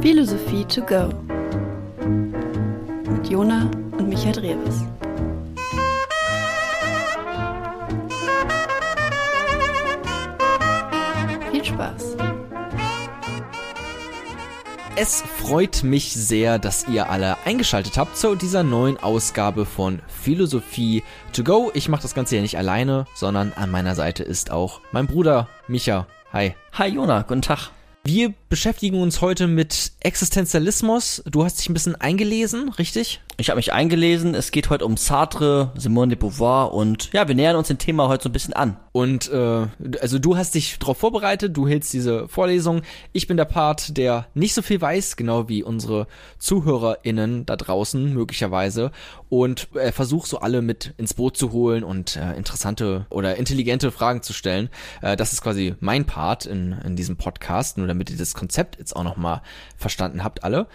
Philosophie to go mit Jona und Michael Drewes. Viel Spaß! Es freut mich sehr, dass ihr alle eingeschaltet habt zu dieser neuen Ausgabe von Philosophie to go. Ich mache das Ganze ja nicht alleine, sondern an meiner Seite ist auch mein Bruder Micha. Hi. Hi Jona, guten Tag. Wir beschäftigen uns heute mit Existenzialismus. Du hast dich ein bisschen eingelesen, richtig? Ich habe mich eingelesen. Es geht heute um Sartre, Simone de Beauvoir und ja, wir nähern uns dem Thema heute so ein bisschen an. Und äh, also du hast dich darauf vorbereitet, du hältst diese Vorlesung. Ich bin der Part, der nicht so viel weiß, genau wie unsere ZuhörerInnen da draußen möglicherweise. Und äh, versuch so alle mit ins Boot zu holen und äh, interessante oder intelligente Fragen zu stellen. Äh, das ist quasi mein Part in, in diesem Podcast, nur damit ihr das Konzept jetzt auch nochmal verstanden habt alle.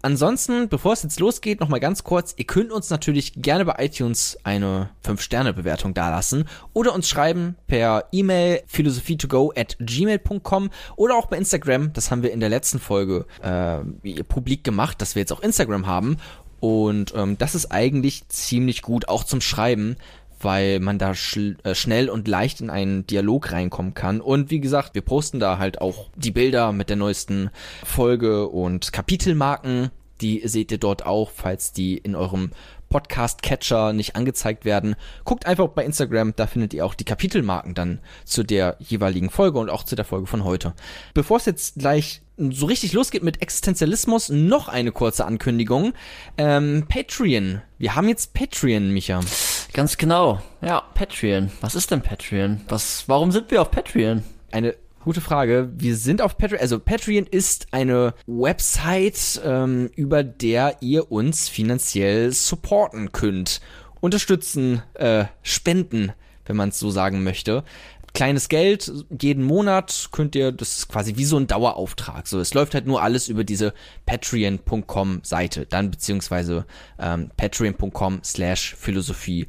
Ansonsten, bevor es jetzt losgeht, nochmal ganz kurz, ihr könnt uns natürlich gerne bei iTunes eine 5-Sterne-Bewertung dalassen oder uns schreiben per E-Mail philosophietogo at gmail.com oder auch bei Instagram, das haben wir in der letzten Folge äh, publik gemacht, dass wir jetzt auch Instagram haben und ähm, das ist eigentlich ziemlich gut, auch zum Schreiben, weil man da äh, schnell und leicht in einen Dialog reinkommen kann. Und wie gesagt, wir posten da halt auch die Bilder mit der neuesten Folge und Kapitelmarken. Die seht ihr dort auch, falls die in eurem Podcast-Catcher nicht angezeigt werden. Guckt einfach bei Instagram, da findet ihr auch die Kapitelmarken dann zu der jeweiligen Folge und auch zu der Folge von heute. Bevor es jetzt gleich so richtig losgeht mit Existenzialismus, noch eine kurze Ankündigung. Ähm, Patreon. Wir haben jetzt Patreon, Micha. Ganz genau. Ja, Patreon. Was ist denn Patreon? Was, warum sind wir auf Patreon? Eine gute Frage. Wir sind auf Patreon. Also Patreon ist eine Website, ähm, über der ihr uns finanziell supporten könnt. Unterstützen, äh, spenden, wenn man es so sagen möchte kleines Geld, jeden Monat könnt ihr, das ist quasi wie so ein Dauerauftrag. So, es läuft halt nur alles über diese patreon.com Seite, dann beziehungsweise ähm, patreon.com slash philosophie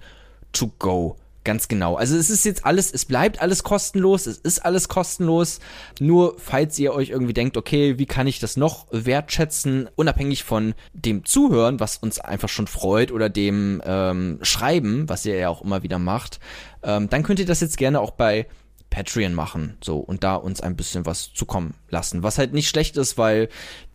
to go. Ganz genau. Also es ist jetzt alles, es bleibt alles kostenlos, es ist alles kostenlos. Nur falls ihr euch irgendwie denkt, okay, wie kann ich das noch wertschätzen, unabhängig von dem Zuhören, was uns einfach schon freut, oder dem ähm, Schreiben, was ihr ja auch immer wieder macht, ähm, dann könnt ihr das jetzt gerne auch bei Patreon machen, so und da uns ein bisschen was zukommen lassen. Was halt nicht schlecht ist, weil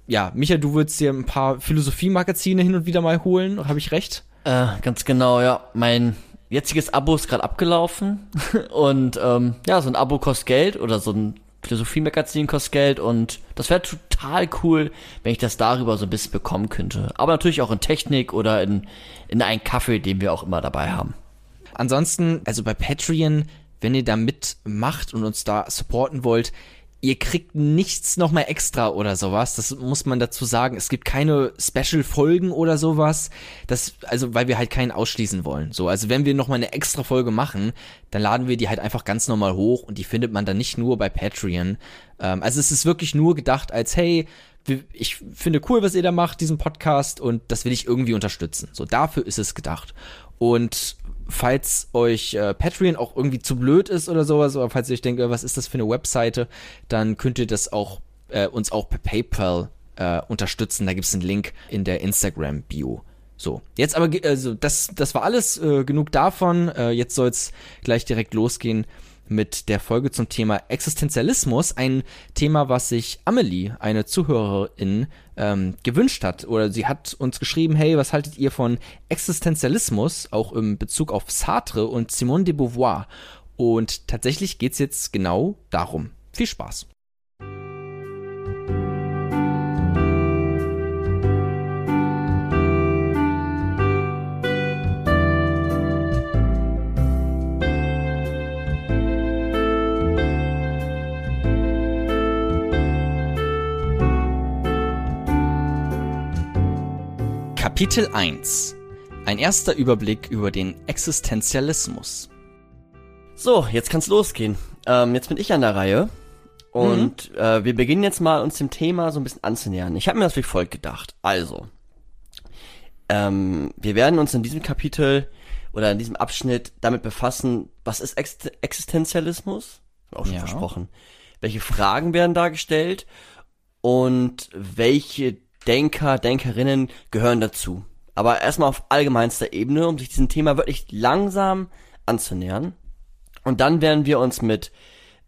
ja, Micha, du würdest dir ein paar Philosophie-Magazine hin und wieder mal holen, habe ich recht? Äh, ganz genau, ja. Mein jetziges Abo ist gerade abgelaufen und ähm, ja, so ein Abo kostet Geld oder so ein Philosophie-Magazin kostet Geld und das wäre total cool, wenn ich das darüber so ein bisschen bekommen könnte. Aber natürlich auch in Technik oder in, in einen Kaffee, den wir auch immer dabei haben. Ansonsten, also bei Patreon, wenn ihr da mitmacht und uns da supporten wollt, ihr kriegt nichts nochmal extra oder sowas. Das muss man dazu sagen. Es gibt keine Special-Folgen oder sowas. Das, also, weil wir halt keinen ausschließen wollen. So, also wenn wir nochmal eine extra Folge machen, dann laden wir die halt einfach ganz normal hoch und die findet man dann nicht nur bei Patreon. Ähm, also es ist wirklich nur gedacht als, hey, ich finde cool, was ihr da macht, diesen Podcast, und das will ich irgendwie unterstützen. So, dafür ist es gedacht. Und falls euch äh, Patreon auch irgendwie zu blöd ist oder sowas, oder falls ihr euch denkt, äh, was ist das für eine Webseite, dann könnt ihr das auch äh, uns auch per PayPal äh, unterstützen. Da gibt es einen Link in der Instagram-Bio. So, jetzt aber, also das, das war alles äh, genug davon. Äh, jetzt soll es gleich direkt losgehen mit der Folge zum Thema Existenzialismus. Ein Thema, was sich Amelie, eine Zuhörerin, ähm, gewünscht hat. Oder sie hat uns geschrieben, hey, was haltet ihr von Existenzialismus, auch im Bezug auf Sartre und Simone de Beauvoir? Und tatsächlich geht's jetzt genau darum. Viel Spaß. Kapitel 1 Ein erster Überblick über den Existenzialismus. So, jetzt kann's losgehen. Ähm, jetzt bin ich an der Reihe. Und mhm. äh, wir beginnen jetzt mal uns dem Thema so ein bisschen anzunähern. Ich habe mir das wie folgt gedacht. Also, ähm, wir werden uns in diesem Kapitel oder in diesem Abschnitt damit befassen, was ist Ex Existenzialismus? Auch schon ja. versprochen. welche Fragen werden da gestellt und welche Denker, Denkerinnen gehören dazu. Aber erstmal auf allgemeinster Ebene, um sich diesem Thema wirklich langsam anzunähern. Und dann werden wir uns mit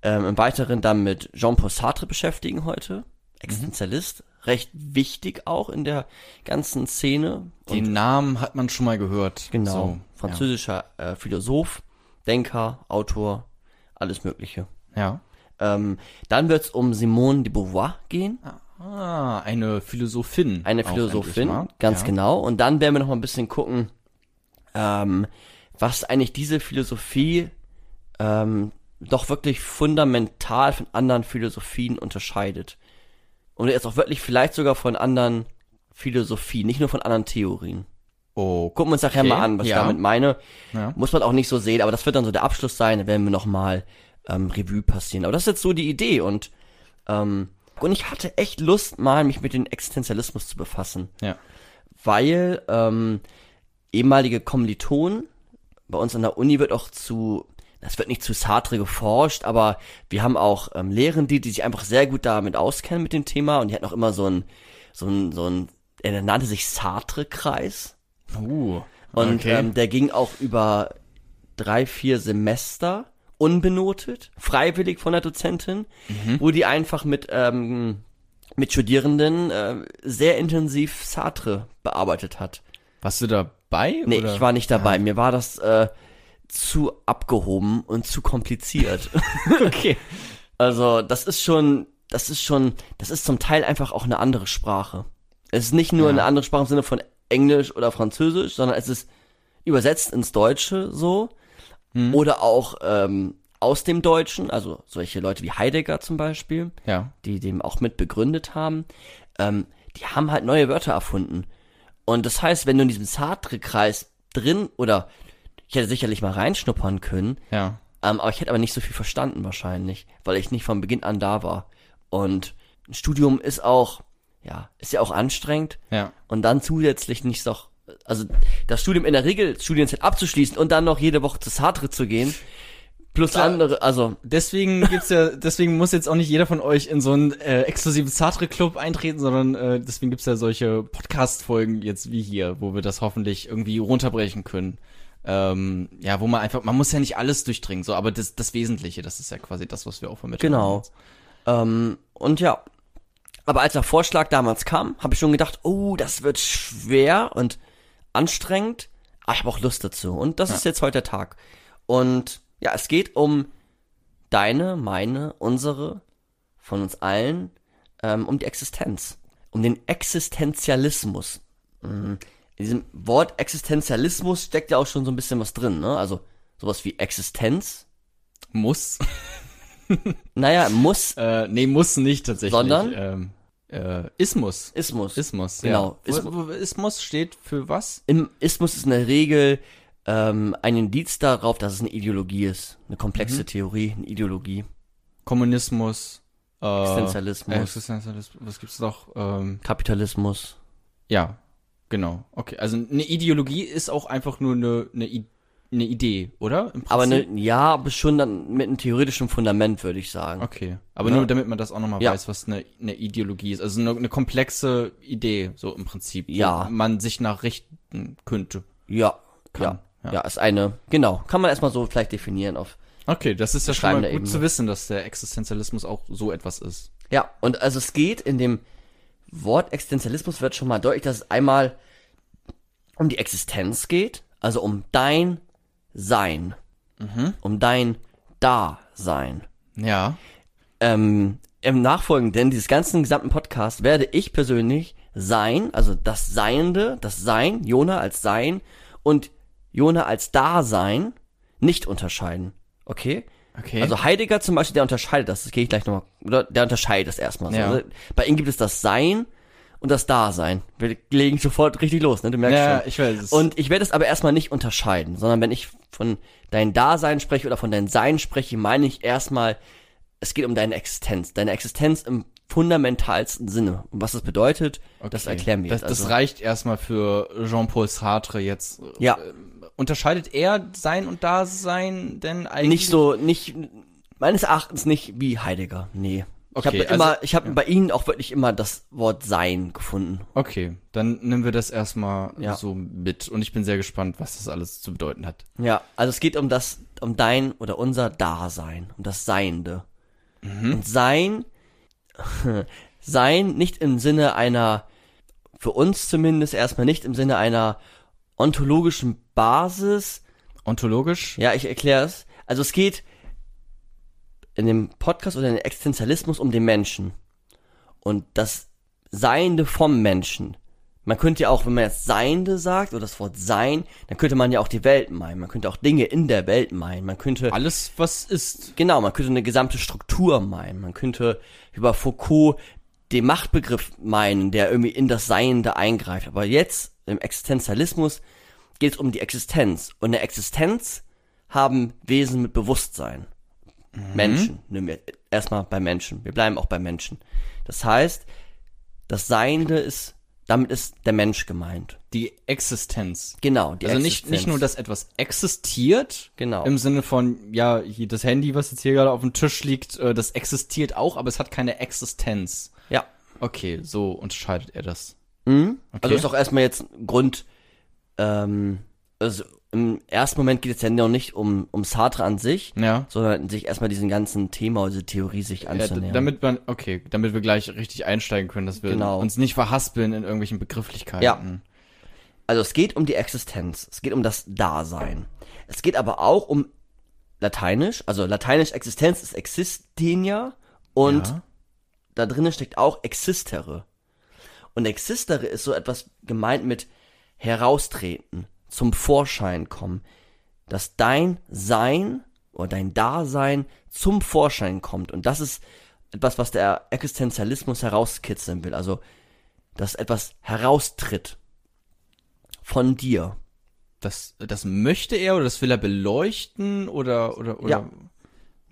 ähm, im Weiteren dann mit Jean-Paul Sartre beschäftigen heute. Existenzialist, recht wichtig auch in der ganzen Szene. Den Namen hat man schon mal gehört. Genau, So, französischer äh, Philosoph, Denker, Autor, alles Mögliche. Ja. Ähm, dann wird es um Simone de Beauvoir gehen, Ah, eine Philosophin. eine Philosophin, ganz ja. genau. Und dann werden wir noch mal ein bisschen gucken, ähm, was eigentlich diese Philosophie ähm, doch wirklich fundamental von anderen Philosophien unterscheidet. Und jetzt auch wirklich vielleicht sogar von anderen Philosophien, nicht nur von anderen Theorien. Oh, Gucken wir uns nachher Okay, mal an, was ja. ich damit meine. Ja. Muss man auch nicht so sehen, aber das wird dann so der Abschluss sein, da werden wir nochmal ähm, Revue passieren. Aber das ist jetzt so die Idee und ähm, und ich hatte echt Lust, mal mich mit dem Existenzialismus zu befassen, Ja. weil ähm, ehemalige Kommilitonen bei uns an der Uni wird auch zu, das wird nicht zu Sartre geforscht, aber wir haben auch ähm, Lehrende, die sich einfach sehr gut damit auskennen mit dem Thema und die hatten auch immer so ein, so ein, so ein, er nannte sich Sartre-Kreis. Uh, Und okay. ähm, der ging auch über drei, vier Semester unbenotet, freiwillig von der Dozentin, Mhm. wo die einfach mit, ähm, mit Studierenden äh, sehr intensiv Sartre bearbeitet hat. Warst du dabei? Nee, oder? ich war nicht dabei. Mir war das äh, zu abgehoben und zu kompliziert. okay. Also, das ist schon, das ist schon, das ist zum Teil einfach auch eine andere Sprache. Es ist nicht nur Ja. eine andere Sprache im Sinne von Englisch oder Französisch, sondern es ist übersetzt ins Deutsche so. Oder auch ähm, aus dem Deutschen, also solche Leute wie Heidegger zum Beispiel, Ja. die dem auch mit begründet haben, ähm, die haben halt neue Wörter erfunden. Und das heißt, wenn du in diesem Sartre-Kreis drin, oder ich hätte sicherlich mal reinschnuppern können, Ja. ähm, aber ich hätte aber nicht so viel verstanden wahrscheinlich, weil ich nicht von Beginn an da war. Und ein Studium ist auch, ja, ist ja auch anstrengend. Ja. Und dann zusätzlich nicht doch, also das Studium in der Regel, Studienzeit abzuschließen und dann noch jede Woche zu Sartre zu gehen, plus Klar. andere, also Deswegen gibt's ja, deswegen muss jetzt auch nicht jeder von euch in so einen äh, exklusiven Sartre-Club eintreten, sondern äh, deswegen gibt's ja solche Podcast-Folgen jetzt wie hier, wo wir das hoffentlich irgendwie runterbrechen können. Ähm, ja, wo man einfach, man muss ja nicht alles durchdringen, so, aber das, das Wesentliche, das ist ja quasi das, was wir auch vermitteln. Genau. Ähm, und ja. Aber als der Vorschlag damals kam, habe ich schon gedacht, oh, das wird schwer und anstrengend. Aber ich habe auch Lust dazu. Und das ist jetzt heute der Tag. Und ja, es geht um deine, meine, unsere, von uns allen, ähm, um die Existenz. Um den Existenzialismus. Mhm. In diesem Wort Existenzialismus steckt ja auch schon so ein bisschen was drin, ne? Also sowas wie Existenz. Muss. Naja, muss, Äh, nee, muss nicht tatsächlich. Sondern? Ähm, äh, Ismus. Ismus. Ismus, Genau. Ja. Ismus. Ismus steht für was? Im Ismus ist in der Regel ähm, ein Indiz darauf, dass es eine Ideologie ist. Eine komplexe Mhm. Theorie, eine Ideologie. Kommunismus. Äh, Existenzialismus. Existenzialismus. Was gibt's noch? Ähm, Kapitalismus. ja, genau. Okay, also eine Ideologie ist auch einfach nur eine, eine, I eine Idee, oder? Im Aber Prinzip? ne, ja, aber schon dann mit einem theoretischen Fundament, würde ich sagen. Okay, aber Ja. nur damit man das auch nochmal Ja. weiß, was eine, eine Ideologie ist. Also eine, eine komplexe Idee, so im Prinzip. Ja. Wo man sich nach richten könnte. Ja. Kann, ja. ja. Ja, ist eine, genau, kann man erstmal so vielleicht definieren auf. Okay, das ist ja schon mal gut Ebene. zu wissen, dass der Existenzialismus auch so etwas ist. Ja, und also es geht in dem Wort Existenzialismus wird schon mal deutlich, dass es einmal um die Existenz geht, also um dein Sein. Um dein Dasein. Ja. ähm, im Nachfolgenden dieses ganzen gesamten Podcast werde ich persönlich sein, also das Seiende, das Sein, Jona als Sein und Jona als Dasein nicht unterscheiden. Okay? Okay. Also Heidegger zum Beispiel, der unterscheidet das, das gehe ich gleich nochmal, oder der unterscheidet das erstmal. Ja. Also Bei ihm gibt es das Sein und das Dasein. Wir legen sofort richtig los, ne? Du merkst ja, schon. ich weiß es. Und ich werde es aber erstmal nicht unterscheiden, sondern wenn ich von dein Dasein spreche oder von dein Sein spreche, meine ich erstmal, es geht um deine Existenz. Deine Existenz im fundamentalsten Sinne. Und was das bedeutet, das Okay. erklären wir das, jetzt. Das Also, reicht erstmal für Jean-Paul Sartre jetzt. Ja. Äh, Unterscheidet er Sein und Dasein denn eigentlich? nicht so, nicht, meines Erachtens nicht wie Heidegger. Nee. Okay, ich habe also- immer, ich habe bei ihnen auch wirklich immer das Wort Sein gefunden. Okay, dann nehmen wir das erstmal Ja. so mit und ich bin sehr gespannt, was das alles zu bedeuten hat. Ja, also es geht um das, um dein oder unser Dasein, um das Seiende. Und Sein, Sein nicht im Sinne einer, für uns zumindest erstmal nicht im Sinne einer ontologischen Basis. Ontologisch? Ja, ich erkläre es. Also es geht in dem Podcast oder in dem Existenzialismus um den Menschen. Und das Seiende vom Menschen. Man könnte ja auch, wenn man jetzt Seiende sagt oder das Wort Sein, dann könnte man ja auch die Welt meinen. Man könnte auch Dinge in der Welt meinen. Man könnte Alles, was ist. Genau, man könnte eine gesamte Struktur meinen. Man könnte über Foucault den Machtbegriff meinen, der irgendwie in das Seiende eingreift. Aber jetzt, im Existenzialismus, geht es um die Existenz. Und eine Existenz haben Wesen mit Bewusstsein. Menschen. Nehmen wir erstmal bei Menschen. Wir bleiben auch bei Menschen. Das heißt, das Seiende ist, damit ist der Mensch gemeint. Die Existenz. Genau, die also nicht, Existenz. nicht nur, dass etwas existiert, Genau. im Sinne von, ja, hier das Handy, was jetzt hier gerade auf dem Tisch liegt, äh, das existiert auch, aber es hat keine Existenz. Ja. Okay, so unterscheidet er das. Mhm. Okay. Also ist auch erstmal jetzt ein Grund, ähm, also im ersten Moment geht es ja noch nicht um, um Sartre an sich, Ja. sondern sich erstmal diesen ganzen Thema oder diese Theorie sich Ja, anzunähern. d- damit man, okay, damit wir gleich richtig einsteigen können, dass wir Genau. uns nicht verhaspeln in irgendwelchen Begrifflichkeiten. Ja. also es geht um die Existenz, es geht um das Dasein. Es geht aber auch um Lateinisch, also Lateinisch Existenz ist existenia und Ja. da drinnen steckt auch existere. Und existere ist so etwas gemeint mit heraustreten, zum Vorschein kommen, dass dein Sein oder dein Dasein zum Vorschein kommt. Und das ist etwas, was der Existenzialismus herauskitzeln will. Also, dass etwas heraustritt von dir. Das, das möchte er oder das will er beleuchten oder, oder, oder? Ja.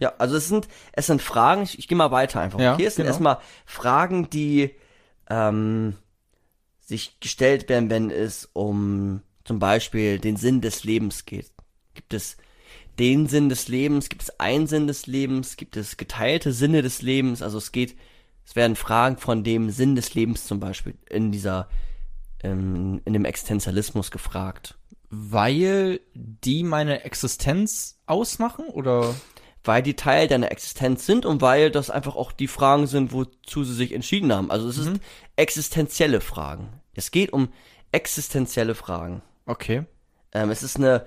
Ja, also es sind, es sind Fragen, ich, ich gehe mal weiter einfach. Ja, okay, es sind genau. erstmal Fragen, die ähm, sich gestellt werden, wenn es um zum Beispiel den Sinn des Lebens geht. Gibt es den Sinn des Lebens? Gibt es einen Sinn des Lebens? Gibt es geteilte Sinne des Lebens? Also es geht, es werden Fragen von dem Sinn des Lebens zum Beispiel in dieser, ähm, in dem Existenzialismus gefragt. Weil die meine Existenz ausmachen oder? weil die Teil deiner Existenz sind und weil das einfach auch die Fragen sind, wozu sie sich entschieden haben. Also es ist existenzielle Fragen. Es geht um existenzielle Fragen. Okay. Ähm, es ist eine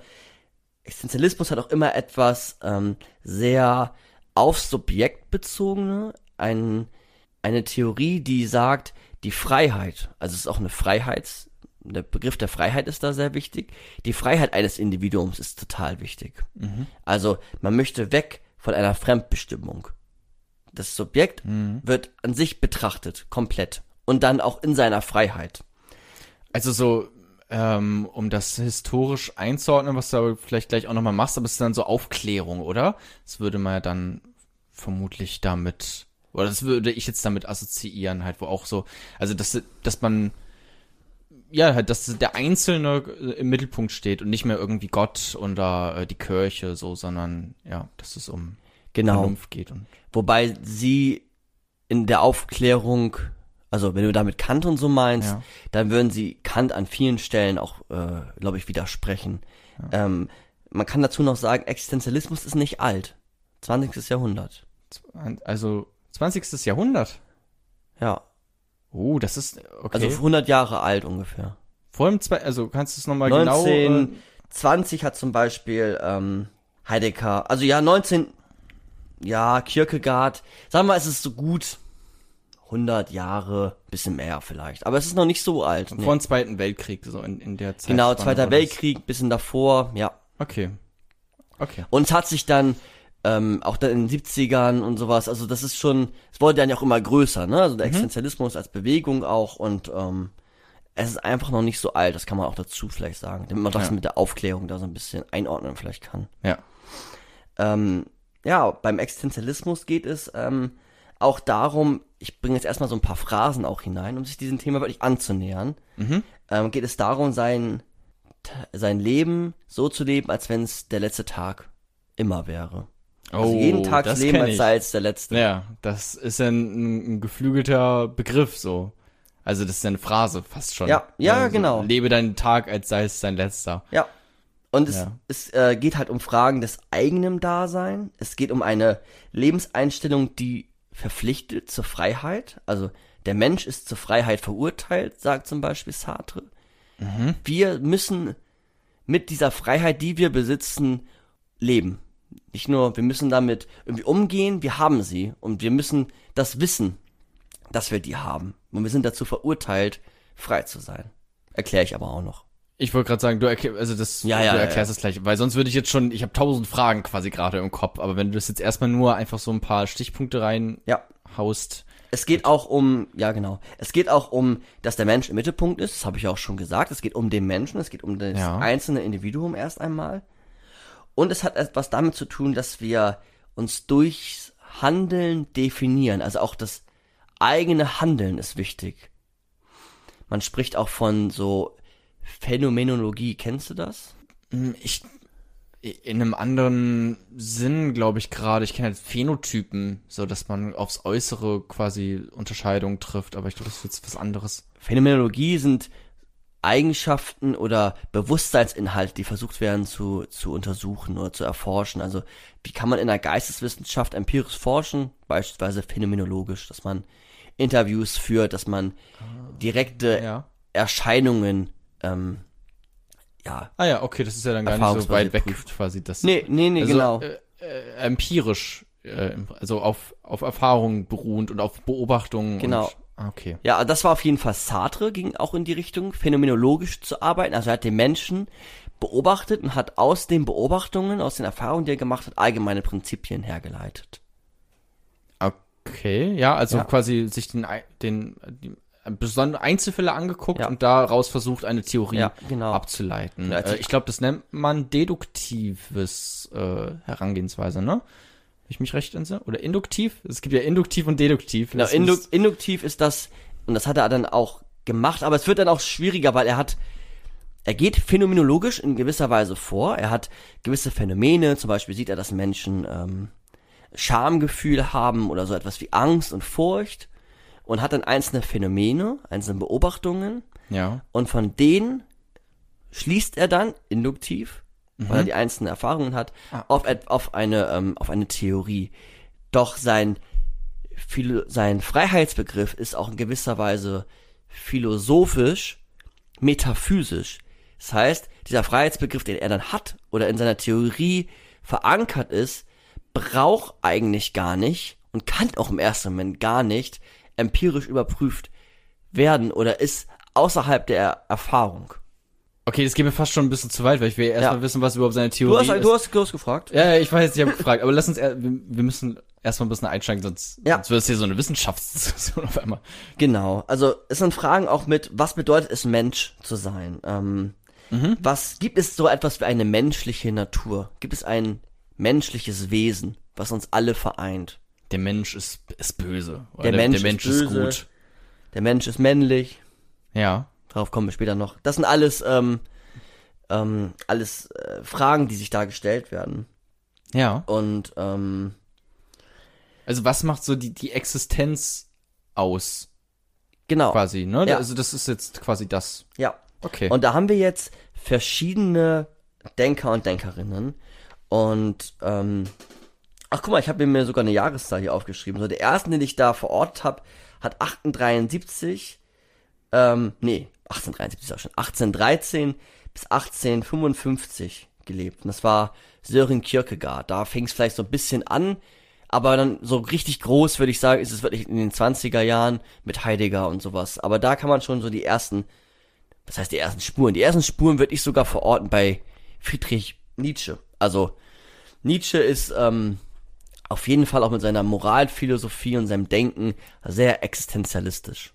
Existenzialismus hat auch immer etwas ähm, sehr aufs Subjekt bezogene, ein, eine Theorie, die sagt, die Freiheit, also es ist auch eine Freiheits, der Begriff der Freiheit ist da sehr wichtig. Die Freiheit eines Individuums ist total wichtig. Also man möchte weg von einer Fremdbestimmung. Das Subjekt wird an sich betrachtet, komplett. Und dann auch in seiner Freiheit. Also so, ähm, um das historisch einzuordnen, was du aber vielleicht gleich auch nochmal machst, aber es ist dann so Aufklärung, oder? Das würde man ja dann vermutlich damit, oder das würde ich jetzt damit assoziieren, halt, wo auch so, also dass, dass man, ja, halt, dass der Einzelne im Mittelpunkt steht und nicht mehr irgendwie Gott oder äh, die Kirche so, sondern ja, dass es um Genau. Vernunft geht und Wobei sie in der Aufklärung, also wenn du damit Kant und so meinst, Ja. dann würden sie Kant an vielen Stellen auch, äh, glaube ich, widersprechen. Ähm, man kann dazu noch sagen, Existenzialismus ist nicht alt. 20. Jahrhundert. also 20. Jahrhundert. Ja. Oh, das ist okay. Also 100 Jahre alt ungefähr. vor dem zwei, also kannst du es nochmal genau äh, 1920 hat zum Beispiel ähm, Heidegger, also ja, 19, ja, Kierkegaard, sagen wir mal, es ist so gut 100 Jahre, bisschen mehr vielleicht, aber es ist noch nicht so alt. nee. Vor dem Zweiten Weltkrieg, so in, in der Zeit. Genau, Zweiter Weltkrieg, bisschen davor, ja. Okay. Okay. Und es hat sich dann ähm, auch dann in den 70ern und sowas, also das ist schon, es wurde dann ja auch immer größer, ne? Also der Existenzialismus als Bewegung auch und ähm, es ist einfach noch nicht so alt, das kann man auch dazu vielleicht sagen, damit man das Ja. mit der Aufklärung da so ein bisschen einordnen vielleicht kann. Ja. Ähm, ja, beim Existenzialismus geht es ähm, auch darum, ich bringe jetzt erstmal so ein paar Phrasen auch hinein, um sich diesem Thema wirklich anzunähern. Mhm. Ähm, geht es darum, sein, sein Leben so zu leben, als wenn es der letzte Tag immer wäre. Also jeden Tag Oh, das leben, als sei es der letzte. Ja, das ist ja ein, ein geflügelter Begriff so. Also das ist ja eine Phrase fast schon. Ja, ja, Also, genau. Lebe deinen Tag, als sei es dein letzter. Ja. Und es, Ja. es äh, geht halt um Fragen des eigenen Dasein. Es geht um eine Lebenseinstellung, die verpflichtet zur Freiheit. Also der Mensch ist zur Freiheit verurteilt, sagt zum Beispiel Sartre. Wir müssen mit dieser Freiheit, die wir besitzen, leben. Nicht nur, wir müssen damit irgendwie umgehen, wir haben sie. Und wir müssen das wissen, dass wir die haben. Und wir sind dazu verurteilt, frei zu sein. Erkläre ich aber auch noch. Ich wollte gerade sagen, du, erklär, also das, Ja, ja, du ja, erklärst es gleich, weil sonst würde ich jetzt schon, ich habe tausend Fragen quasi gerade im Kopf, aber wenn du das jetzt erstmal nur einfach so ein paar Stichpunkte Ja. reinhaust, Es geht auch um, ja genau, es geht auch um, dass der Mensch im Mittelpunkt ist, das habe ich auch schon gesagt, es geht um den Menschen, es geht um das Ja. einzelne Individuum erst einmal. Und es hat etwas damit zu tun, dass wir uns durchs Handeln definieren, also auch das eigene Handeln ist wichtig. Man spricht auch von so Phänomenologie, kennst du das? Hm, Ich in einem anderen Sinn, glaube ich gerade. Ich kenne halt Phänotypen, so dass man aufs Äußere quasi Unterscheidung trifft, aber ich glaube, das ist jetzt was anderes. Phänomenologie sind Eigenschaften oder Bewusstseinsinhalte, die versucht werden zu, zu untersuchen oder zu erforschen. Also wie kann man in der Geisteswissenschaft empirisch forschen, beispielsweise phänomenologisch, dass man Interviews führt, dass man direkte Ja. Erscheinungen, ähm, ja, Ah ja, okay, das ist ja dann gar nicht so weit weg prüft. quasi. Das, nee, nee, nee, also, genau. Äh, äh, empirisch, äh, also auf, auf Erfahrungen beruhend und auf Beobachtungen. Genau. Und, ah, okay. Ja, das war auf jeden Fall Sartre, ging auch in die Richtung, phänomenologisch zu arbeiten. Also er hat den Menschen beobachtet und hat aus den Beobachtungen, aus den Erfahrungen, die er gemacht hat, allgemeine Prinzipien hergeleitet. Okay, ja, also Ja. quasi sich den, den, die besondere Einzelfälle angeguckt Ja. und daraus versucht, eine Theorie Ja, genau. abzuleiten. Ja, also äh, ich glaube, das nennt man deduktives äh, Herangehensweise, ne? Hab ich mich recht entsinne? Oder induktiv? Es gibt ja induktiv und deduktiv. Genau, indu induktiv ist das, und das hat er dann auch gemacht, aber es wird dann auch schwieriger, weil er hat, er geht phänomenologisch in gewisser Weise vor. Er hat gewisse Phänomene, zum Beispiel sieht er, dass Menschen ähm, Schamgefühl haben oder so etwas wie Angst und Furcht und hat dann einzelne Phänomene, einzelne Beobachtungen ja. und von denen schließt er dann induktiv, weil er die einzelnen Erfahrungen hat, auf, et- auf, eine, ähm, auf eine Theorie. Doch sein, Philo sein Freiheitsbegriff ist auch in gewisser Weise philosophisch, metaphysisch. Das heißt, dieser Freiheitsbegriff, den er dann hat oder in seiner Theorie verankert ist, braucht eigentlich gar nicht und kann auch im ersten Moment gar nicht empirisch überprüft werden oder ist außerhalb der Erfahrung. Okay, das geht mir fast schon ein bisschen zu weit, weil ich will erstmal Ja. wissen, was überhaupt seine Theorie Du hast, ist. du hast, du hast gefragt. ja, ich weiß, ich habe gefragt, aber lass uns, er, wir, müssen erstmal ein bisschen einsteigen, sonst, Ja. sonst wird es hier so eine Wissenschaftsdiskussion auf einmal. Genau. Also es sind Fragen auch mit, was bedeutet es, Mensch zu sein? Ähm, Was gibt es so etwas wie eine menschliche Natur? Gibt es ein menschliches Wesen, was uns alle vereint? Der Mensch ist, ist böse. Oder Der Mensch der Mensch ist ist, böse. gut. Der Mensch ist männlich. Ja. Darauf kommen wir später noch. Das sind alles ähm, ähm, alles äh, Fragen, die sich da gestellt werden. Ja. Und ähm, Also was macht so die, die Existenz aus, genau. quasi, ne? Ja. Also das ist jetzt quasi das. Ja. Okay. Und da haben wir jetzt verschiedene Denker und Denkerinnen. Und ähm, ach guck mal, ich habe mir sogar eine Jahreszahl hier aufgeschrieben. So der erste, den ich da verortet habe, hat 1873, ähm, nee, 1873 ist auch schon, 1813 bis 1855 gelebt. Und das war Sören Kierkegaard. Da fing es vielleicht so ein bisschen an, aber dann so richtig groß, würde ich sagen, ist es wirklich in den 20er Jahren mit Heidegger und sowas. Aber da kann man schon so die ersten was heißt die ersten Spuren? Die ersten Spuren würde ich sogar verorten bei Friedrich Nietzsche. Also Nietzsche ist ähm, auf jeden Fall auch mit seiner Moralphilosophie und seinem Denken sehr existenzialistisch.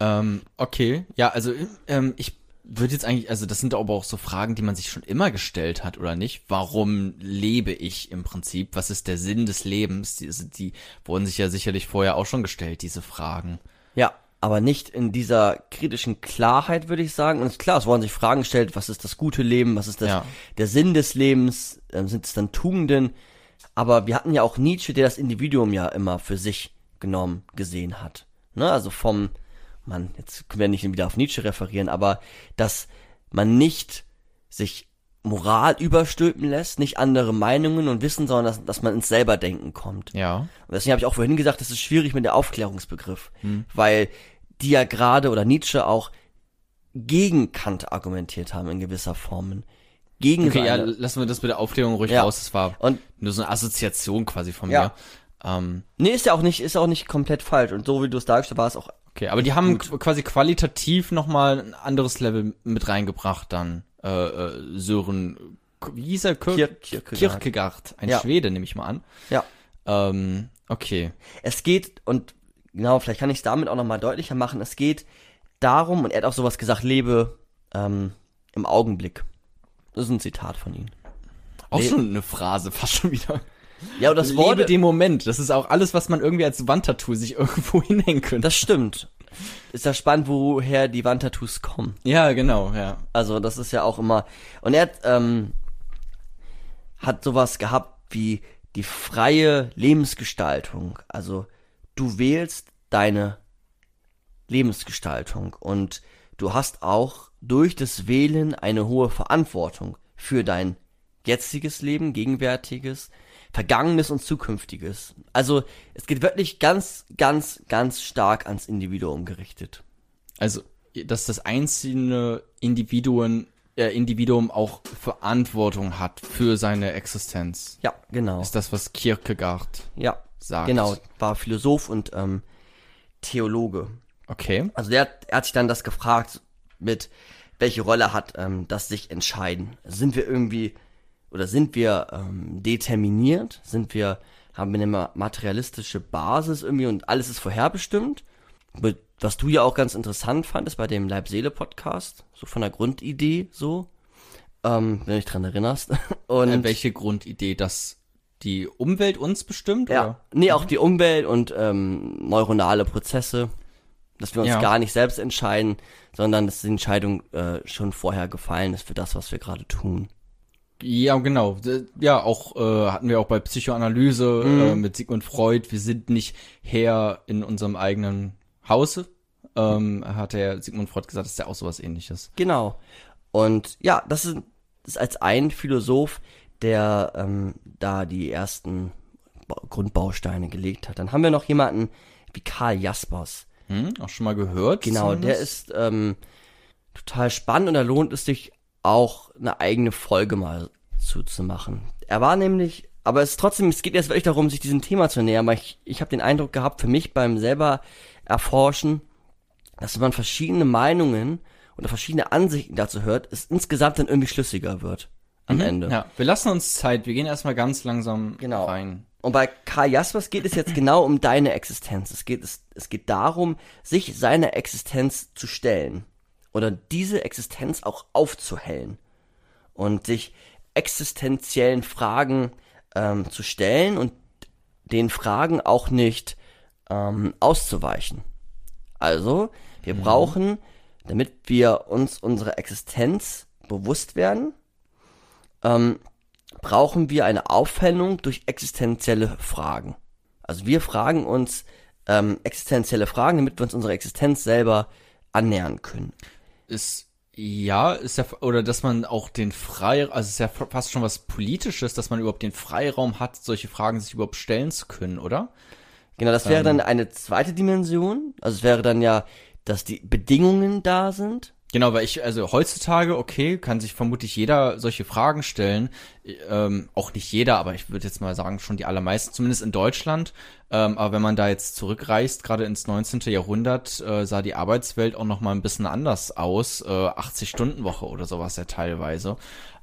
Ähm, okay, ja, also ähm, ich würde jetzt eigentlich, also das sind aber auch so Fragen, die man sich schon immer gestellt hat, oder nicht? Warum lebe ich im Prinzip? Was ist der Sinn des Lebens? Die, also die wurden sich ja sicherlich vorher auch schon gestellt, diese Fragen. Ja, aber nicht in dieser kritischen Klarheit, würde ich sagen. Und klar, es wurden sich Fragen gestellt, was ist das gute Leben, was ist das, Ja. der Sinn des Lebens, ähm, sind es dann Tugenden? Aber wir hatten ja auch Nietzsche, der das Individuum ja immer für sich genommen gesehen hat. Ne? Also vom, man, jetzt können wir nicht wieder auf Nietzsche referieren, aber dass man nicht sich Moral überstülpen lässt, nicht andere Meinungen und Wissen, sondern dass, dass man ins Selberdenken kommt. Ja. Und deswegen habe ich auch vorhin gesagt, das ist schwierig mit der Aufklärungsbegriff, weil die ja gerade oder Nietzsche auch gegen Kant argumentiert haben in gewisser Formen. Gegen Okay, ja, seine- lassen wir das mit der Aufklärung ruhig Ja. raus. Das war Und- nur so eine Assoziation quasi von Ja. mir. Ähm, Nee, ist ja auch nicht, ist auch nicht komplett falsch. Und so wie du es dargestellt hast, war es auch okay, aber die haben quasi qualitativ nochmal ein anderes Level mit reingebracht dann. Äh, äh, Sören, wie hieß er? Kir Kier- Kierkegaard. Kierkegaard. Ein Ja. Schwede, nehme ich mal an. Ja. Ähm, okay. Es geht, und genau, vielleicht kann ich es damit auch nochmal deutlicher machen, es geht darum, und er hat auch sowas gesagt, lebe ähm, im Augenblick. Das ist ein Zitat von ihm. Auch Nee. schon eine Phrase, fast schon wieder. Ja, und das Wort, Lebe den Moment. Das ist auch alles, was man irgendwie als Wandtattoo sich irgendwo hinhängen könnte. das stimmt. Ist ja spannend, woher die Wandtattoos kommen. ja, genau, ja. Also das ist ja auch immer. Und er hat, ähm, hat sowas gehabt wie die freie Lebensgestaltung. Also du wählst deine Lebensgestaltung und du hast auch durch das Wählen eine hohe Verantwortung für dein jetziges Leben, gegenwärtiges, vergangenes und zukünftiges. Also es geht wirklich ganz, ganz, ganz stark ans Individuum gerichtet. Also, dass das einzelne Individuen, äh, Individuum auch Verantwortung hat für seine Existenz. Ja, genau. Ist das, was Kierkegaard Ja, sagt. genau. War Philosoph und ähm, Theologe. Okay. Also der, hat- er hat sich dann das gefragt mit, welche Rolle hat ähm, das sich entscheiden? Sind wir irgendwie oder sind wir ähm, determiniert? Sind wir, haben wir eine ma- materialistische Basis irgendwie und alles ist vorherbestimmt? Was du ja auch ganz interessant fandest bei dem Leib-Seele-Podcast, so von der Grundidee so, ähm, wenn du dich dran erinnerst. Und Äh, welche Grundidee, dass die Umwelt uns bestimmt? Ja, Oder? nee, auch die Umwelt und ähm, neuronale Prozesse, dass wir uns Ja. gar nicht selbst entscheiden, sondern dass die Entscheidung äh, schon vorher gefallen ist für das, was wir gerade tun. Ja, genau. Ja, auch äh, hatten wir auch bei Psychoanalyse Mhm. äh, mit Sigmund Freud. Wir sind nicht Herr in unserem eigenen Hause. Ähm, hat der Sigmund Freud gesagt, ist ja auch sowas ähnliches. Genau. Und ja, das ist, ist als ein Philosoph, der ähm, da die ersten Ba- Grundbausteine gelegt hat. Dann haben wir noch jemanden wie Karl Jaspers. Hm? Auch schon mal gehört? Genau, der zumindest? ist ähm, total spannend und da lohnt es sich auch eine eigene Folge mal zuzumachen. Er war nämlich, aber es ist trotzdem, es geht jetzt wirklich darum, sich diesem Thema zu nähern, weil ich, ich habe den Eindruck gehabt, für mich beim selber erforschen, dass wenn man verschiedene Meinungen oder verschiedene Ansichten dazu hört, es insgesamt dann irgendwie schlüssiger wird am Ende. Mhm. Ja, wir lassen uns Zeit. Wir gehen erstmal ganz langsam Genau. rein. Und bei Karl Jaspers geht es jetzt genau um deine Existenz. Es geht, es, es geht darum, sich seiner Existenz zu stellen. Oder diese Existenz auch aufzuhellen. Und sich existenziellen Fragen ähm, zu stellen und den Fragen auch nicht ähm, auszuweichen. Also, wir brauchen, damit wir uns unserer Existenz bewusst werden, ähm, brauchen wir eine Aufhellung durch existenzielle Fragen. Also wir fragen uns ähm, existenzielle Fragen, damit wir uns unserer Existenz selber annähern können. Ist, ja, ist ja, oder dass man auch den Freiraum, also es ist ja fast schon was Politisches, dass man überhaupt den Freiraum hat, solche Fragen sich überhaupt stellen zu können, oder? Genau, das wäre dann eine zweite Dimension. Also es wäre dann ja, dass die Bedingungen da sind. Genau, weil ich, also heutzutage, okay, kann sich vermutlich jeder solche Fragen stellen. Ähm, auch nicht jeder, aber ich würde jetzt mal sagen, schon die allermeisten, zumindest in Deutschland. Ähm, aber wenn man da jetzt zurückreist, gerade ins 19. Jahrhundert, äh, sah die Arbeitswelt auch noch mal ein bisschen anders aus. Äh, 80-Stunden-Woche oder sowas ja teilweise.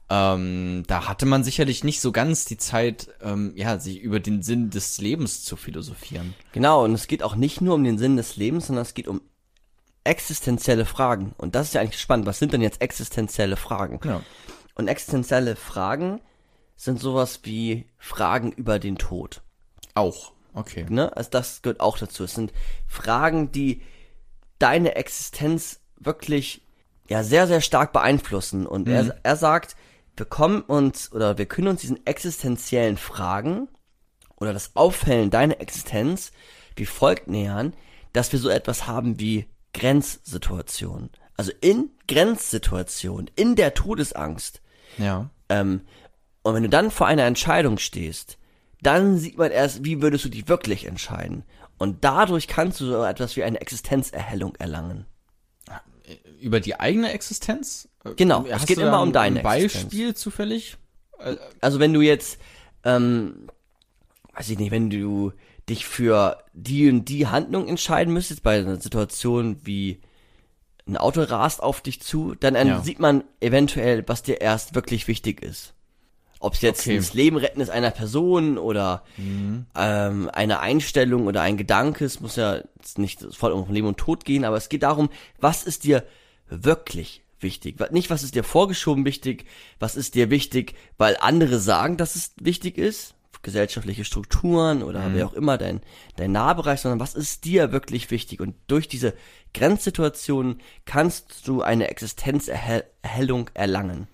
Ähm, da hatte man sicherlich nicht so ganz die Zeit, ähm, ja, sich über den Sinn des Lebens zu philosophieren. Genau, und es geht auch nicht nur um den Sinn des Lebens, sondern es geht um existenzielle Fragen. Und das ist ja eigentlich spannend. Was sind denn jetzt existenzielle Fragen? Genau. Und existenzielle Fragen sind sowas wie Fragen über den Tod. Auch. Okay. Ne? Also das gehört auch dazu. Es sind Fragen, die deine Existenz wirklich ja sehr, sehr stark beeinflussen. Und er, er sagt, wir kommen uns oder wir können uns diesen existenziellen Fragen oder das Aufhellen deiner Existenz wie folgt nähern, dass wir so etwas haben wie Grenzsituationen. Also in Grenzsituationen, in der Todesangst. Ja. Ähm, und wenn du dann vor einer Entscheidung stehst, dann sieht man erst, wie würdest du dich wirklich entscheiden. Und dadurch kannst du so etwas wie eine Existenzerhellung erlangen. Über die eigene Existenz? Genau, es Hast geht du immer um ein deine Beispiel zufällig? Also wenn du jetzt, ähm, weiß ich nicht, wenn du dich für die und die Handlung entscheiden müsstest, bei einer Situation wie ein Auto rast auf dich zu, dann Ja. sieht man eventuell, was dir erst wirklich wichtig ist. Ob es jetzt Okay. das Leben retten ist einer Person oder ähm, eine Einstellung oder ein Gedanke, es muss ja jetzt nicht voll um Leben und Tod gehen, aber es geht darum, was ist dir wirklich wichtig? Nicht, was ist dir vorgeschoben wichtig, was ist dir wichtig, weil andere sagen, dass es wichtig ist, gesellschaftliche Strukturen oder wer auch immer dein, dein Nahbereich, sondern was ist dir wirklich wichtig? Und durch diese Grenzsituationen kannst du eine Existenzerhellung erlangen.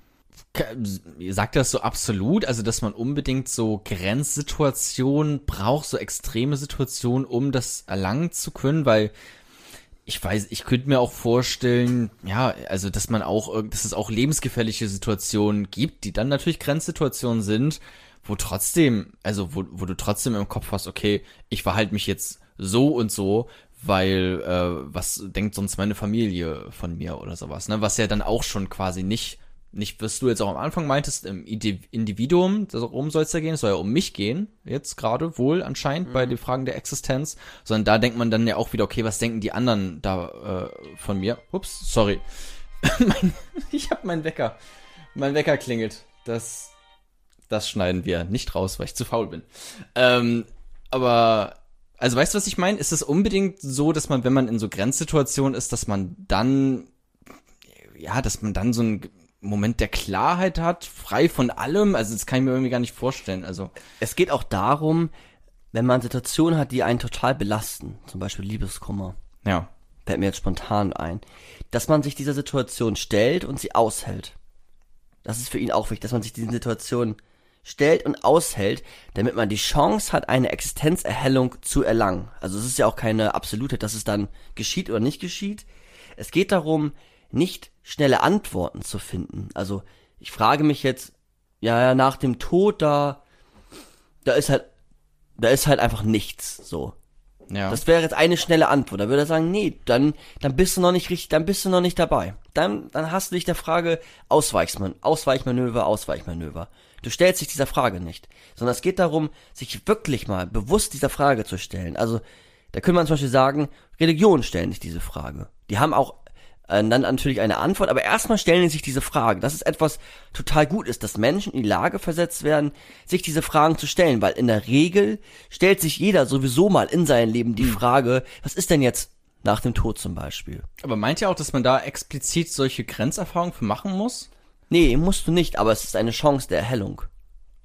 Sagt das so absolut? Also, dass man unbedingt so Grenzsituationen braucht, so extreme Situationen, um das erlangen zu können? Weil ich weiß, ich könnte mir auch vorstellen, ja, also, dass man auch, dass es auch lebensgefährliche Situationen gibt, die dann natürlich Grenzsituationen sind, wo trotzdem, also, wo, wo du trotzdem im Kopf hast, okay, ich verhalte mich jetzt so und so, weil, äh, was denkt sonst meine Familie von mir oder sowas, ne? Was ja dann auch schon quasi nicht nicht, was du jetzt auch am Anfang meintest, im Individuum, darum soll es ja gehen, es soll ja um mich gehen, jetzt gerade wohl anscheinend bei den Fragen der Existenz, sondern da denkt man dann ja auch wieder, okay, was denken die anderen da äh, von mir? Ups, sorry. mein, ich habe meinen Wecker. Mein Wecker klingelt. Das, das schneiden wir nicht raus, weil ich zu faul bin. Ähm, aber, also weißt du, was ich meine? Ist es unbedingt so, dass man, wenn man in so Grenzsituationen ist, dass man dann ja, dass man dann so einen Moment der Klarheit hat, frei von allem. Also das kann ich mir irgendwie gar nicht vorstellen. Also Es geht auch darum, wenn man Situationen hat, die einen total belasten, zum Beispiel Liebeskummer, ja, fällt mir jetzt spontan ein, dass man sich dieser Situation stellt und sie aushält. Das ist für ihn auch wichtig, dass man sich diesen Situationen stellt und aushält, damit man die Chance hat, eine Existenzerhellung zu erlangen. Also es ist ja auch keine absolute, dass es dann geschieht oder nicht geschieht. Es geht darum, nicht schnelle Antworten zu finden. Also ich frage mich jetzt, ja, nach dem Tod, da, da ist halt, da ist halt einfach nichts, so. ja. Das wäre jetzt eine schnelle Antwort. Da würde er sagen, nee, dann, dann bist du noch nicht richtig, dann bist du noch nicht dabei. Dann, dann hast du dich der Frage Ausweichsman Ausweichmanöver, Ausweichmanöver. Du stellst dich dieser Frage nicht. Sondern es geht darum, sich wirklich mal bewusst dieser Frage zu stellen. Also, da könnte man zum Beispiel sagen, Religionen stellen sich diese Frage. Die haben auch äh, dann natürlich eine Antwort, aber erstmal stellen sie sich diese Frage. Das ist etwas total gut ist, dass Menschen in die Lage versetzt werden, sich diese Fragen zu stellen, weil in der Regel stellt sich jeder sowieso mal in seinem Leben die Frage, was ist denn jetzt nach dem Tod zum Beispiel? Aber meint ihr auch, dass man da explizit solche Grenzerfahrungen für machen muss? Nee, musst du nicht, aber es ist eine Chance der Erhellung.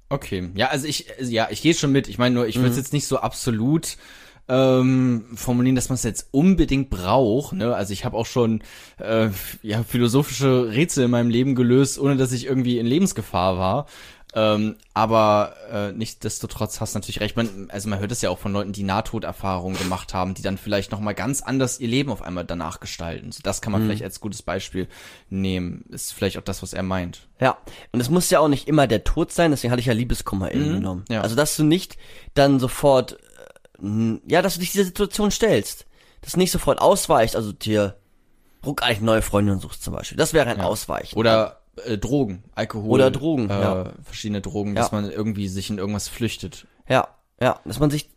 Okay, ja, also ich, ja, ich gehe schon mit. Ich meine nur, ich würde es jetzt nicht so absolut ähm, formulieren, dass man es jetzt unbedingt braucht. Ne? Also ich habe auch schon äh, ja philosophische Rätsel in meinem Leben gelöst, ohne dass ich irgendwie in Lebensgefahr war. Ähm, aber äh, nichtsdestotrotz hast du natürlich recht. Man, also man hört es ja auch von Leuten, die Nahtoderfahrungen gemacht haben, die dann vielleicht noch mal ganz anders ihr Leben auf einmal danach gestalten. So, das kann man vielleicht als gutes Beispiel nehmen. Ist vielleicht auch das, was er meint. Ja, und es muss ja auch nicht immer der Tod sein, deswegen hatte ich ja Liebeskummer eben genommen. ja. Also, dass du nicht dann sofort, äh, ja, dass du dich dieser Situation stellst. Dass du nicht sofort ausweichst, also dir ruckartig neue Freundinnen suchst zum Beispiel. Das wäre ein Ausweichen. Oder äh, Drogen, Alkohol. Oder Drogen, äh, ja. Verschiedene Drogen, Ja. dass man irgendwie sich in irgendwas flüchtet. Ja, ja, dass man sich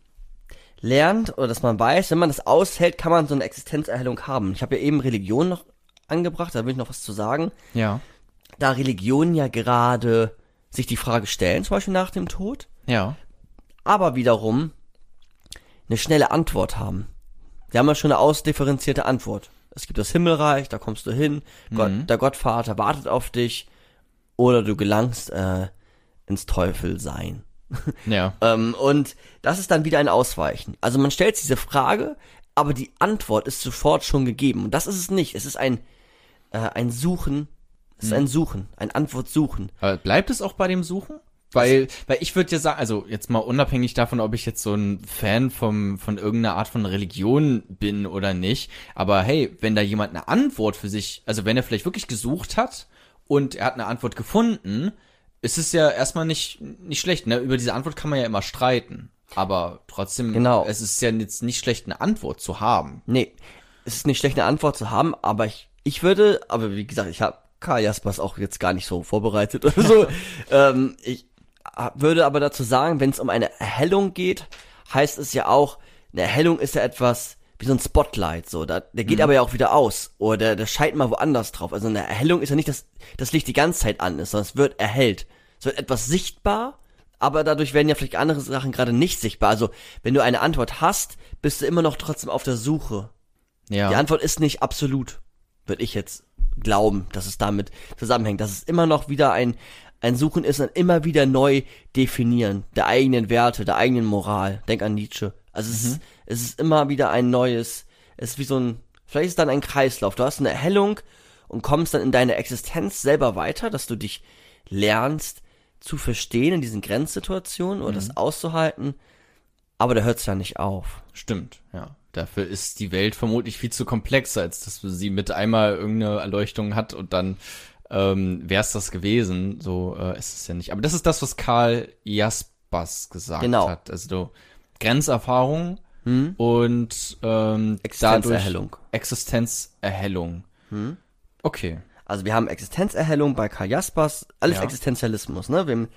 lernt oder dass man weiß, wenn man das aushält, kann man so eine Existenzerhellung haben. Ich habe ja eben Religion noch angebracht, da will ich noch was zu sagen. Ja. Da Religionen ja gerade sich die Frage stellen, zum Beispiel nach dem Tod, Ja. aber wiederum eine schnelle Antwort haben. Sie haben ja schon eine ausdifferenzierte Antwort. Es gibt das Himmelreich, da kommst du hin, Gott, der Gottvater wartet auf dich, oder du gelangst äh, ins Teufelsein. Ja. Ähm, und das ist dann wieder ein Ausweichen. Also man stellt diese Frage, aber die Antwort ist sofort schon gegeben. Und das ist es nicht. Es ist ein, äh, ein Suchen. Es ist ein Suchen, ein Antwort suchen. Aber bleibt es auch bei dem Suchen? Weil, weil ich würde ja sagen, also jetzt mal unabhängig davon, ob ich jetzt so ein Fan vom, von irgendeiner Art von Religion bin oder nicht, aber hey, wenn da jemand eine Antwort für sich, also wenn er vielleicht wirklich gesucht hat und er hat eine Antwort gefunden, ist es ja erstmal nicht, nicht schlecht, ne? Über diese Antwort kann man ja immer streiten. Aber trotzdem, Genau. es ist ja jetzt nicht schlecht, eine Antwort zu haben. Nee, es ist nicht schlecht, eine Antwort zu haben, aber ich, ich würde, aber wie gesagt, ich habe Karl Jaspers auch jetzt gar nicht so vorbereitet oder so. ähm, ich würde aber dazu sagen, wenn es um eine Erhellung geht, heißt es ja auch, eine Erhellung ist ja etwas wie so ein Spotlight, so, da, der geht aber ja auch wieder aus oder der, der scheint mal woanders drauf. Also eine Erhellung ist ja nicht, dass das Licht die ganze Zeit an ist, sondern es wird erhellt. Es wird etwas sichtbar, aber dadurch werden ja vielleicht andere Sachen gerade nicht sichtbar. Also wenn du eine Antwort hast, bist du immer noch trotzdem auf der Suche. Ja. Die Antwort ist nicht absolut, würde ich jetzt glauben, dass es damit zusammenhängt. Dass es immer noch wieder ein, ein Suchen ist und immer wieder neu definieren der eigenen Werte, der eigenen Moral. Denk an Nietzsche. Also es, ist, es ist immer wieder ein neues, es ist wie so ein, vielleicht ist es dann ein Kreislauf. Du hast eine Erhellung und kommst dann in deine Existenz selber weiter, dass du dich lernst zu verstehen in diesen Grenzsituationen oder das auszuhalten. Aber da hört es ja nicht auf. Stimmt, ja. Dafür ist die Welt vermutlich viel zu komplex, als dass sie mit einmal irgendeine Erleuchtung hat und dann ähm, wäre es das gewesen. So äh, ist es ja nicht. Aber das ist das, was Karl Jaspers gesagt Genau. hat. Also du, Grenzerfahrung und ähm, Existenzerhellung. Existenzerhellung. Okay. Also wir haben Existenzerhellung bei Karl Jaspers, alles Ja. Existenzialismus, ne? Wir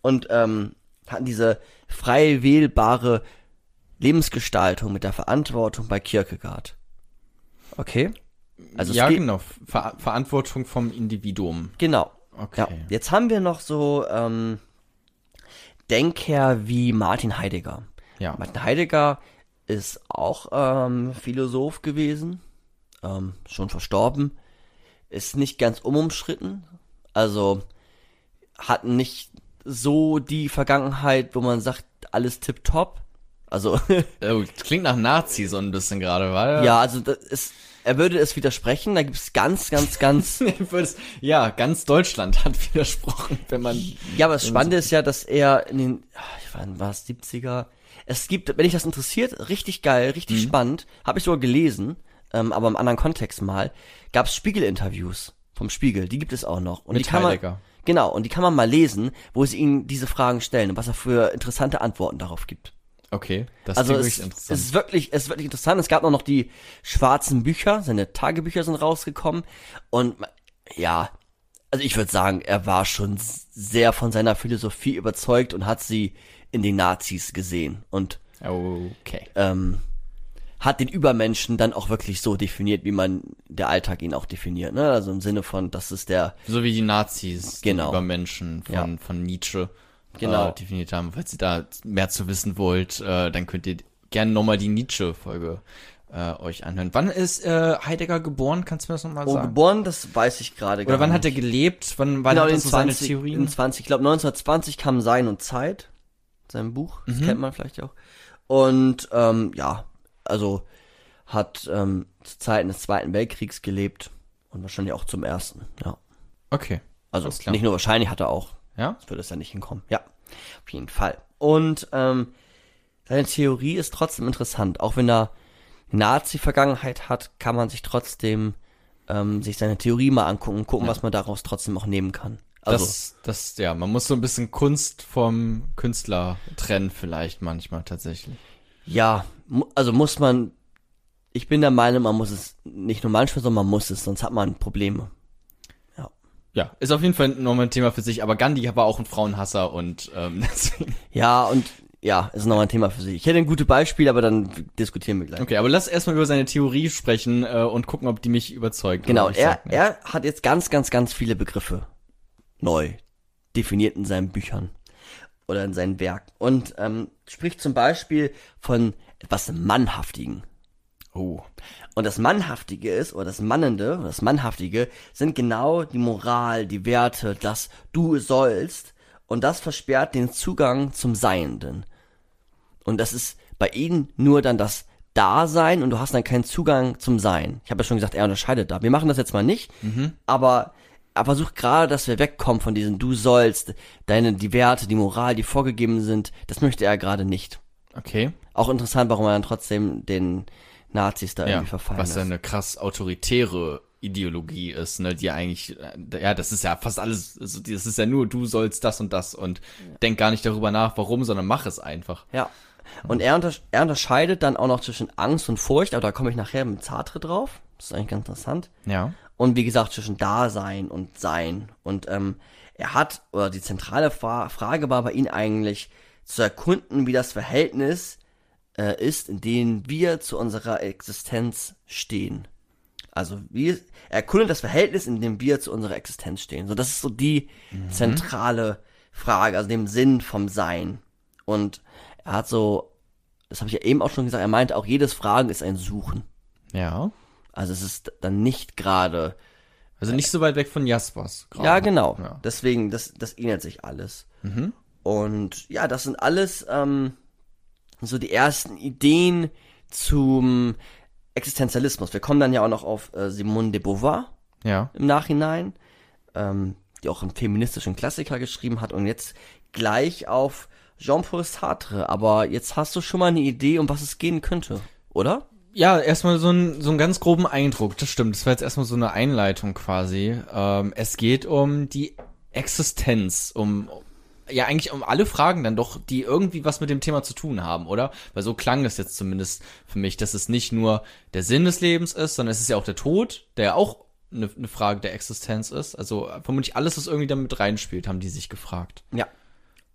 und ähm, hatten diese frei wählbare Lebensgestaltung mit der Verantwortung bei Kierkegaard. Okay? Also ja, genau. Ver Verantwortung vom Individuum. Genau. Okay. Ja. Jetzt haben wir noch so ähm, Denker wie Martin Heidegger. Ja. Martin Heidegger ist auch ähm, Philosoph gewesen, ähm, schon verstorben, ist nicht ganz unumstritten, also hat nicht so die Vergangenheit, wo man sagt, alles tipptopp. Also Oh, klingt nach Nazi so ein bisschen gerade, war ja, also das ist, er würde es widersprechen. Da gibt es ganz, ganz, ganz. Ich ja, ganz Deutschland hat widersprochen, wenn man. ja, aber das Spannende ist ja, dass er in den, ah, ich wann war es 70er. Es gibt, wenn dich das interessiert, richtig geil, richtig spannend. Habe ich sogar gelesen, ähm, aber im anderen Kontext mal. Gab es Spiegel-Interviews vom Spiegel. Die gibt es auch noch. Und Mit die kann man. Genau. Und die kann man mal lesen, wo sie ihnen diese Fragen stellen und was er für interessante Antworten darauf gibt. Okay, das Also es, wirklich es interessant. ist wirklich, es ist wirklich interessant. Es gab noch die schwarzen Bücher, seine Tagebücher sind rausgekommen und ja, also ich würde sagen, er war schon sehr von seiner Philosophie überzeugt und hat sie in den Nazis gesehen und okay. ähm, hat den Übermenschen dann auch wirklich so definiert, wie man der Alltag ihn auch definiert. Ne? Also im Sinne von, das ist der So wie die Nazis Genau. die Übermenschen von, Ja. von Nietzsche Genau. äh, definiert haben. Falls ihr da mehr zu wissen wollt, äh, dann könnt ihr gerne nochmal die Nietzsche-Folge äh, euch anhören. Wann ist äh, Heidegger geboren? Kannst du mir das nochmal oh, sagen? geboren, das weiß ich gerade Oder gar wann nicht. hat er gelebt? Wann, wann Genau, hat er in so seine 20, Theorien? in 20, ich glaube 1920 kam Sein und Zeit, sein Buch, Mhm. das kennt man vielleicht auch. Und ähm, ja, also hat ähm, zu Zeiten des Zweiten Weltkriegs gelebt und wahrscheinlich auch zum Ersten, ja. Okay. Also nicht nur wahrscheinlich hat er auch, Ja? würde es ja nicht hinkommen. Ja, auf jeden Fall. Und ähm, seine Theorie ist trotzdem interessant. Auch wenn er Nazi-Vergangenheit hat, kann man sich trotzdem ähm, sich seine Theorie mal angucken und gucken, was man daraus trotzdem auch nehmen kann. Also das, das, ja, man muss so ein bisschen Kunst vom Künstler trennen vielleicht manchmal tatsächlich. ja, also muss man. Ich bin der Meinung, man muss es nicht nur manchmal, sondern man muss es, sonst hat man Probleme. Ja, ist auf jeden Fall nochmal ein Thema für sich, aber Gandhi war auch ein Frauenhasser und ähm, deswegen. Ja, und ja, ist nochmal ein Thema für sich. Ich hätte ein gutes Beispiel, aber dann diskutieren wir gleich. Okay, aber lass erstmal über seine Theorie sprechen äh, und gucken, ob die mich überzeugt. Genau, er, sag er hat jetzt ganz, ganz, ganz viele Begriffe neu definiert in seinen Büchern oder in seinen Werken und ähm, spricht zum Beispiel von etwas Mannhaftigen. Oh. Und das Mannhaftige ist, oder das Mannende, oder das Mannhaftige, sind genau die Moral, die Werte, das du sollst. Und das versperrt den Zugang zum Seienden. Und das ist bei ihnen nur dann das Dasein und du hast dann keinen Zugang zum Sein. Ich habe ja schon gesagt, er unterscheidet da. Wir machen das jetzt mal nicht, aber er versucht gerade, dass wir wegkommen von diesen du sollst, deine, die Werte, die Moral, die vorgegeben sind. Das möchte er gerade nicht. Okay. Auch interessant, warum er dann trotzdem den Nazis da Ja, irgendwie verfallen was ist. ja eine krass autoritäre Ideologie ist, ne, die eigentlich, äh, ja, das ist ja fast alles, also das ist ja nur, du sollst das und das und denk gar nicht darüber nach, warum, sondern mach es einfach. Ja. Und er, unter er unterscheidet dann auch noch zwischen Angst und Furcht, aber da komme ich nachher mit Sartre drauf. Das ist eigentlich ganz interessant. Ja. Und wie gesagt, zwischen Dasein und Sein. Und ähm, er hat, oder die zentrale Fra Frage war bei ihm eigentlich, zu erkunden, wie das Verhältnis äh, ist, in dem wir zu unserer Existenz stehen. Also wie er erkundet das Verhältnis, in dem wir zu unserer Existenz stehen. So, das ist so die zentrale Frage, also dem Sinn vom Sein. Und er hat so, das habe ich ja eben auch schon gesagt, er meinte auch, jedes Fragen ist ein Suchen. Ja. Also es ist dann nicht gerade Also nicht so weit weg von Jaspers. gerade. Ja, genau. Ja. Deswegen, das, das ähnelt sich alles. Und ja, das sind alles ähm, so die ersten Ideen zum Existenzialismus. Wir kommen dann ja auch noch auf äh, Simone de Beauvoir Ja. im Nachhinein, ähm, die auch einen feministischen Klassiker geschrieben hat und jetzt gleich auf Jean-Paul Sartre. Aber jetzt hast du schon mal eine Idee, um was es gehen könnte, oder? Ja, erstmal so ein so einen ganz groben Eindruck, das stimmt. Das war jetzt erstmal so eine Einleitung quasi. Ähm, es geht um die Existenz, um ja eigentlich um alle Fragen dann doch, die irgendwie was mit dem Thema zu tun haben, oder? Weil so klang es jetzt zumindest für mich, dass es nicht nur der Sinn des Lebens ist, sondern es ist ja auch der Tod, der ja auch eine, eine Frage der Existenz ist. Also vermutlich alles, was irgendwie damit reinspielt, haben die sich gefragt. Ja.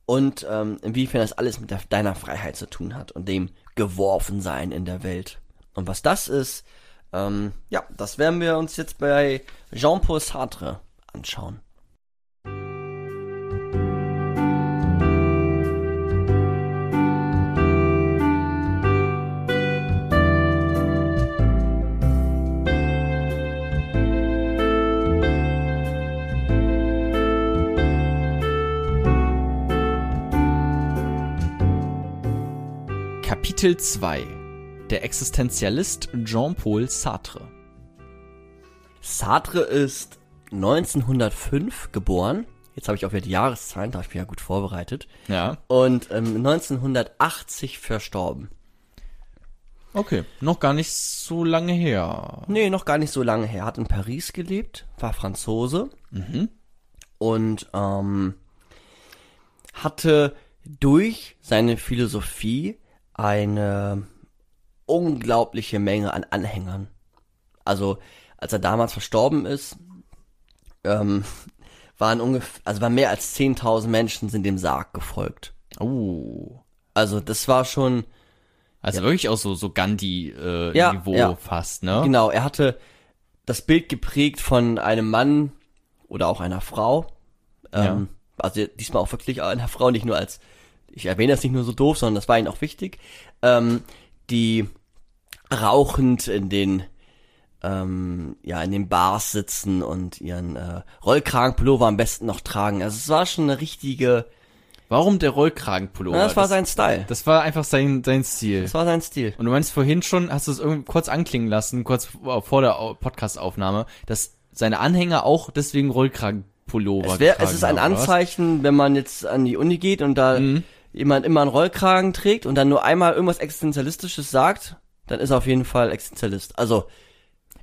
Und ähm, inwiefern das alles mit deiner Freiheit zu tun hat und dem Geworfensein in der Welt. Und was das ist, ähm, ja, das werden wir uns jetzt bei Jean-Paul Sartre anschauen. Kapitel 2 Der Existenzialist Jean-Paul Sartre. Sartre ist 1905 geboren. Jetzt habe ich auch wieder die Jahreszahlen, da habe ich mich ja gut vorbereitet. Ja. Und ähm, 1980 verstorben. Okay, noch gar nicht so lange her. Nee, noch gar nicht so lange her. Hat in Paris gelebt, war Franzose und ähm, hatte durch seine Philosophie eine unglaubliche Menge an Anhängern. Also als er damals verstorben ist, ähm, waren ungefähr, also waren mehr als 10.000 Menschen sind dem Sarg gefolgt. Oh. Also das war schon Also wirklich auch so, so Gandhi-Niveau äh, Ja, Niveau ja. fast, ne? Genau, er hatte das Bild geprägt von einem Mann oder auch einer Frau. Ähm, Also diesmal auch wirklich einer Frau, nicht nur als, ich erwähne das nicht nur so doof, sondern das war ihm auch wichtig, ähm, die rauchend in den ähm, ja, in den Bars sitzen und ihren äh, Rollkragenpullover am besten noch tragen. Also es war schon eine richtige, Warum der Rollkragenpullover? na, das war sein Style. Das war einfach sein, sein Stil. Das war sein Stil. Und du meinst vorhin schon, hast du es irgendwie kurz anklingen lassen, kurz vor der Au- Podcast-Aufnahme, dass seine Anhänger auch deswegen Rollkragenpullover Es, wär, es ist ein oder was? Anzeichen, wenn man jetzt an die Uni geht und da Mhm. Jemand immer einen Rollkragen trägt und dann nur einmal irgendwas Existenzialistisches sagt, dann ist er auf jeden Fall Existenzialist. Also,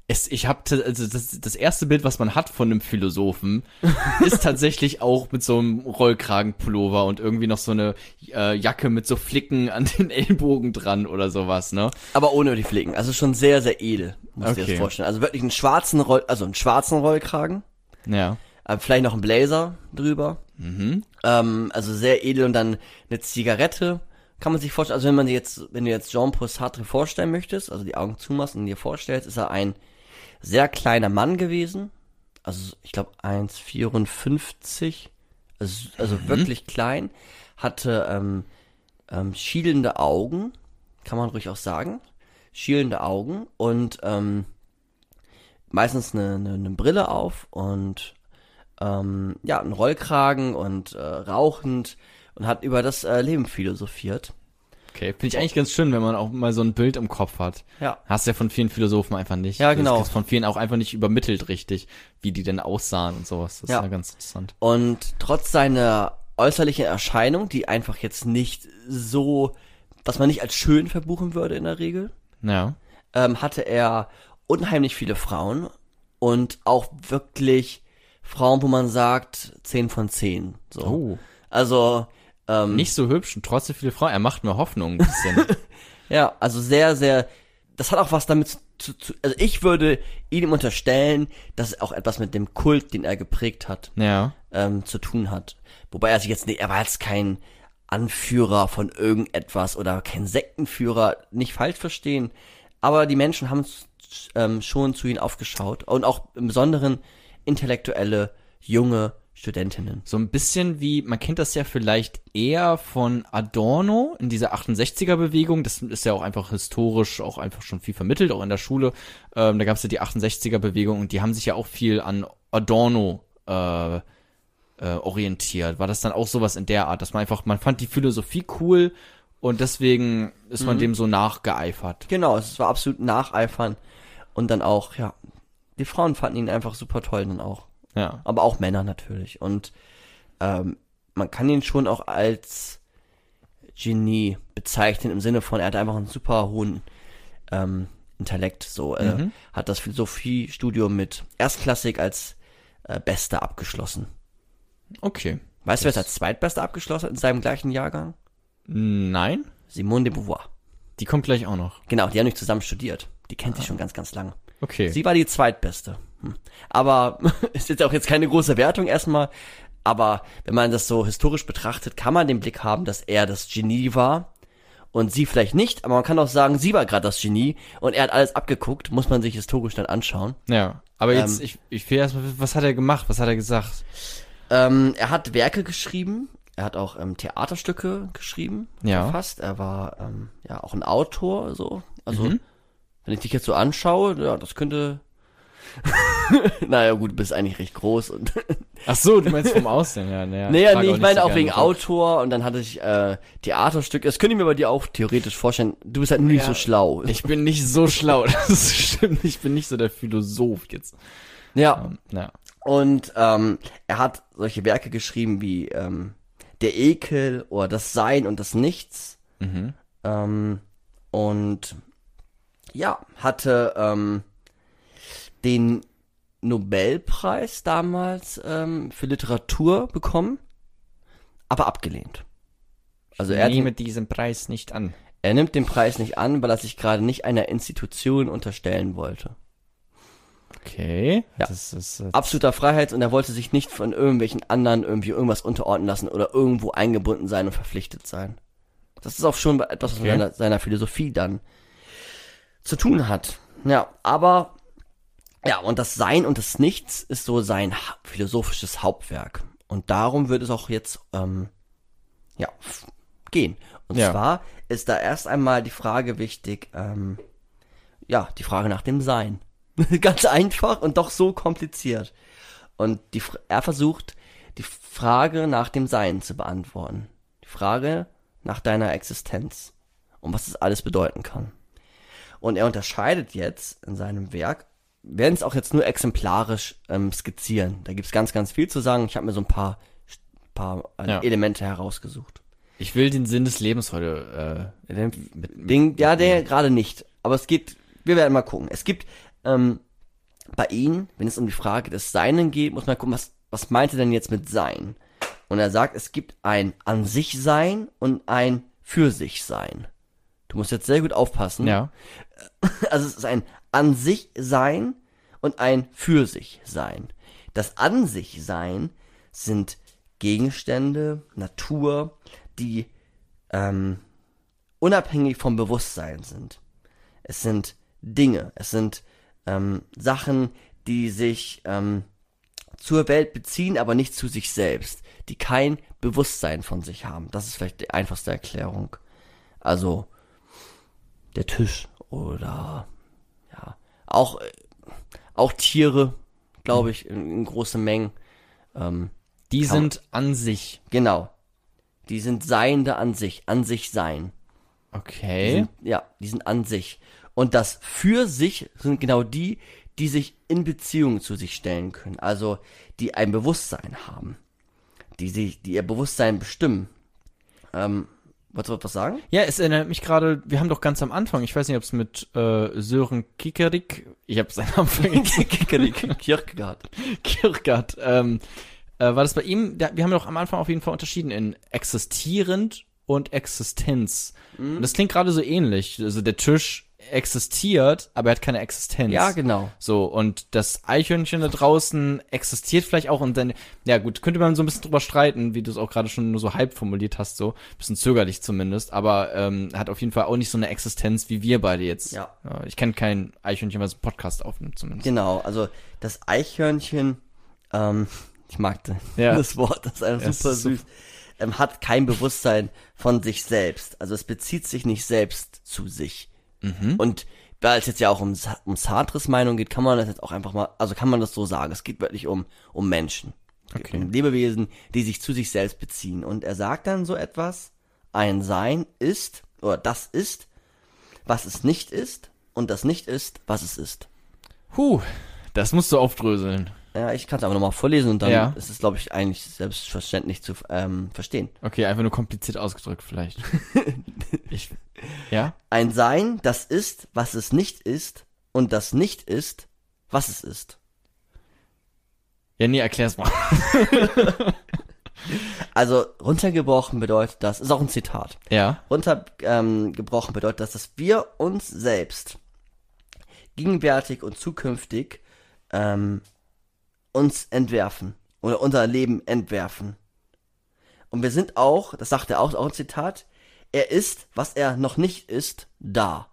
Es, ich habe also das, das erste Bild, was man hat von einem Philosophen, ist tatsächlich auch mit so einem Rollkragenpullover und irgendwie noch so eine äh, Jacke mit so Flicken an den Ellbogen dran oder sowas, ne? aber ohne die Flicken. Also schon sehr, sehr edel, musst du dir Okay. das vorstellen. Also wirklich einen schwarzen Roll, also einen schwarzen Rollkragen, Ja. äh, vielleicht noch einen Blazer drüber. Mhm. Ähm, also sehr edel und dann eine Zigarette. Kann man sich vorstellen, also wenn man jetzt, wenn du jetzt Jean-Paul Sartre vorstellen möchtest, also die Augen zumachst und dir vorstellst, ist er ein sehr kleiner Mann gewesen. Also ich glaube 1,54. Also, also wirklich klein. Hatte ähm, ähm, schielende Augen, kann man ruhig auch sagen. Schielende Augen und ähm, meistens eine, eine, eine Brille auf und ähm, ja, einen Rollkragen und äh, rauchend und hat über das äh, Leben philosophiert. Okay, finde ich eigentlich ganz schön, wenn man auch mal so ein Bild im Kopf hat. Ja. Hast ja von vielen Philosophen einfach nicht. Ja, genau. Das ist von vielen auch einfach nicht übermittelt richtig, wie die denn aussahen und sowas. Das Ja. ist ja ganz interessant. Und trotz seiner äußerlichen Erscheinung, die einfach jetzt nicht so, was man nicht als schön verbuchen würde in der Regel, Ja. ähm, hatte er unheimlich viele Frauen und auch wirklich Frauen, wo man sagt, 10 von 10. So. Oh. Also, ähm, Nicht so hübsch und trotzdem viele Frauen. Er macht mir Hoffnung ein bisschen. ja, also sehr, sehr, das hat auch was damit zu, zu also ich würde ihm unterstellen, dass es auch etwas mit dem Kult, den er geprägt hat, ja. ähm, zu tun hat. Wobei er sich jetzt nicht, er war jetzt kein Anführer von irgendetwas oder kein Sektenführer, nicht falsch verstehen. Aber die Menschen haben ähm, schon zu ihm aufgeschaut und auch im Besonderen intellektuelle junge Studentinnen. So ein bisschen wie, man kennt das ja vielleicht eher von Adorno in dieser 68er-Bewegung. Das ist ja auch einfach historisch auch einfach schon viel vermittelt, auch in der Schule. Ähm, da gab es ja die 68er-Bewegung und die haben sich ja auch viel an Adorno äh, äh, orientiert. War das dann auch sowas in der Art, dass man einfach, man fand die Philosophie cool und deswegen ist man dem so nachgeeifert. Genau, es war absolut nacheifern und dann auch, ja, die Frauen fanden ihn einfach super toll dann auch. Ja. aber auch Männer natürlich. Und ähm, man kann ihn schon auch als Genie bezeichnen im Sinne von, er hat einfach einen super hohen ähm, Intellekt. So, äh, Mhm. hat das Philosophiestudium mit Erstklassik als äh, Bester abgeschlossen. Okay. Weißt du, wer es als Zweitbester abgeschlossen hat in seinem gleichen Jahrgang? Nein? Simone de Beauvoir. Die kommt gleich auch noch. Genau, die haben nicht zusammen studiert. Die kennt sich schon ganz, ganz lange. Okay. Sie war die zweitbeste. Hm. Aber ist jetzt auch jetzt keine große Wertung erstmal. Aber wenn man das so historisch betrachtet, kann man den Blick haben, dass er das Genie war und sie vielleicht nicht. Aber man kann auch sagen, sie war gerade das Genie und er hat alles abgeguckt. Muss man sich historisch dann anschauen. ja. Aber jetzt, Ähm, ich, ich will erstmal, was hat er gemacht? Was hat er gesagt? Ähm, er hat Werke geschrieben. Er hat auch ähm, Theaterstücke geschrieben, Ja. verfasst. Er war ähm, ja auch ein Autor, so. Also Mhm. Wenn ich dich jetzt so anschaue, ja, das könnte. naja, gut, du bist eigentlich recht groß und Ach so, du meinst vom Aussehen, ja. Naja, Naja, nee, ich nicht meine so auch wegen. Autor und dann hatte ich äh, Theaterstück. Das könnte ich mir bei dir auch theoretisch vorstellen. Du bist halt nur nicht Ja. so schlau. Ich bin nicht so schlau, das stimmt. Ich bin nicht so der Philosoph jetzt. ja, Ähm, ja. und ähm, er hat solche Werke geschrieben wie ähm, Der Ekel oder Das Sein und das Nichts. Mhm. Ähm, und ja, hatte ähm, den Nobelpreis damals ähm, für Literatur bekommen, aber abgelehnt. Also er hat ihn- nehme diesen Preis nicht an. Er nimmt den Preis nicht an, weil er sich gerade nicht einer Institution unterstellen wollte. Okay. Ja. Das ist, äh, Absoluter Freiheit und er wollte sich nicht von irgendwelchen anderen irgendwie irgendwas unterordnen lassen oder irgendwo eingebunden sein und verpflichtet sein. Das ist auch schon etwas, was Okay. seiner, seiner Philosophie dann zu tun hat. Ja, aber ja, und das Sein und das Nichts ist so sein philosophisches Hauptwerk. Und darum wird es auch jetzt ähm, ja gehen. Und Ja. zwar ist da erst einmal die Frage wichtig, ähm, ja, die Frage nach dem Sein. Ganz einfach und doch so kompliziert. Und die, er versucht, die Frage nach dem Sein zu beantworten. Die Frage nach deiner Existenz und was das alles bedeuten kann. Und er unterscheidet jetzt in seinem Werk, werden es auch jetzt nur exemplarisch ähm, skizzieren. Da gibt's ganz, ganz viel zu sagen. Ich habe mir so ein paar, paar äh, Ja. Elemente herausgesucht. ich will den Sinn des Lebens heute. Äh, Den, den, ja, der gerade nicht. Aber es geht, wir werden mal gucken. Es gibt ähm, bei ihm, wenn es um die Frage des Seinen geht, muss man gucken, was, was meint er denn jetzt mit Sein? Und er sagt, es gibt ein an sich Sein und ein für sich Sein. Du musst jetzt sehr gut aufpassen. ja. Also es ist ein an sich Sein und ein für sich Sein. Das an sich Sein sind Gegenstände, Natur, die ähm, unabhängig vom Bewusstsein sind. Es sind Dinge, es sind ähm, Sachen, die sich ähm, zur Welt beziehen, aber nicht zu sich selbst, die kein Bewusstsein von sich haben. Das ist vielleicht die einfachste Erklärung. Also der Tisch oder ja auch auch Tiere, glaube ich, in, in großen Mengen. Ähm, Die sind an sich. genau, die sind Seiende an sich, an sich sein. Die Okay. sind, ja, die sind an sich. Und das für sich sind genau die, die sich in Beziehung zu sich stellen können. Also, die ein Bewusstsein haben. Die sich, die ihr Bewusstsein bestimmen. Ähm, wolltest du was sagen? Ja, es erinnert mich gerade, wir haben doch ganz am Anfang, ich weiß nicht, ob es mit äh, Sören Kikerik, ich habe seinen Namen vergessen, Kierkegaard. Kierkegaard, ähm, äh, war das bei ihm, der, wir haben doch am Anfang auf jeden Fall unterschieden in existierend und Existenz. Mhm. Und das klingt gerade so ähnlich. Also der Tisch existiert, aber er hat keine Existenz. Ja, genau. So, und das Eichhörnchen da draußen existiert vielleicht auch und dann, ja gut, könnte man so ein bisschen drüber streiten, wie du es auch gerade schon nur so halb formuliert hast, so, bisschen zögerlich zumindest, aber ähm, hat auf jeden Fall auch nicht so eine Existenz wie wir beide jetzt. Ja. ich kenne kein Eichhörnchen, was einen Podcast aufnimmt zumindest. Genau, also das Eichhörnchen, ähm, ich mag das, Ja. das Wort, das ist einfach Ja, super ist süß, ähm, hat kein Bewusstsein von sich selbst. Also es bezieht sich nicht selbst zu sich. Mhm. Und weil es jetzt ja auch um, um Sartres Meinung geht, kann man das jetzt auch einfach mal, also kann man das so sagen. Es geht wirklich um, um Menschen. Okay. Um Lebewesen, die sich zu sich selbst beziehen. Und er sagt dann so etwas, ein Sein ist, oder das ist, was es nicht ist, und das nicht ist, was es ist. Puh, das musst du aufdröseln. Ja, ich kann es aber nochmal vorlesen und dann Ja. ist es, glaube ich, eigentlich selbstverständlich zu ähm, verstehen. Okay, einfach nur kompliziert ausgedrückt vielleicht. ich, ja? Ein Sein, das ist, was es nicht ist, und das nicht ist, was es ist. Ja, nee, erklär's mal. Also runtergebrochen bedeutet das, ist auch ein Zitat. Ja. Runtergebrochen ähm, bedeutet das, dass wir uns selbst gegenwärtig und zukünftig ähm, uns entwerfen oder unser Leben entwerfen. Und wir sind auch, das sagt er auch, auch ein Zitat, er ist, was er noch nicht ist, da.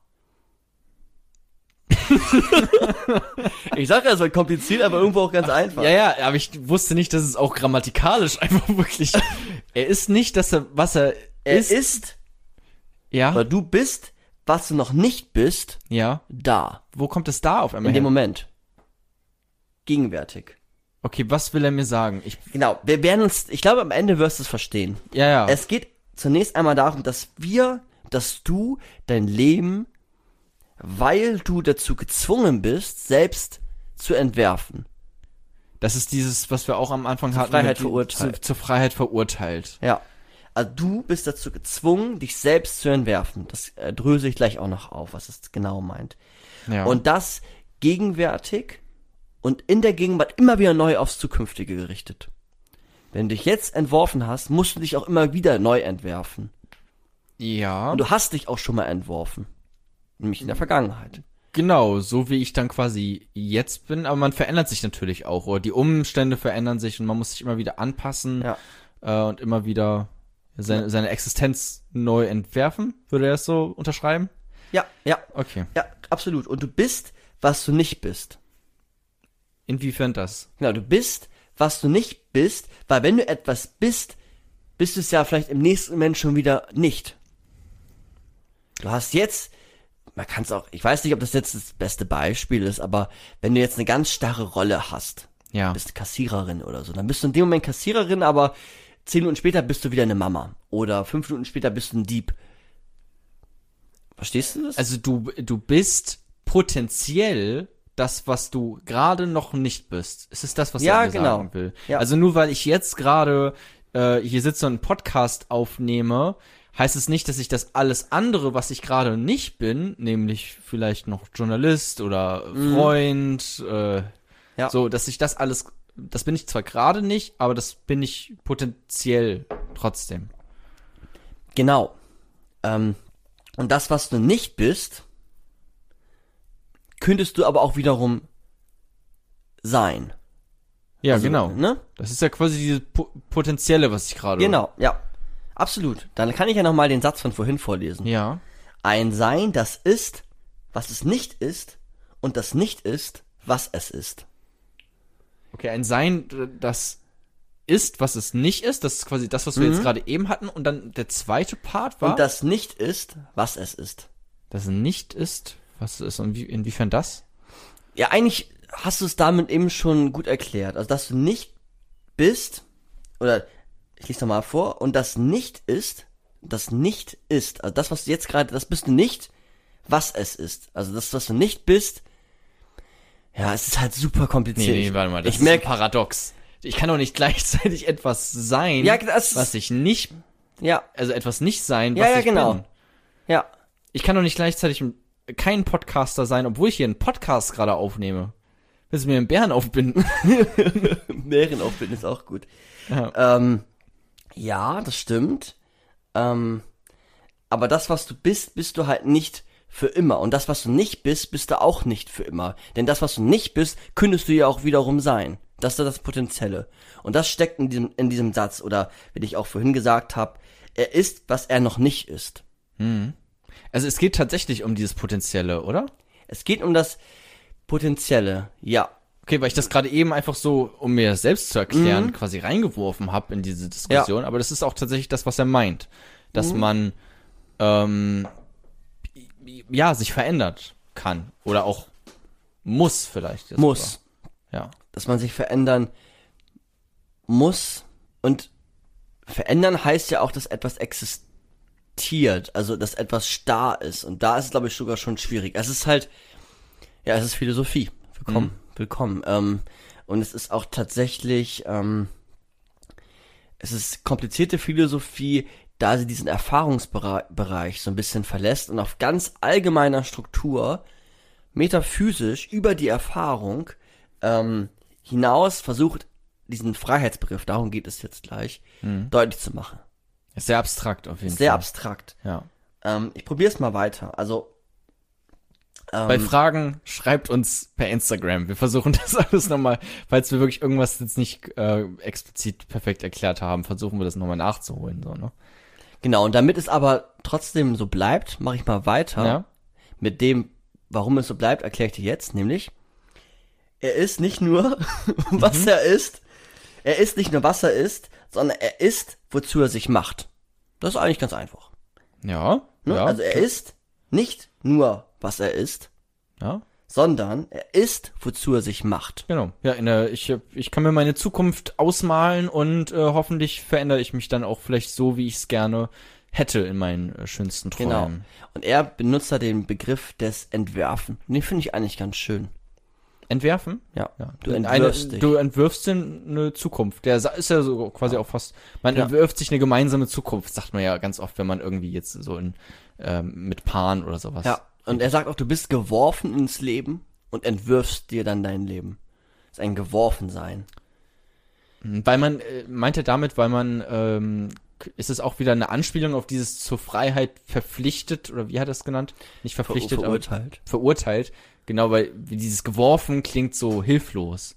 ich sage ja, es wird kompliziert, aber irgendwo auch ganz einfach. Ja, ja, aber ich wusste nicht, dass es auch grammatikalisch einfach wirklich. er ist nicht, dass er, was er, er ist. ist, ja. weil du bist, was du noch nicht bist, Ja. da. Wo kommt es da auf einmal In dem her? Moment. Gegenwärtig. Okay, was will er mir sagen? Ich, Genau, wir werden uns, ich glaube, am Ende wirst du es verstehen. ja, ja. Es geht zunächst einmal darum, dass wir, dass du dein Leben, weil du dazu gezwungen bist, selbst zu entwerfen. das ist dieses, was wir auch am Anfang hatten. Freiheit verurteilt. Zu, zur Freiheit verurteilt. Ja. Also du bist dazu gezwungen, dich selbst zu entwerfen. Das äh, dröse ich gleich auch noch auf, was es genau meint. Ja. Und das gegenwärtig und in der Gegenwart immer wieder neu aufs Zukünftige gerichtet. Wenn du dich jetzt entworfen hast, musst du dich auch immer wieder neu entwerfen. ja. Und du hast dich auch schon mal entworfen. Nämlich in der Vergangenheit. Genau, so wie ich dann quasi jetzt bin, aber man verändert sich natürlich auch, oder die Umstände verändern sich und man muss sich immer wieder anpassen Ja. äh, und immer wieder seine, seine Existenz neu entwerfen. Würde er das so unterschreiben? Ja, ja, Okay. ja, absolut. Und du bist, was du nicht bist. Inwiefern das? Genau, du bist, was du nicht bist, weil wenn du etwas bist, bist du es ja vielleicht im nächsten Moment schon wieder nicht. Du hast jetzt, man kann es auch, ich weiß nicht, ob das jetzt das beste Beispiel ist, aber wenn du jetzt eine ganz starre Rolle hast, Ja. bist Kassiererin oder so, dann bist du in dem Moment Kassiererin, aber zehn Minuten später bist du wieder eine Mama. Oder fünf Minuten später bist du ein Dieb. Verstehst du das? Also du, du bist potenziell das, was du gerade noch nicht bist. Es ist das, was Ja, er mir genau. sagen will. Ja. Also nur weil ich jetzt gerade äh, hier sitze und einen Podcast aufnehme, heißt es nicht, dass ich das alles andere, was ich gerade nicht bin, nämlich vielleicht noch Journalist oder Freund, äh, Mhm. Ja. so, dass ich das alles, das bin ich zwar gerade nicht, aber das bin ich potenziell trotzdem. Genau. Ähm, und das, was du nicht bist, könntest du aber auch wiederum sein. Ja, Also, genau. Ne? Das ist ja quasi dieses po Potenzielle, was ich gerade. Genau, ja. Absolut. Dann kann ich ja nochmal den Satz von vorhin vorlesen. Ja. Ein Sein, das ist, was es nicht ist, und das nicht ist, was es ist. Okay, ein Sein, das ist, was es nicht ist. Das ist quasi das, was wir jetzt gerade eben hatten. Und dann der zweite Part war, Mhm. Und das nicht ist, was es ist. das nicht ist, was es ist. Und wie, inwiefern das? Ja, eigentlich hast du es damit eben schon gut erklärt. Also, dass du nicht bist, oder ich lese nochmal vor, und das nicht ist, das nicht ist, also das, was du jetzt gerade, das bist du nicht, was es ist. Also das, was du nicht bist, ja, es ist halt super kompliziert. Nee, nee, warte mal, das ich ist merk, ein Paradox. Ich kann doch nicht gleichzeitig etwas sein, Ja, das was ich nicht, ja, also etwas nicht sein, was Ja, ja, ich genau. bin. ja, Ich kann doch nicht gleichzeitig kein Podcaster sein, obwohl ich hier einen Podcast gerade aufnehme. Willst du mir einen Bären aufbinden? Meeren aufbilden ist auch gut. Ja. Ähm, ja, das stimmt. Ähm, aber das, was du bist, bist du halt nicht für immer. Und das, was du nicht bist, bist du auch nicht für immer. Denn das, was du nicht bist, könntest du ja auch wiederum sein. Das ist das Potenzielle. Und das steckt in diesem, in diesem Satz. Oder, wie ich auch vorhin gesagt habe, er ist, was er noch nicht ist. Also es geht tatsächlich um dieses Potenzielle, oder? Es geht um das Potenzielle. Ja. Okay, weil ich das gerade eben einfach so, um mir das selbst zu erklären, quasi reingeworfen habe in diese Diskussion. Aber das ist auch tatsächlich das, was er meint. Dass man ähm, ja sich verändert kann. Oder auch muss vielleicht. Muss. sogar. Ja. dass man sich verändern muss. Und verändern heißt ja auch, dass etwas existiert, also dass etwas starr ist. Und da ist es, glaube ich, sogar schon schwierig. Es ist halt, ja, es ist Philosophie. Willkommen, willkommen. Ähm, und es ist auch tatsächlich, ähm, es ist komplizierte Philosophie, da sie diesen Erfahrungsbereich so ein bisschen verlässt und auf ganz allgemeiner Struktur metaphysisch über die Erfahrung ähm, hinaus versucht, diesen Freiheitsbegriff, darum geht es jetzt gleich, deutlich zu machen. Ist sehr abstrakt auf jeden Sehr Fall. abstrakt. Ja. Ähm, ich probiere es mal weiter. Also ähm, Bei Fragen schreibt uns per Instagram. Wir versuchen das alles nochmal, falls wir wirklich irgendwas jetzt nicht äh, explizit perfekt erklärt haben, versuchen wir das nochmal nachzuholen. So, ne? genau, und damit es aber trotzdem so bleibt, mache ich mal weiter. Ja. Mit dem, warum es so bleibt, erkläre ich dir jetzt, nämlich, er ist nicht nur, was er ist, er ist nicht nur, was er ist, sondern er ist, wozu er sich macht. Das ist eigentlich ganz einfach. Ja. Ne? ja. Also er ist nicht nur, was er ist, ja. sondern er ist, wozu er sich macht. Genau. Ja, in der, ich, ich kann mir meine Zukunft ausmalen und äh, hoffentlich verändere ich mich dann auch vielleicht so, wie ich es gerne hätte in meinen äh, schönsten Träumen. Genau. Und er benutzt da den Begriff des Entwerfen. Und den finde ich eigentlich ganz schön. Entwerfen? Ja. Ja. Du Eine- entwirfst dich. Du entwirfst dir eine Zukunft. Der ist ja so quasi auch fast, man Ja. entwirft sich eine gemeinsame Zukunft, sagt man ja ganz oft, wenn man irgendwie jetzt so in, ähm, mit Paaren oder sowas. Ja. Und er sagt auch, du bist geworfen ins Leben und entwirfst dir dann dein Leben. Das ist ein Geworfensein. Weil man, äh, meint er damit, weil man, ähm, ist es auch wieder eine Anspielung auf dieses zur Freiheit verpflichtet, oder wie hat er es genannt? Nicht verpflichtet, aber verurteilt. verurteilt. Genau, weil dieses geworfen klingt so hilflos.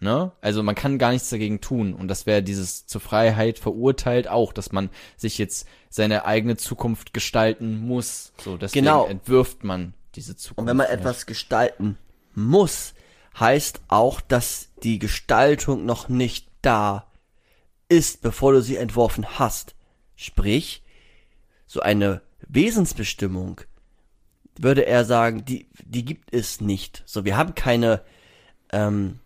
Ne? Also man kann gar nichts dagegen tun. Und das wäre dieses zur Freiheit verurteilt auch, dass man sich jetzt seine eigene Zukunft gestalten muss. So, deswegen Genau. entwirft man diese Zukunft. Und wenn man ja. etwas gestalten muss, heißt auch, dass die Gestaltung noch nicht da ist, bevor du sie entworfen hast. Sprich, so eine Wesensbestimmung würde er sagen, die, die gibt es nicht. So, wir haben keine, ähm,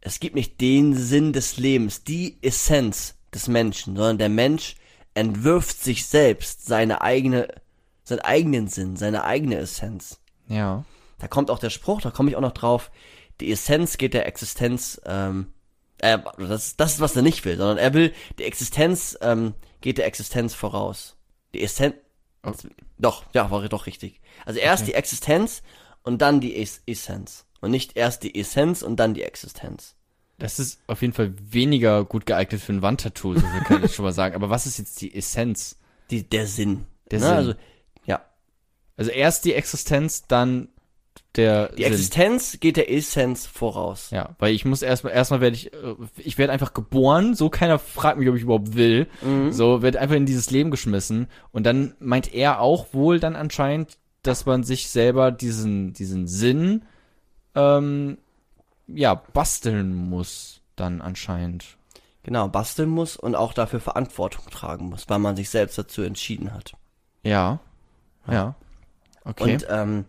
es gibt nicht den Sinn des Lebens, die Essenz des Menschen, sondern der Mensch entwirft sich selbst seine eigene, seinen eigenen Sinn, seine eigene Essenz. Ja. Da kommt auch der Spruch, da komme ich auch noch drauf, die Essenz geht der Existenz, ähm, äh, das, das ist, was er nicht will, sondern er will, die Existenz ähm, geht der Existenz voraus. Die Essenz, Oh. doch, ja, war doch richtig. Also erst die Existenz und dann die es Essenz. Und nicht erst die Essenz und dann die Existenz. Das ist auf jeden Fall weniger gut geeignet für ein Wandtattoo, so viel kann ich schon mal sagen. Aber was ist jetzt die Essenz? Die, der Sinn. Der ne? Sinn. Also, ja. Also erst die Existenz, dann der Die Sinn. Existenz geht der Essenz voraus. Ja, weil ich muss erstmal, erstmal werde ich, äh, ich werde einfach geboren, so keiner fragt mich, ob ich überhaupt will. So, wird einfach in dieses Leben geschmissen. Und dann meint er auch wohl dann anscheinend, dass man sich selber diesen, diesen Sinn, ähm, ja, basteln muss, dann anscheinend. Genau, basteln muss und auch dafür Verantwortung tragen muss, weil man sich selbst dazu entschieden hat. Ja. Ja. Okay. Und ähm,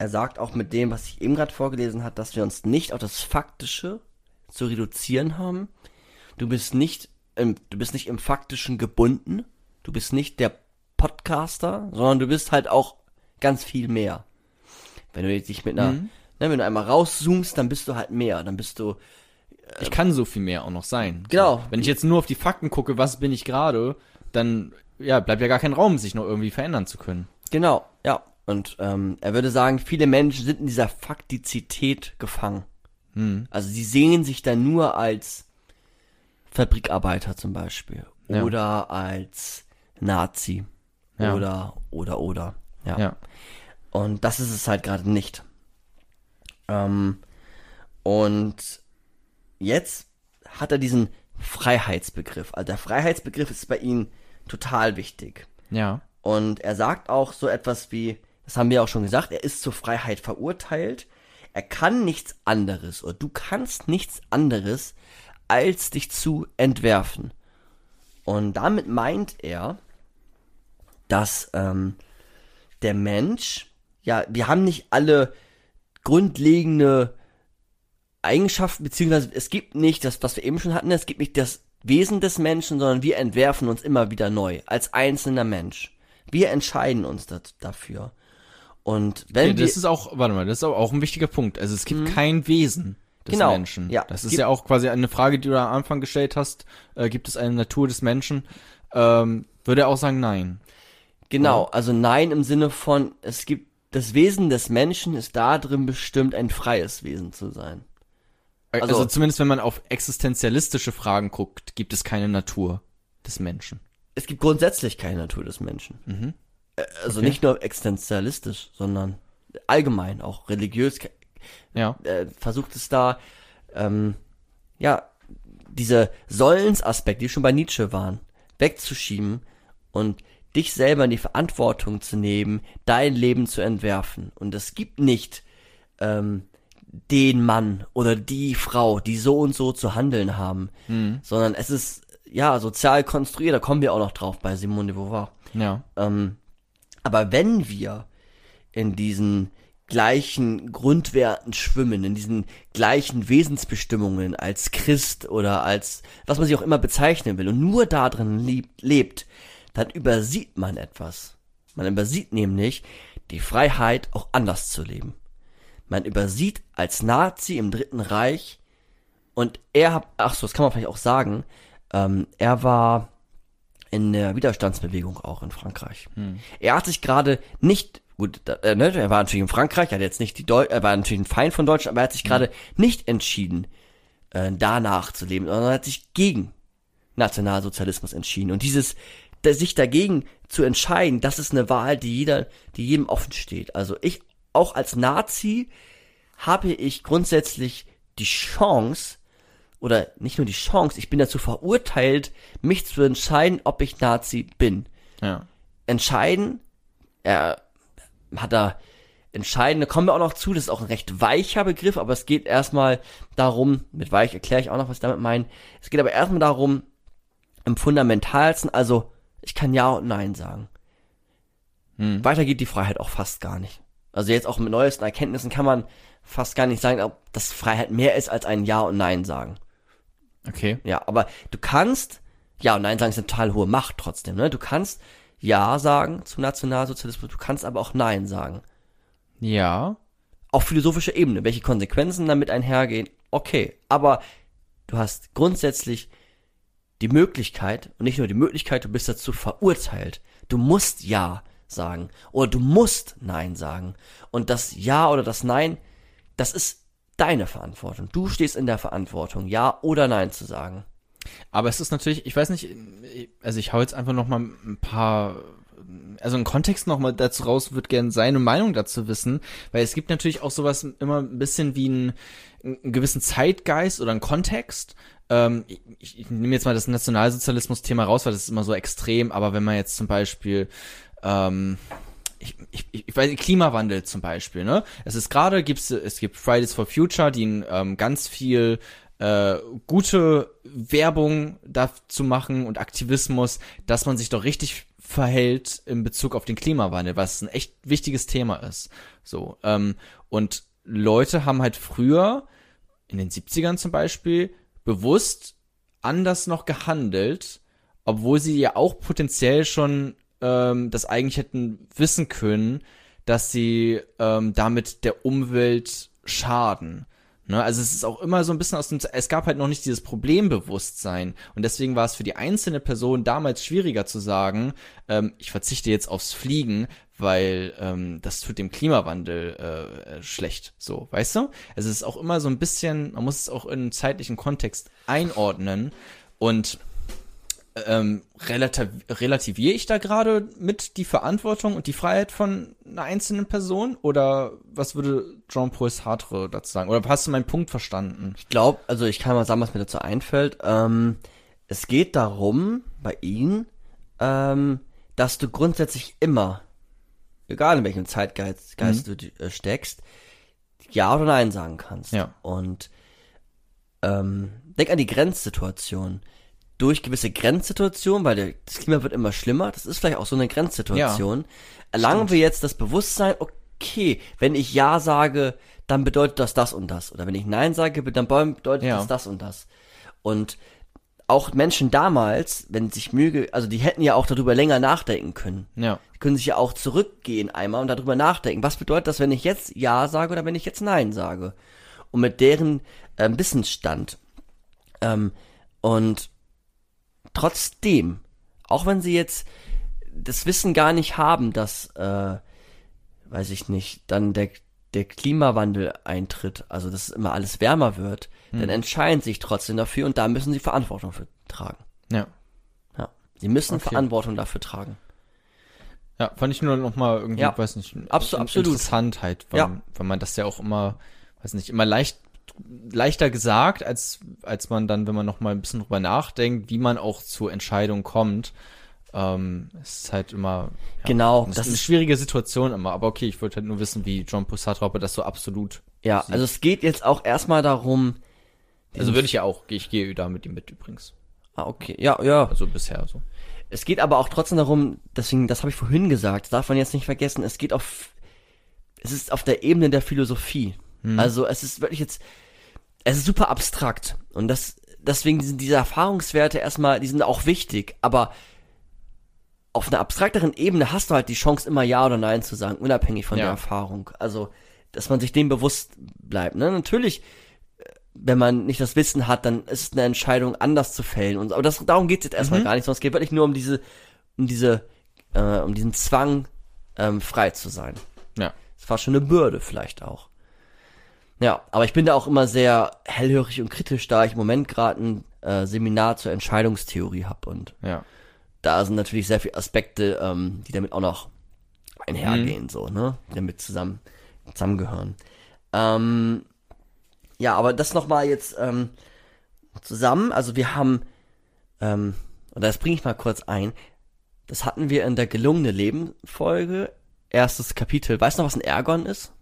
er sagt auch mit dem, was ich eben gerade vorgelesen hat, dass wir uns nicht auf das Faktische zu reduzieren haben. Du bist nicht im, du bist nicht im Faktischen gebunden, Du bist nicht der Podcaster, sondern du bist halt auch ganz viel mehr. Wenn du dich mit einer, Mhm. ne, wenn du einmal rauszoomst, dann bist du halt mehr. Dann bist du, Ich kann so viel mehr auch noch sein. Genau. So. Wenn ich jetzt nur auf die Fakten gucke, was bin ich gerade, dann ja, bleibt ja gar kein Raum, sich noch irgendwie verändern zu können. genau, ja. Und ähm, er würde sagen, viele Menschen sind in dieser Faktizität gefangen. Hm. Also sie sehen sich dann nur als Fabrikarbeiter zum Beispiel. Ja. Oder als Nazi. Ja. Oder, oder, oder. Ja. Ja. Und das ist es halt gerade nicht. Ähm, und jetzt hat er diesen Freiheitsbegriff. Also der Freiheitsbegriff ist bei ihm total wichtig. Ja. Und er sagt auch so etwas wie, das haben wir auch schon gesagt, er ist zur Freiheit verurteilt. Er kann nichts anderes oder du kannst nichts anderes, als dich zu entwerfen. Und damit meint er, dass ähm, der Mensch, ja, wir haben nicht alle grundlegende Eigenschaften, beziehungsweise es gibt nicht das, was wir eben schon hatten, es gibt nicht das Wesen des Menschen, sondern wir entwerfen uns immer wieder neu, als einzelner Mensch. Wir entscheiden uns dafür. Und wenn ja das ist auch, warte mal, das ist auch, ein wichtiger Punkt. Also es gibt kein Wesen des Genau, Menschen. ja, Das ist gibt- ja auch quasi eine Frage, die du am Anfang gestellt hast. Äh, gibt es eine Natur des Menschen? Ähm, würde er auch sagen, nein. genau, also nein im Sinne von, es gibt, das Wesen des Menschen ist da drin bestimmt, ein freies Wesen zu sein. Also, Also- zumindest wenn man auf existenzialistische Fragen guckt, gibt es keine Natur des Menschen. Es gibt grundsätzlich keine Natur des Menschen. Mhm. Also Okay. nicht nur existenzialistisch, sondern allgemein, auch religiös Ja. äh, versucht es da, ähm, ja, diese Sollensaspekte, die schon bei Nietzsche waren, wegzuschieben und dich selber in die Verantwortung zu nehmen, dein Leben zu entwerfen. Und es gibt nicht ähm, den Mann oder die Frau, die so und so zu handeln haben, sondern es ist ja sozial konstruiert. Da kommen wir auch noch drauf bei Simone de Beauvoir. Ja. Ähm, aber wenn wir in diesen gleichen Grundwerten schwimmen, in diesen gleichen Wesensbestimmungen als Christ oder als was man sich auch immer bezeichnen will und nur da drin lieb, lebt, dann übersieht man etwas. Man übersieht nämlich die Freiheit, auch anders zu leben. Man übersieht als Nazi im Dritten Reich und er hat, ach so, das kann man vielleicht auch sagen, ähm, er war in der Widerstandsbewegung auch in Frankreich. Er hat sich gerade nicht, gut, äh, ne, er war natürlich in Frankreich, er hat jetzt nicht die Deu er war natürlich ein Feind von Deutschland, aber er hat sich gerade nicht entschieden, äh, danach zu leben, sondern er hat sich gegen Nationalsozialismus entschieden. Und dieses, da, sich dagegen zu entscheiden, das ist eine Wahl, die jeder, die jedem offen steht. Also ich, auch als Nazi, habe ich grundsätzlich die Chance, oder nicht nur die Chance, ich bin dazu verurteilt, mich zu entscheiden, ob ich Nazi bin. Ja. Entscheiden, er hat da entscheiden, da kommen wir auch noch zu, das ist auch ein recht weicher Begriff, aber es geht erstmal darum, mit weich erkläre ich auch noch, was ich damit meine. Es geht aber erstmal darum, im fundamentalsten, also ich kann Ja und Nein sagen. Hm. Weiter geht die Freiheit auch fast gar nicht. Also jetzt auch mit neuesten Erkenntnissen kann man fast gar nicht sagen, ob das Freiheit mehr ist als ein Ja und Nein sagen. Okay. Ja, aber du kannst, ja und nein sagen ist eine total hohe Macht trotzdem, ne? Du kannst ja sagen zum Nationalsozialismus, du kannst aber auch nein sagen. Ja. Auf philosophischer Ebene, welche Konsequenzen damit einhergehen, okay. Aber du hast grundsätzlich die Möglichkeit, und nicht nur die Möglichkeit, du bist dazu verurteilt. Du musst ja sagen. Oder du musst nein sagen. Und das Ja oder das Nein, das ist deine Verantwortung. Du stehst in der Verantwortung, ja oder nein zu sagen. Aber es ist natürlich, ich weiß nicht, also ich hau jetzt einfach noch mal ein paar, also einen Kontext noch mal dazu raus, würde gerne seine Meinung dazu wissen, weil es gibt natürlich auch sowas immer ein bisschen wie einen, einen gewissen Zeitgeist oder einen Kontext. Ähm, ich, ich nehme jetzt mal das Nationalsozialismus-Thema raus, weil das ist immer so extrem, aber wenn man jetzt zum Beispiel ähm, ich, ich, ich weiß nicht, Klimawandel zum Beispiel, ne? Es ist gerade, gibt's, es gibt Fridays for Future, die ähm, ganz viel äh, gute Werbung dazu machen und Aktivismus, dass man sich doch richtig verhält in Bezug auf den Klimawandel, was ein echt wichtiges Thema ist. So, ähm, und Leute haben halt früher, in den 70ern zum Beispiel, bewusst anders noch gehandelt, obwohl sie ja auch potenziell schon ähm, das eigentlich hätten wissen können, dass sie ähm, damit der Umwelt schaden. Ne? Also es ist auch immer so ein bisschen aus dem, es gab halt noch nicht dieses Problembewusstsein und deswegen war es für die einzelne Person damals schwieriger zu sagen, ähm, ich verzichte jetzt aufs Fliegen, weil ähm, das tut dem Klimawandel äh, schlecht, so, weißt du? Also es ist auch immer so ein bisschen, man muss es auch in einen zeitlichen Kontext einordnen und ähm, relativ, relativiere ich da gerade mit die Verantwortung und die Freiheit von einer einzelnen Person? Oder was würde Jean-Paul Sartre dazu sagen? Oder hast du meinen Punkt verstanden? Ich glaube, also ich kann mal sagen, was mir dazu einfällt. Ähm, es geht darum, bei ihm, ähm, dass du grundsätzlich immer, egal in welchem Zeitgeist Geist Mhm. du äh, steckst, Ja oder Nein sagen kannst. Ja. Und ähm, denk an die Grenzsituation. Durch gewisse Grenzsituationen, weil das Klima wird immer schlimmer, das ist vielleicht auch so eine Grenzsituation, erlangen wir jetzt das Bewusstsein, okay, wenn ich Ja sage, dann bedeutet das das und das. Oder wenn ich Nein sage, dann bedeutet Ja. das das und das. Und auch Menschen damals, wenn sich Mühe, also die hätten ja auch darüber länger nachdenken können. Ja. Die können sich ja auch zurückgehen einmal und darüber nachdenken. Was bedeutet das, wenn ich jetzt Ja sage oder wenn ich jetzt Nein sage? Und mit deren ähm, Wissensstand. Ähm, und trotzdem, auch wenn sie jetzt das Wissen gar nicht haben, dass, äh, weiß ich nicht, dann der, der Klimawandel eintritt, also dass immer alles wärmer wird, dann entscheiden sie sich trotzdem dafür und da müssen sie Verantwortung für tragen. Ja. Ja. Sie müssen Okay. Verantwortung dafür tragen. Ja, fand ich nur noch mal irgendwie, Ja. weiß nicht, in- absolut. interessant halt, weil, Ja. weil man das ja auch immer, weiß nicht, immer leicht leichter gesagt, als als man dann, wenn man noch mal ein bisschen drüber nachdenkt, wie man auch zur Entscheidung kommt. Ähm, es ist halt immer ja, Genau, das ist eine schwierige Situation immer. Aber okay, ich wollte halt nur wissen, wie John Poussatre, ob er das so absolut. Ja, sieht. also es geht jetzt auch erstmal darum, Also würde ich ja auch, ich gehe da mit ihm mit übrigens. ah, okay, ja, ja. Also bisher so. Es geht aber auch trotzdem darum, deswegen, das habe ich vorhin gesagt, darf man jetzt nicht vergessen, es geht auf, es ist auf der Ebene der Philosophie. Also es ist wirklich jetzt, es ist super abstrakt und das, deswegen sind diese Erfahrungswerte erstmal, die sind auch wichtig, aber auf einer abstrakteren Ebene hast du halt die Chance, immer Ja oder Nein zu sagen, unabhängig von Ja. der Erfahrung. Also, dass man sich dem bewusst bleibt. Ne? Natürlich, äh, wenn man nicht das Wissen hat, dann ist es eine Entscheidung, anders zu fällen. Und, aber das, darum geht's jetzt erstmal gar nicht, sondern es geht wirklich nur um diese, um diese, äh, um diesen Zwang, ähm, frei zu sein. Ja. Es war schon eine Bürde vielleicht auch. Ja, aber ich bin da auch immer sehr hellhörig und kritisch, da ich im Moment gerade ein äh, Seminar zur Entscheidungstheorie hab und Ja. da sind natürlich sehr viele Aspekte, ähm, die damit auch noch einhergehen, so, ne? Die damit zusammen, zusammengehören. Ähm, ja, aber das nochmal jetzt ähm, zusammen. Also wir haben, ähm, und das bringe ich mal kurz ein, das hatten wir in der gelungene Leben Folge, erstes Kapitel. Weißt du noch, was ein Ergon ist?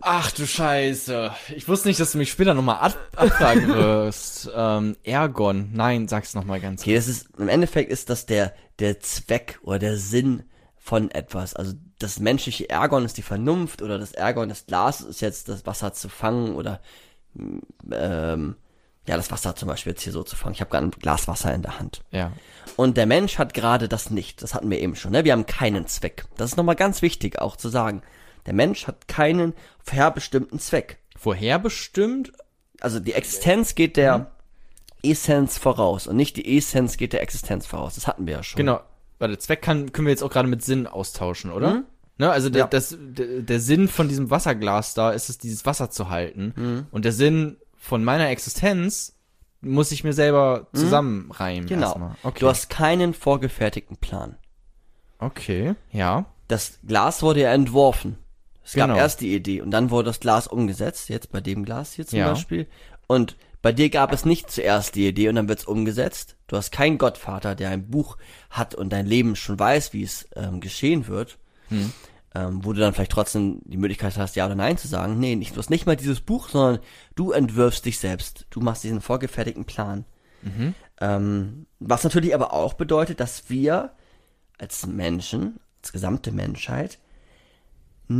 Ach du Scheiße. Ich wusste nicht, dass du mich später nochmal ab abfragen wirst. ähm, Ergon. Nein, sag's nochmal ganz Okay, das ist, im Endeffekt ist das der, der Zweck oder der Sinn von etwas. Also das menschliche Ergon ist die Vernunft oder das Ergon des Glases ist jetzt das Wasser zu fangen oder mm, ähm, ja, das Wasser zum Beispiel jetzt hier so zu fangen. Ich habe gerade ein Glas Wasser in der Hand. Ja. Und der Mensch hat gerade das nicht. Das hatten wir eben schon. Ne? Wir haben keinen Zweck. Das ist nochmal ganz wichtig auch zu sagen. Der Mensch hat keinen vorherbestimmten Zweck. Vorherbestimmt? Also die Existenz geht der Essenz voraus und nicht die Essenz geht der Existenz voraus. Das hatten wir ja schon. Genau. Warte, Zweck kann, können wir jetzt auch gerade mit Sinn austauschen, oder? Mhm. Ne, also der, Ja. das, der, der Sinn von diesem Wasserglas da ist es, dieses Wasser zu halten. Mhm. Und der Sinn von meiner Existenz muss ich mir selber zusammenreimen. Mhm. Genau. Erstmal. Okay. Du hast keinen vorgefertigten Plan. okay, ja. Das Glas wurde ja entworfen. Es gab Genau. erst die Idee und dann wurde das Glas umgesetzt, jetzt bei dem Glas hier zum Ja. Beispiel. Und bei dir gab es nicht zuerst die Idee und dann wird's umgesetzt. Du hast keinen Gottvater, der ein Buch hat und dein Leben schon weiß, wie es ähm, geschehen wird. Hm. Ähm, wo du dann vielleicht trotzdem die Möglichkeit hast, Ja oder Nein zu sagen. Nee, nicht, du hast nicht mal dieses Buch, sondern du entwirfst dich selbst. Du machst diesen vorgefertigten Plan. Mhm. Ähm, was natürlich aber auch bedeutet, dass wir als Menschen, als gesamte Menschheit,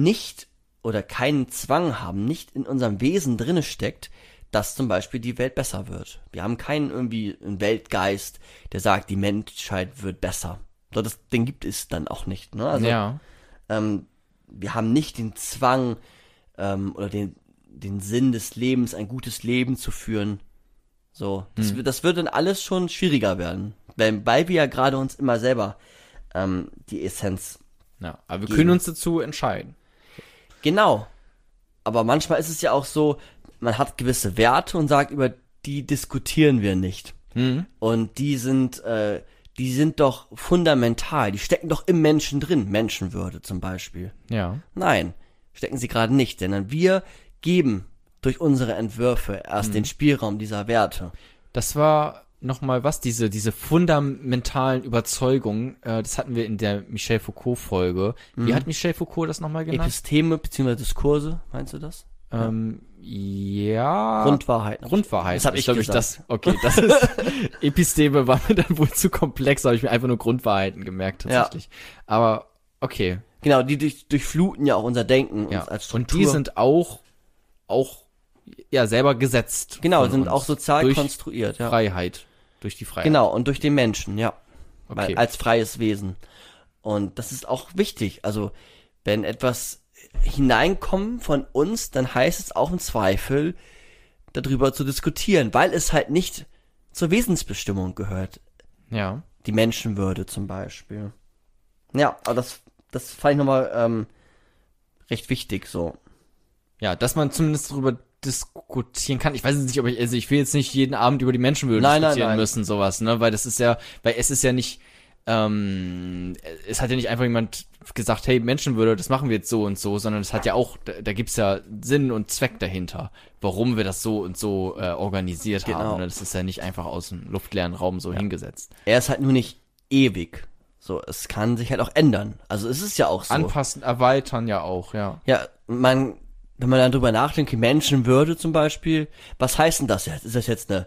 nicht oder keinen Zwang haben, nicht in unserem Wesen drinne steckt, dass zum Beispiel die Welt besser wird. Wir haben keinen irgendwie einen Weltgeist, der sagt, die Menschheit wird besser. So, das, den gibt es dann auch nicht. Ne? Also, ja. ähm, wir haben nicht den Zwang ähm, oder den, den Sinn des Lebens, ein gutes Leben zu führen. So, das, wird- das wird dann alles schon schwieriger werden, weil, weil wir ja gerade uns immer selber ähm, die Essenz ja. Aber wir Geben. können uns dazu entscheiden. Genau. Aber manchmal ist es ja auch so, man hat gewisse Werte und sagt, über die diskutieren wir nicht. Mhm. Und die sind, äh, die sind doch fundamental, die stecken doch im Menschen drin. Menschenwürde zum Beispiel. Ja. Nein, stecken sie gerade nicht, denn wir geben durch unsere Entwürfe erst den Spielraum dieser Werte. Das war nochmal was, diese, diese fundamentalen Überzeugungen, äh, das hatten wir in der Michel Foucault-Folge. Wie hat Michel Foucault das nochmal genannt? Episteme bzw. Diskurse, meinst du das? ähm, ja. Grundwahrheiten. Grundwahrheit. Das hab ich glaub gesagt. das. Okay, das ist Episteme war mir dann wohl zu komplex, habe ich mir einfach nur Grundwahrheiten gemerkt tatsächlich. Aber okay, Genau, die durch, durchfluten ja auch unser Denken ja. als Und Struktur. die sind auch auch ja selber gesetzt. genau, sind auch sozial konstruiert, ja. Freiheit, durch die Freiheit. Genau, und durch den Menschen, ja. Weil, Okay. als freies Wesen. Und das ist auch wichtig. Also, wenn etwas hineinkommt von uns, dann heißt es auch im Zweifel, darüber zu diskutieren, weil es halt nicht zur Wesensbestimmung gehört. Ja. Die Menschenwürde zum Beispiel. Ja, aber das, das fand ich nochmal ähm, recht wichtig so. Ja, dass man zumindest darüber diskutieren kann. Ich weiß nicht, ob ich, also ich will jetzt nicht jeden Abend über die Menschenwürde Nein, nein, diskutieren nein. müssen, sowas, ne, weil das ist ja, weil es ist ja nicht, ähm, es hat ja nicht einfach jemand gesagt, hey, Menschenwürde, das machen wir jetzt so und so, sondern es hat ja auch, da, da gibt's ja Sinn und Zweck dahinter, warum wir das so und so äh, organisiert Genau. haben. Ne? Das ist ja nicht einfach aus dem luftleeren Raum so hingesetzt. Er ist halt nur nicht ewig. So, es kann sich halt auch ändern. Also es ist ja auch so. Anpassen, erweitern ja auch, ja. Ja, man, wenn man dann drüber nachdenkt, die Menschenwürde zum Beispiel, was heißt denn das jetzt? Ist das jetzt eine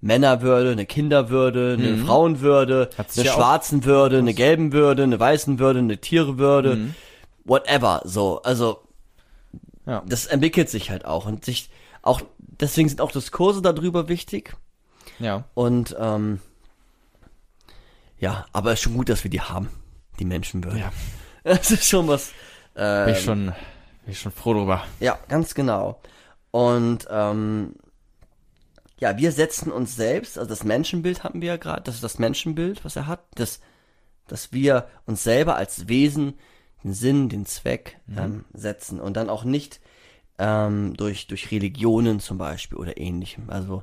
Männerwürde, eine Kinderwürde, eine Frauenwürde, Mhm. Sich eine ja schwarzen Würde, eine gelben Würde, eine weißen Würde, eine Tierewürde, Mhm. whatever, so. Also, Ja. das entwickelt sich halt auch und sich auch, deswegen sind auch Diskurse darüber wichtig Ja. und, ähm, ja, aber es ist schon gut, dass wir die haben, die Menschenwürde. Ja. Das ist schon was, äh, Bin ich schon, bin ich schon froh drüber. Ja, ganz genau. Und ähm, ja, wir setzen uns selbst, also das Menschenbild hatten wir ja gerade, das ist das Menschenbild, was er hat, dass, dass wir uns selber als Wesen den Sinn, den Zweck ähm, setzen und dann auch nicht ähm, durch, durch Religionen zum Beispiel oder ähnlichem. Also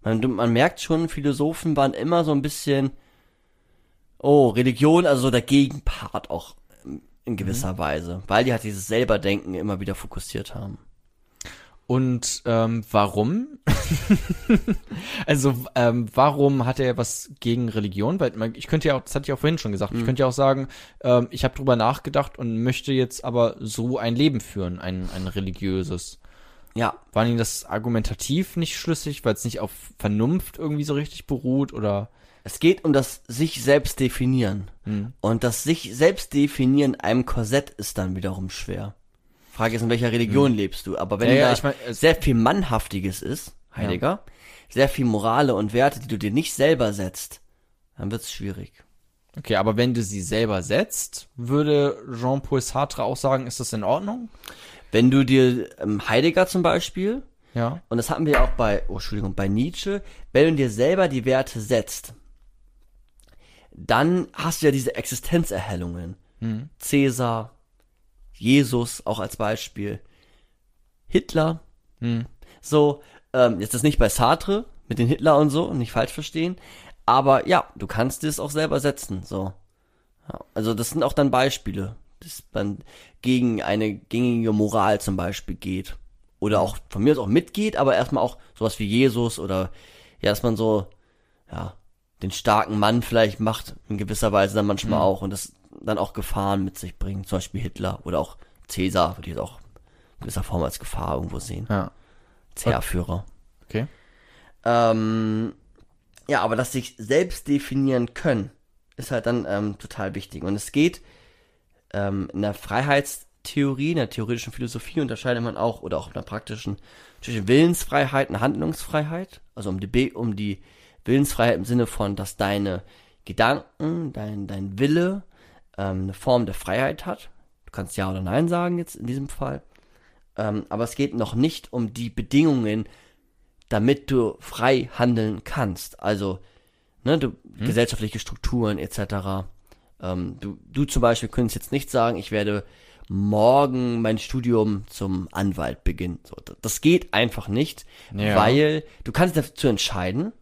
man, man merkt schon, Philosophen waren immer so ein bisschen, oh, Religion, also so der Gegenpart auch in gewisser Weise, weil die halt dieses Selberdenken immer wieder fokussiert haben. Und ähm, warum? also ähm, warum hat er was gegen Religion? Weil man, ich könnte ja auch, das hatte ich auch vorhin schon gesagt, ich könnte ja auch sagen, ähm, ich habe drüber nachgedacht und möchte jetzt aber so ein Leben führen, ein, ein religiöses. Ja, War Ihnen das argumentativ nicht schlüssig, weil es nicht auf Vernunft irgendwie so richtig beruht oder? Es geht um das sich selbst definieren. Hm. Und das sich selbst definieren in einem Korsett ist dann wiederum schwer. Frage ist, in welcher Religion lebst du? Aber wenn. Ja, ja, da ich mein, sehr viel Mannhaftiges ist, Heiliger, sehr viel Morale und Werte, die du dir nicht selber setzt, dann wird's schwierig. Okay, aber wenn du sie selber setzt, würde Jean-Paul Sartre auch sagen, ist das in Ordnung? Wenn du dir ähm, Heidegger zum Beispiel, Ja. und das hatten wir ja auch bei, oh, Entschuldigung, bei Nietzsche, wenn du dir selber die Werte setzt, dann hast du ja diese Existenzerhellungen. Hm. Cäsar, Jesus auch als Beispiel, Hitler, Hm. so, ähm, jetzt ist nicht bei Sartre mit den Hitler und so, nicht falsch verstehen, aber ja, du kannst es auch selber setzen, so. Ja, also das sind auch dann Beispiele, dass man gegen eine gängige Moral zum Beispiel geht. Oder auch von mir aus auch mitgeht, aber erstmal auch sowas wie Jesus oder ja, dass man so, ja, den starken Mann vielleicht macht, in gewisser Weise dann manchmal auch und das dann auch Gefahren mit sich bringt, zum Beispiel Hitler oder auch Cäsar, würde ich jetzt auch in gewisser Form als Gefahr irgendwo sehen. Ja. Zerführer. Okay. Ähm, ja, aber das sich selbst definieren können, ist halt dann ähm, total wichtig. Und es geht ähm, in der Theorie, in der theoretischen Philosophie unterscheidet man auch, oder auch in der praktischen, zwischen Willensfreiheit und Handlungsfreiheit. Also um die, B- um die Willensfreiheit im Sinne von, dass deine Gedanken, dein, dein Wille ähm, eine Form der Freiheit hat. Du kannst Ja oder Nein sagen jetzt in diesem Fall. Ähm, aber es geht noch nicht um die Bedingungen, damit du frei handeln kannst. Also, ne, du, gesellschaftliche Strukturen etc. Ähm, du, du zum Beispiel könntest jetzt nicht sagen, ich werde morgen mein Studium zum Anwalt beginnen. So, das geht einfach nicht, Ja. weil du kannst dazu entscheiden,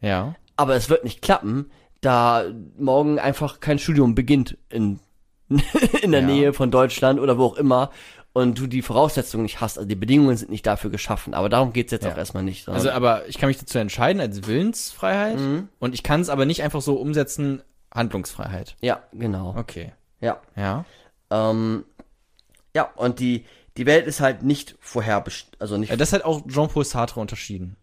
Ja. aber es wird nicht klappen, da morgen einfach kein Studium beginnt in, in der Ja. Nähe von Deutschland oder wo auch immer und du die Voraussetzungen nicht hast, also die Bedingungen sind nicht dafür geschaffen. Aber darum geht's jetzt Ja. auch erstmal nicht. Also, aber ich kann mich dazu entscheiden als Willensfreiheit Mhm. und ich kann es aber nicht einfach so umsetzen, Handlungsfreiheit. ja, genau. Okay. Ja. Ja. Ähm, ja, und die, die Welt ist halt nicht vorherbestimmt, also nicht Ja, Das hat auch Jean-Paul Sartre unterschieden.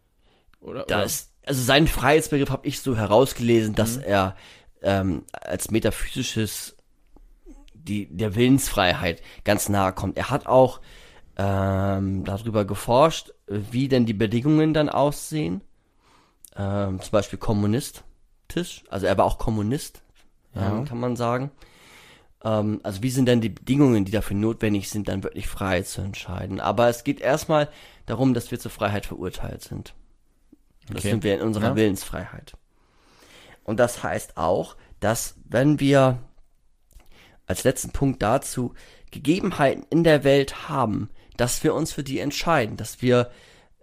Oder? da oder? ist, also seinen Freiheitsbegriff habe ich so herausgelesen, Mhm. dass er ähm, als metaphysisches die der Willensfreiheit ganz nahe kommt. Er hat auch ähm, darüber geforscht, wie denn die Bedingungen dann aussehen. Ähm, zum Beispiel kommunistisch, also er war auch Kommunist, Ja. ähm, kann man sagen. Ähm, also wie sind denn die Bedingungen, die dafür notwendig sind, dann wirklich frei zu entscheiden. Aber es geht erstmal darum, dass wir zur Freiheit verurteilt sind. Das Okay. sind wir in unserer Ja. Willensfreiheit. Und das heißt auch, dass wenn wir als letzten Punkt dazu Gegebenheiten in der Welt haben, dass wir uns für die entscheiden, dass wir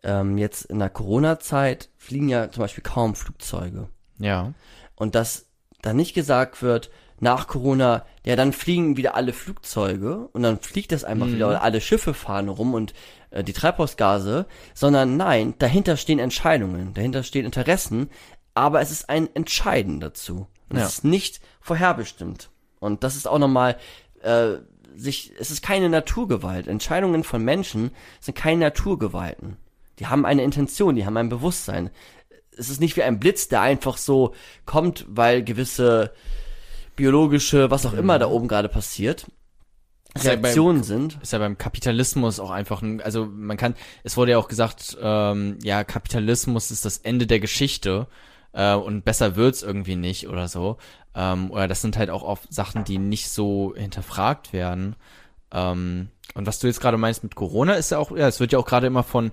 ähm, jetzt in der Corona-Zeit fliegen ja zum Beispiel kaum Flugzeuge Ja. und dass da nicht gesagt wird, nach Corona, ja, dann fliegen wieder alle Flugzeuge und dann fliegt das einfach wieder und alle Schiffe fahren rum und äh, die Treibhausgase, sondern nein, dahinter stehen Entscheidungen, dahinter stehen Interessen, aber es ist ein Entscheiden dazu. Und Ja. Es ist nicht vorherbestimmt. Und das ist auch nochmal, äh, sich, es ist keine Naturgewalt. Entscheidungen von Menschen sind keine Naturgewalten. Die haben eine Intention, die haben ein Bewusstsein. Es ist nicht wie ein Blitz, der einfach so kommt, weil gewisse biologische, was auch immer da oben gerade passiert, Ist ja beim- Reaktionen sind. Ist ja beim Kapitalismus auch einfach ein, also man kann, es wurde ja auch gesagt, ähm, ja, Kapitalismus ist das Ende der Geschichte äh, und besser wird's irgendwie nicht oder so. Ähm, oder das sind halt auch oft Sachen, die nicht so hinterfragt werden. Ähm, und was du jetzt gerade meinst mit Corona ist ja auch, ja, es wird ja auch gerade immer von,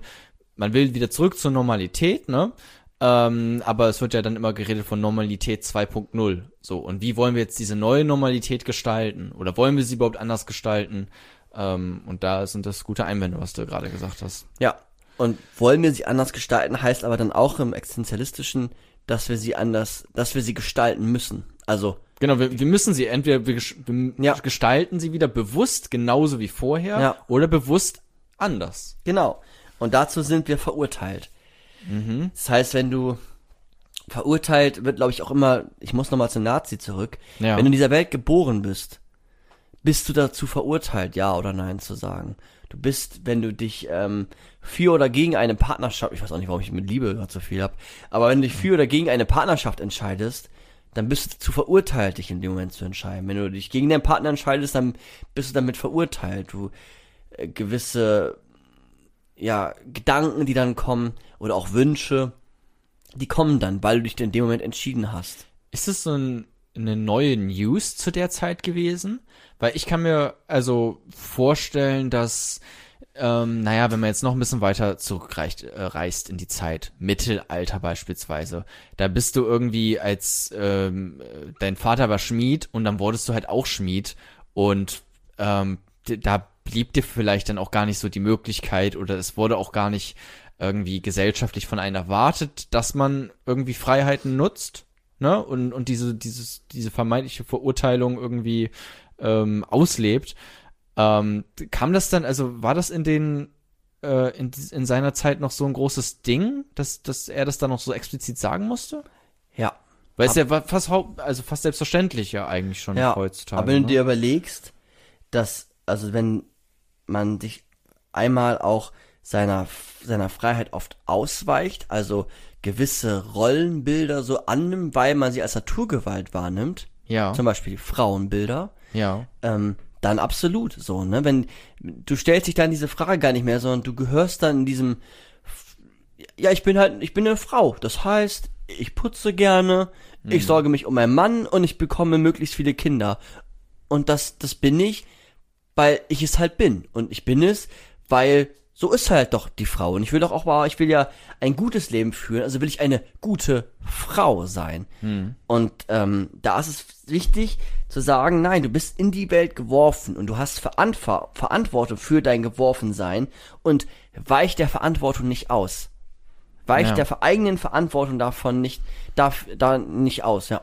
man will wieder zurück zur Normalität, ne? Ähm, aber es wird ja dann immer geredet von Normalität 2.0. So, und wie wollen wir jetzt diese neue Normalität gestalten? Oder wollen wir sie überhaupt anders gestalten? Ähm, und da sind das gute Einwände, was du gerade gesagt hast. Ja. Und wollen wir sie anders gestalten, heißt aber dann auch im Existenzialistischen, dass wir sie anders, dass wir sie gestalten müssen. Also, Genau, wir, wir müssen sie entweder wir, wir Ja. gestalten sie wieder bewusst genauso wie vorher Ja. oder bewusst anders. Genau. Und dazu sind wir verurteilt. Mhm. Das heißt, wenn du verurteilt wird, glaube ich, auch immer, ich muss nochmal zum Nazi zurück. Ja. Wenn du in dieser Welt geboren bist, bist du dazu verurteilt, ja oder nein zu sagen. Du bist, wenn du dich ähm, für oder gegen eine Partnerschaft, ich weiß auch nicht, warum ich mit Liebe gerade so viel hab, aber wenn du dich für oder gegen eine Partnerschaft entscheidest, dann bist du dazu verurteilt, dich in dem Moment zu entscheiden. Wenn du dich gegen deinen Partner entscheidest, dann bist du damit verurteilt. Du äh, gewisse ja, Gedanken, die dann kommen, oder auch Wünsche, die kommen dann, weil du dich in dem Moment entschieden hast. Ist es so ein, eine neue News zu der Zeit gewesen? Weil ich kann mir also vorstellen, dass, ähm, naja, wenn man jetzt noch ein bisschen weiter zurückreicht, äh, reist in die Zeit, Mittelalter beispielsweise, da bist du irgendwie als, ähm, äh, dein Vater war Schmied und dann wurdest du halt auch Schmied und ähm, da blieb dir vielleicht dann auch gar nicht so die Möglichkeit oder es wurde auch gar nicht irgendwie gesellschaftlich von einem erwartet, dass man irgendwie Freiheiten nutzt, ne? Und, und diese, dieses, diese vermeintliche Verurteilung irgendwie ähm, auslebt. Ähm, kam das dann, also war das in den äh, in, in seiner Zeit noch so ein großes Ding, dass, dass er das dann noch so explizit sagen musste? Ja. Weil es ja fast, also fast selbstverständlich ja eigentlich schon Ja, heutzutage. aber wenn du ne? dir überlegst, dass, also wenn man sich einmal auch seiner, seiner Freiheit oft ausweicht, also gewisse Rollenbilder so annimmt, weil man sie als Naturgewalt wahrnimmt, ja, zum Beispiel Frauenbilder, ja, ähm, dann absolut so, ne? Wenn du stellst dich dann diese Frage gar nicht mehr, sondern du gehörst dann in diesem ja, ich bin halt, ich bin eine Frau. Das heißt, ich putze gerne, ich sorge mich um meinen Mann und ich bekomme möglichst viele Kinder. Und das, das bin ich, weil ich es halt bin. Und ich bin es, weil so ist halt doch die Frau. Und ich will doch auch ich will ja ein gutes Leben führen, also will ich eine gute Frau sein. Und ähm, da ist es wichtig zu sagen, nein, du bist in die Welt geworfen und du hast Verantw Verantwortung für dein Geworfensein und weich der Verantwortung nicht aus. Weich Ja. der eigenen Verantwortung davon nicht, darf, da nicht aus, ja.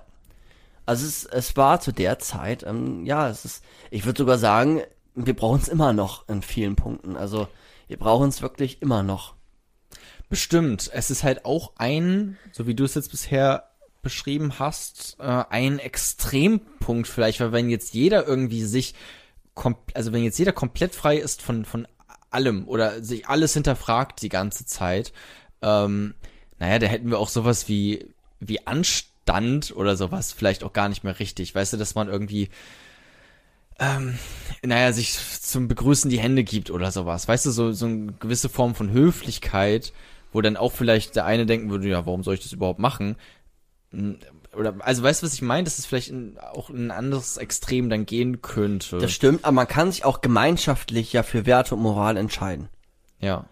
Also es, es war zu der Zeit, ähm, ja, es ist, ich würde sogar sagen, wir brauchen es immer noch in vielen Punkten. Also wir brauchen es wirklich immer noch. Bestimmt. Es ist halt auch ein, so wie du es jetzt bisher beschrieben hast, äh, ein Extrempunkt vielleicht, weil wenn jetzt jeder irgendwie sich, also wenn jetzt jeder komplett frei ist von, von allem oder sich alles hinterfragt die ganze Zeit, ähm, naja, da hätten wir auch sowas wie, wie Anstand oder sowas vielleicht auch gar nicht mehr richtig. Weißt du, dass man irgendwie, ähm, naja, sich zum Begrüßen die Hände gibt oder sowas. Weißt du, so, so eine gewisse Form von Höflichkeit, wo dann auch vielleicht der eine denken würde, ja, warum soll ich das überhaupt machen? Oder, also weißt du, was ich meine? Dass es vielleicht in, auch in ein anderes Extrem dann gehen könnte. Das stimmt, aber man kann sich auch gemeinschaftlich ja für Werte und Moral entscheiden. ja.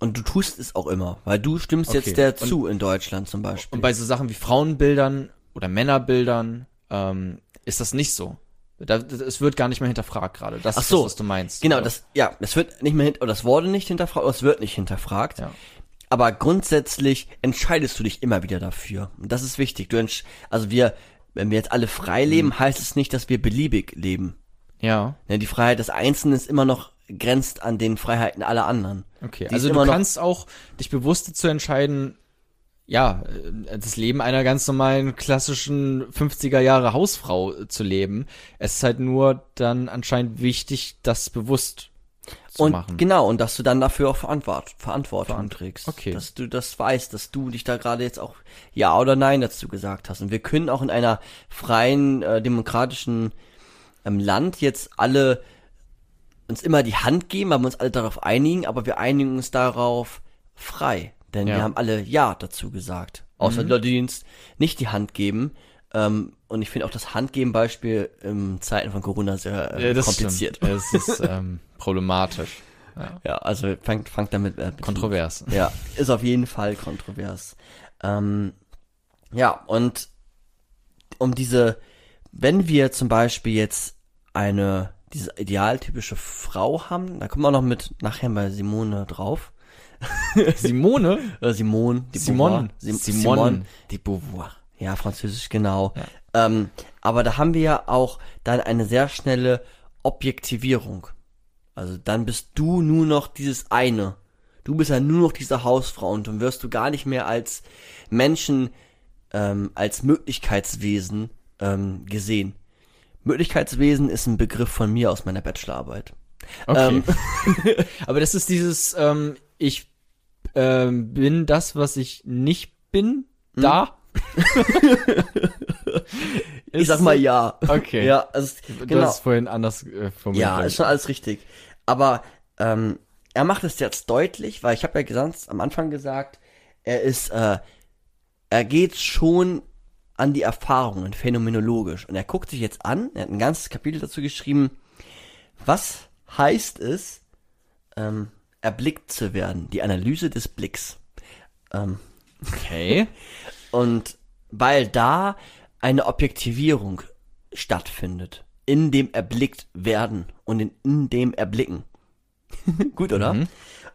Und du tust es auch immer, weil du stimmst Okay. jetzt dazu in Deutschland zum Beispiel. Und bei so Sachen wie Frauenbildern oder Männerbildern ähm, ist das nicht so. Da, das- es wird gar nicht mehr hinterfragt gerade. Das Ach ist so. das, was du meinst. Genau, oder? das, ja, das wird nicht mehr, hint- oder das wurde nicht hinterfragt, oder es wird nicht hinterfragt. Ja. Aber grundsätzlich entscheidest du dich immer wieder dafür. Und das ist wichtig. Du entsch also wir, wenn wir jetzt alle frei Mhm. leben, heißt es nicht, dass wir beliebig leben. Ja. Ja, die Freiheit des Einzelnen ist immer noch grenzt an den Freiheiten aller anderen. Okay, Die also ist du kannst auch dich bewusst dazu entscheiden, ja, äh, das Leben einer ganz normalen klassischen 50er Jahre Hausfrau äh, zu leben. Es ist halt nur dann anscheinend wichtig, das bewusst zu und machen. genau, und dass du dann dafür auch Verantwort Verantwortung Verant- trägst. okay. Dass du das weißt, dass du dich da gerade jetzt auch Ja oder Nein dazu gesagt hast. Und wir können auch in einer freien, äh, demokratischen ähm, Land jetzt alle uns immer die Hand geben, weil wir uns alle darauf einigen, aber wir einigen uns darauf frei. Denn Ja. wir haben alle Ja dazu gesagt. Außer die Leute, die uns nicht die Hand geben. Ähm, und ich finde auch das Handgeben-Beispiel in Zeiten von Corona sehr äh, Ja, das kompliziert. Stimmt. Es ist ähm, problematisch. Ja. Ja, also fangt, fangt damit äh, Kontrovers. Ja, ist auf jeden Fall kontrovers. Ähm, ja, und um diese, wenn wir zum Beispiel jetzt eine, diese idealtypische Frau haben, da kommen wir noch mit nachher bei Simone drauf. Simone? Äh, Simone. Beauvoir. Sim Simone. Simone, die Beauvoir. Ja, französisch, genau. Ähm, aber da haben wir ja auch dann eine sehr schnelle Objektivierung. Also dann bist du nur noch dieses eine. Du bist ja nur noch diese Hausfrau und dann wirst du gar nicht mehr als Menschen, ähm, als Möglichkeitswesen ähm, gesehen. Möglichkeitswesen ist ein Begriff von mir aus meiner Bachelorarbeit. Okay. Ähm. Aber das ist dieses, ähm, ich ähm, bin das, was ich nicht bin, Hm? da. Ich sag mal ja. Okay. Ja, also, Du genau. hast es vorhin anders äh, formuliert. Ja, ist schon alles richtig. Aber ähm, er macht es jetzt deutlich, weil ich habe ja gesagt, am Anfang gesagt, er ist, äh, er geht schon an die Erfahrungen phänomenologisch und er guckt sich jetzt an. Er hat ein ganzes Kapitel dazu geschrieben. Was heißt es, ähm, erblickt zu werden? Die Analyse des Blicks. Ähm, Okay. und weil da eine Objektivierung stattfindet. In dem erblickt werden und in, in dem erblicken. Gut, oder? Mhm.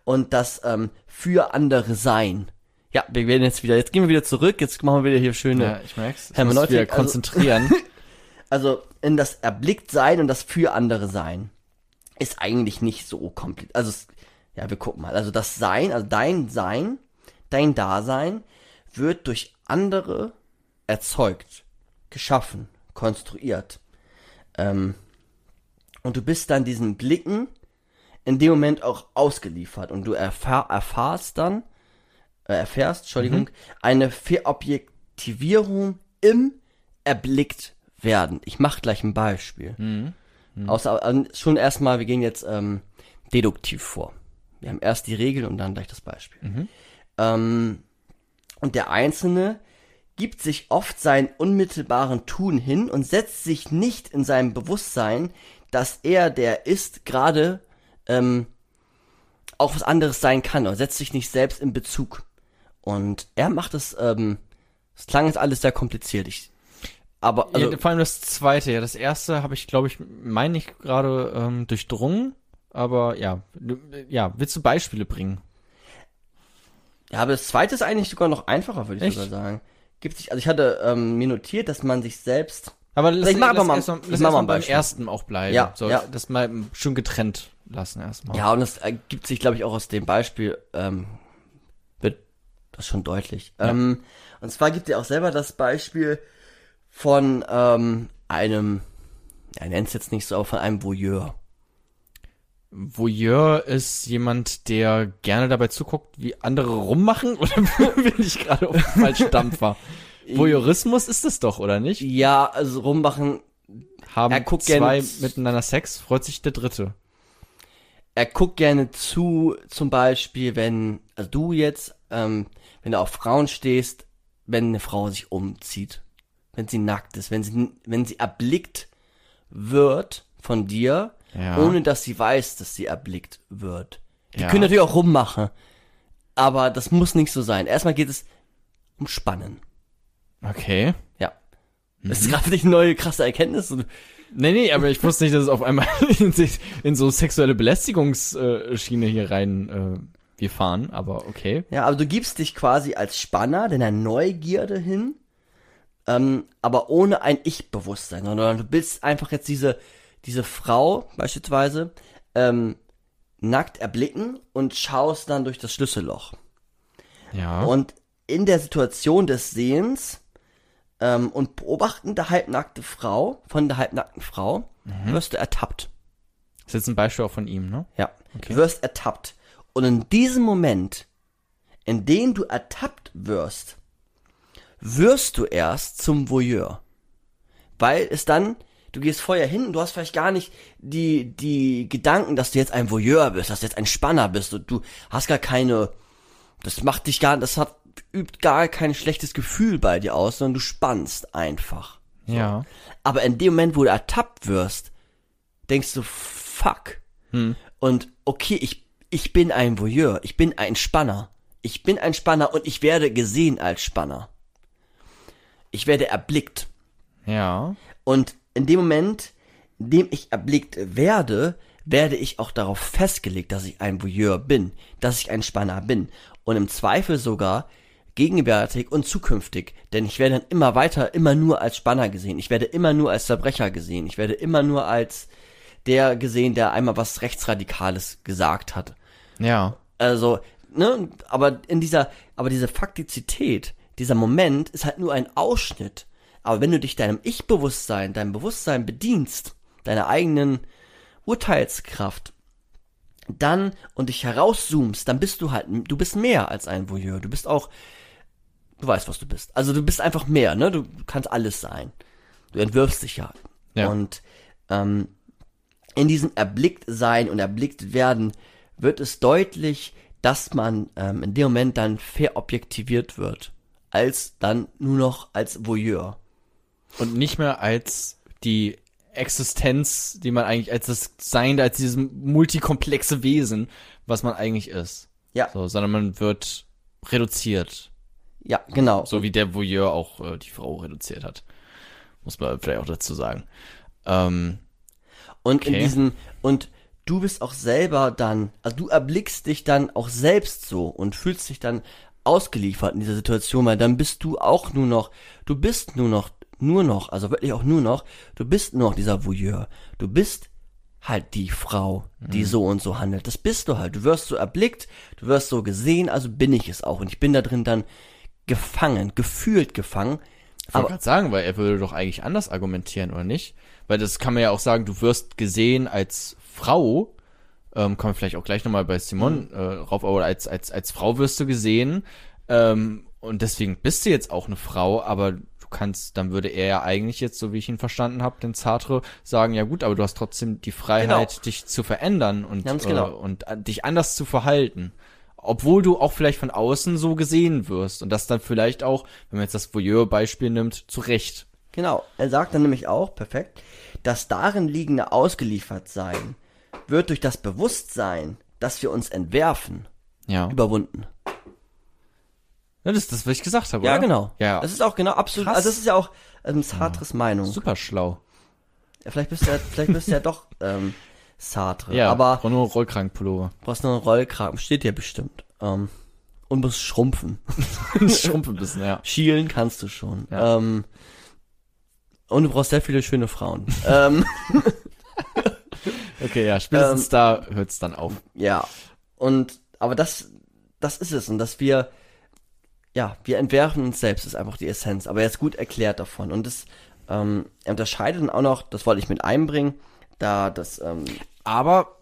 Und das ähm, für andere sein. Ja, wir werden jetzt wieder, jetzt gehen wir wieder zurück, jetzt machen wir wieder hier schöne. Ja, ich merk's. Ich muss wieder also- konzentrieren. Also in das erblickt sein und das für andere sein ist eigentlich nicht so kompliziert. Also es, ja, wir gucken mal. Also das Sein, also dein Sein, dein Dasein wird durch andere erzeugt, geschaffen, konstruiert. Ähm, und du bist dann diesen Blicken in dem Moment auch ausgeliefert und du erfahr, erfahrst dann, äh, erfährst, Entschuldigung, eine Verobjektivierung im erblickt werden. Ich mache gleich ein Beispiel. Außer also schon erstmal, wir gehen jetzt ähm, deduktiv vor. Wir haben erst die Regel und dann gleich das Beispiel. Ähm, und der Einzelne gibt sich oft seinen unmittelbaren Tun hin und setzt sich nicht in seinem Bewusstsein, dass er, der ist, gerade ähm, auch was anderes sein kann oder setzt sich nicht selbst in Bezug. Und er macht es, ähm, es klang jetzt alles sehr kompliziert. Ich, aber also, ja, vor allem das zweite, ja. Das erste habe ich, glaube ich, meine ich gerade ähm, durchdrungen. Aber ja, ja, willst du Beispiele bringen? Ja, aber das zweite ist eigentlich sogar noch einfacher, würde ich Echt? sogar sagen. Gibt sich, also ich hatte ähm, mir notiert, dass man sich selbst. Aber lass, Ich mach lass mal- lass mach erst mal beim Beispiel. ersten auch bleiben. Ja, so, ja. Das mal schön getrennt lassen erstmal. Ja, und das ergibt sich, glaube ich, auch aus dem Beispiel, ähm, wird das schon deutlich. Ähm, und zwar gibt er auch selber das Beispiel von ähm, einem, er nennt es jetzt nicht so, aber von einem Voyeur. Voyeur ist jemand, der gerne dabei zuguckt, wie andere rummachen, oder bin ich gerade auf dem falschen Dampfer? Voyeurismus ist es doch, oder nicht? Ja, also rummachen, Haben Er guckt zwei gerne- miteinander Sex, freut sich der dritte. er guckt gerne zu, zum Beispiel, wenn, also du jetzt, ähm, wenn du auf Frauen stehst, wenn eine Frau sich umzieht, wenn sie nackt ist, wenn sie, wenn sie erblickt wird von dir, Ja. ohne dass sie weiß, dass sie erblickt wird. Die Ja. können natürlich auch rummachen, aber das muss nicht so sein. Erstmal geht es um Spannen. Okay. Ja. Das Mhm. ist gerade für dich eine neue krasse Erkenntnis. Und- Nee, nee, aber ich wusste nicht, dass es auf einmal in, in so sexuelle Belästigungsschiene hier rein äh, wir fahren, aber okay. Ja, aber du gibst dich quasi als Spanner deiner Neugierde hin, ähm, aber ohne ein Ich-Bewusstsein, sondern du bist einfach jetzt diese, diese Frau beispielsweise ähm, nackt erblicken und schaust dann durch das Schlüsselloch. Ja. Und in der Situation des Sehens ähm, und Beobachten der halbnackte Frau, von der halbnackten Frau, wirst du ertappt. Das ist jetzt ein Beispiel auch von ihm, ne? Ja. Okay. Du wirst ertappt. Und in diesem Moment, in dem du ertappt wirst, wirst du erst zum Voyeur. Weil es dann, du gehst vorher hin und du hast vielleicht gar nicht die, die Gedanken, dass du jetzt ein Voyeur bist, dass du jetzt ein Spanner bist und du hast gar keine, das macht dich gar, das hat, übt gar kein schlechtes Gefühl bei dir aus, sondern du spannst einfach. Ja. Aber in dem Moment, wo du ertappt wirst, denkst du, fuck. Und okay, ich, ich bin ein Voyeur, ich bin ein Spanner. Ich bin ein Spanner und ich werde gesehen als Spanner. Ich werde erblickt. Ja. Und in dem Moment, in dem ich erblickt werde, werde ich auch darauf festgelegt, dass ich ein Voyeur bin, dass ich ein Spanner bin. Und im Zweifel sogar gegenwärtig und zukünftig. Denn ich werde dann immer weiter, immer nur als Spanner gesehen. Ich werde immer nur als Verbrecher gesehen. Ich werde immer nur als der gesehen, der einmal was Rechtsradikales gesagt hat. Ja. Also, ne, aber in dieser, aber diese Faktizität, dieser Moment ist halt nur ein Ausschnitt. Aber wenn du dich deinem Ich-Bewusstsein, deinem Bewusstsein bedienst, deiner eigenen Urteilskraft, dann und dich herauszoomst, dann bist du halt, du bist mehr als ein Voyeur. Du bist auch, du weißt, was du bist. Also du bist einfach mehr, ne? Du kannst alles sein. Du entwirfst dich ja. Ja. Und ähm, in diesem erblickt sein und erblickt werden wird es deutlich, dass man ähm, in dem Moment dann verobjektiviert wird, als dann nur noch als Voyeur. Und nicht mehr als die Existenz, die man eigentlich als das Sein, als dieses multikomplexe Wesen, was man eigentlich ist. Ja. So, sondern man wird reduziert. Ja, genau. So wie der Voyeur auch äh, die Frau reduziert hat. Muss man vielleicht auch dazu sagen. Ähm, Und in Okay. diesen, und du bist auch selber dann, also du erblickst dich dann auch selbst so und fühlst dich dann ausgeliefert in dieser Situation, weil dann bist du auch nur noch, du bist nur noch, nur noch, also wirklich auch nur noch, du bist nur noch dieser Voyeur. Du bist halt die Frau, die so und so handelt. Das bist du halt. Du wirst so erblickt, du wirst so gesehen, also bin ich es auch. Und ich bin da drin dann gefangen, gefühlt gefangen. Ich wollte gerade sagen, weil er würde doch eigentlich anders argumentieren, oder nicht? Weil das kann man ja auch sagen, du wirst gesehen als Frau, ähm, kommen wir vielleicht auch gleich nochmal bei Simon Mhm. äh, rauf, aber als, als, als Frau wirst du gesehen, ähm, und deswegen bist du jetzt auch eine Frau, aber kannst, dann würde er ja eigentlich jetzt, so wie ich ihn verstanden habe, den Sartre sagen, ja gut, aber du hast trotzdem die Freiheit, Genau. dich zu verändern und, Ganz äh, genau. und äh, dich anders zu verhalten. Obwohl du auch vielleicht von außen so gesehen wirst und das dann vielleicht auch, wenn man jetzt das Voyeur-Beispiel nimmt, zu Recht. Genau, er sagt dann nämlich auch, perfekt, das darin liegende Ausgeliefertsein wird durch das Bewusstsein, dass wir uns entwerfen, Ja. überwunden. Ja das ist das, was ich gesagt habe, Ja, oder? genau. Ja, Das ist auch genau absolut, Krass. also das ist ja auch ähm, Sartres Meinung. super schlau. Ja, vielleicht bist du ja, vielleicht bist du ja doch ähm, Sartre. Ja, aber brauch nur Rollkragenpullover. du brauchst nur einen Rollkragen, steht dir bestimmt. Ähm, und musst schrumpfen. Schrumpf ein bisschen, ja. Schielen kannst du schon. Ja. Ähm, und du brauchst sehr viele schöne Frauen. ähm, Okay, ja, spätestens Ähm, da hört's dann auf. Ja. Und, aber das, das ist es. Und dass wir, ja, wir entwerfen uns selbst, ist einfach die Essenz. Aber er ist gut erklärt davon. Und das, ähm, er unterscheidet dann auch noch, das wollte ich mit einbringen, da das, ähm, Aber,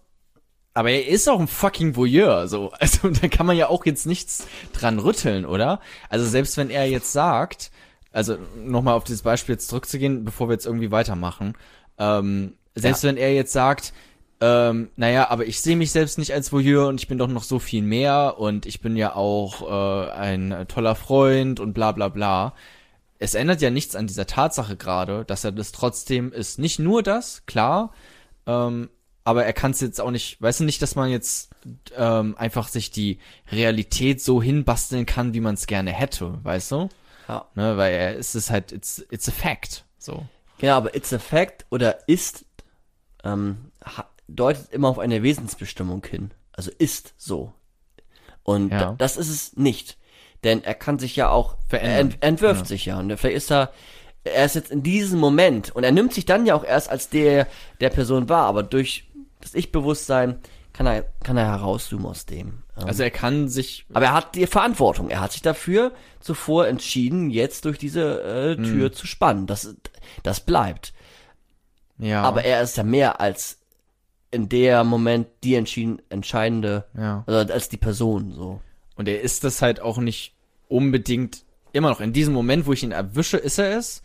aber er ist auch ein fucking Voyeur, so. Also, da kann man ja auch jetzt nichts dran rütteln, oder? Also, selbst wenn er jetzt sagt, also, nochmal auf dieses Beispiel jetzt zurückzugehen, bevor wir jetzt irgendwie weitermachen, ähm, selbst wenn er jetzt sagt, ähm, naja, aber ich sehe mich selbst nicht als Voyeur und ich bin doch noch so viel mehr und ich bin ja auch äh, ein äh, toller Freund und bla bla bla. Es ändert ja nichts an dieser Tatsache gerade, dass er das trotzdem ist. Nicht nur das, klar, ähm, aber er kann es jetzt auch nicht, weißt du nicht, dass man jetzt ähm, einfach sich die Realität so hinbasteln kann, wie man es gerne hätte, weißt du? ja. Ne, weil er ist es halt, it's, it's a fact, so. Genau, aber it's a fact oder ist, ähm, deutet immer auf eine Wesensbestimmung hin. Also ist so. Und Ja. da, das ist es nicht. Denn er kann sich ja auch, er Verändern. ent, entwirft Ja. sich ja. Und vielleicht ist er, er ist jetzt in diesem Moment und er nimmt sich dann ja auch erst als der, der Person wahr, aber durch das Ich-Bewusstsein kann er, kann er herauszoomen aus dem. Ähm, Also er kann sich, aber er hat die Verantwortung. Er hat sich dafür zuvor entschieden, jetzt durch diese äh, Tür Hm. zu spannen. Das, das bleibt. ja, Aber er ist ja mehr als in der Moment die entschieden, entscheidende, ja. also als die Person, so. Und er ist das halt auch nicht unbedingt immer noch. In diesem Moment, wo ich ihn erwische, ist er es.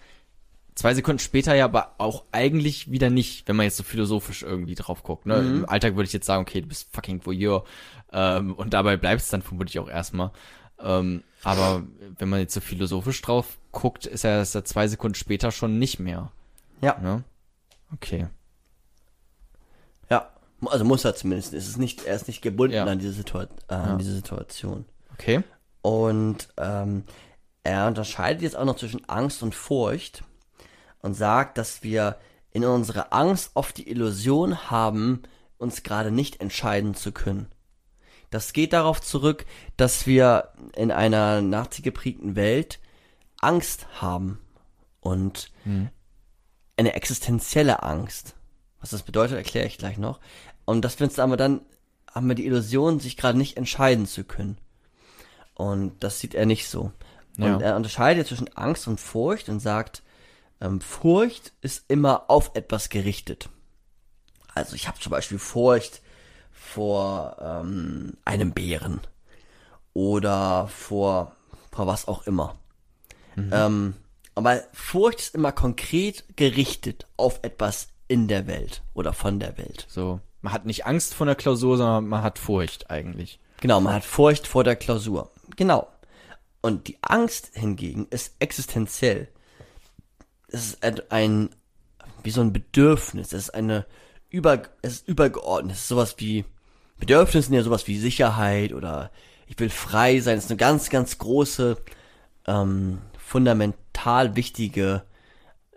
Zwei Sekunden später ja, aber auch eigentlich wieder nicht, wenn man jetzt so philosophisch irgendwie drauf guckt. Ne? Im Alltag würde ich jetzt sagen, okay, du bist fucking Voyeur. Ähm, und dabei bleibt es dann vermutlich auch erstmal. Ähm, aber wenn man jetzt so philosophisch drauf guckt, ist er es ja zwei Sekunden später schon nicht mehr. Ja. Ne? Okay. Ja. Also muss er zumindest. Es ist nicht, er ist nicht gebunden Ja. an diese, Situa äh, an diese Situation. Okay. Und ähm, er unterscheidet jetzt auch noch zwischen Angst und Furcht und sagt, dass wir in unserer Angst oft die Illusion haben, uns gerade nicht entscheiden zu können. Das geht darauf zurück, dass wir in einer nachgeprägten Welt Angst haben und eine existenzielle Angst. Was das bedeutet, erkläre ich gleich noch. Und dass wir uns aber dann haben wir die Illusion, sich gerade nicht entscheiden zu können. Und das sieht er nicht so. Ja. Und er unterscheidet zwischen Angst und Furcht und sagt, ähm, Furcht ist immer auf etwas gerichtet. Also ich habe zum Beispiel Furcht vor ähm, einem Bären oder vor, vor was auch immer. Ähm, aber Furcht ist immer konkret gerichtet auf etwas in der Welt oder von der Welt. So. Man hat nicht Angst vor der Klausur, sondern man hat Furcht eigentlich. Genau, man hat Furcht vor der Klausur. Genau. Und die Angst hingegen ist existenziell. Es ist ein- wie so ein Bedürfnis. Es ist eine über, es ist übergeordnet. Es ist sowas wie, Bedürfnisse sind ja sowas wie Sicherheit oder ich will frei sein. Es ist eine ganz, ganz große, ähm, fundamental wichtige,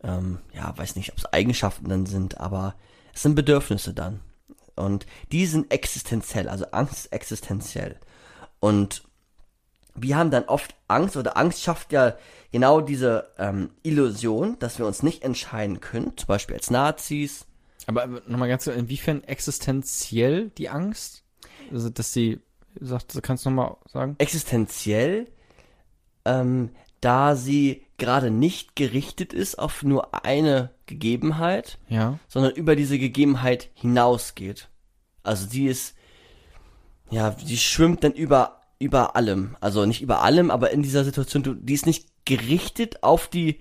ähm, ja, weiß nicht, ob es Eigenschaften dann sind, aber es sind Bedürfnisse dann. Und die sind existenziell, also Angst ist existenziell. Und wir haben dann oft Angst oder Angst schafft ja genau diese ähm, Illusion, dass wir uns nicht entscheiden können, zum Beispiel als Nazis. Aber nochmal ganz kurz, inwiefern existenziell die Angst? Also, dass sie, sagt, kannst du nochmal sagen? Existenziell, ähm, da sie gerade nicht gerichtet ist auf nur eine Gegebenheit, Ja. sondern über diese Gegebenheit hinausgeht. Also sie ist, ja, sie schwimmt dann über, über allem. Also nicht über allem, aber in dieser Situation, die ist nicht gerichtet auf die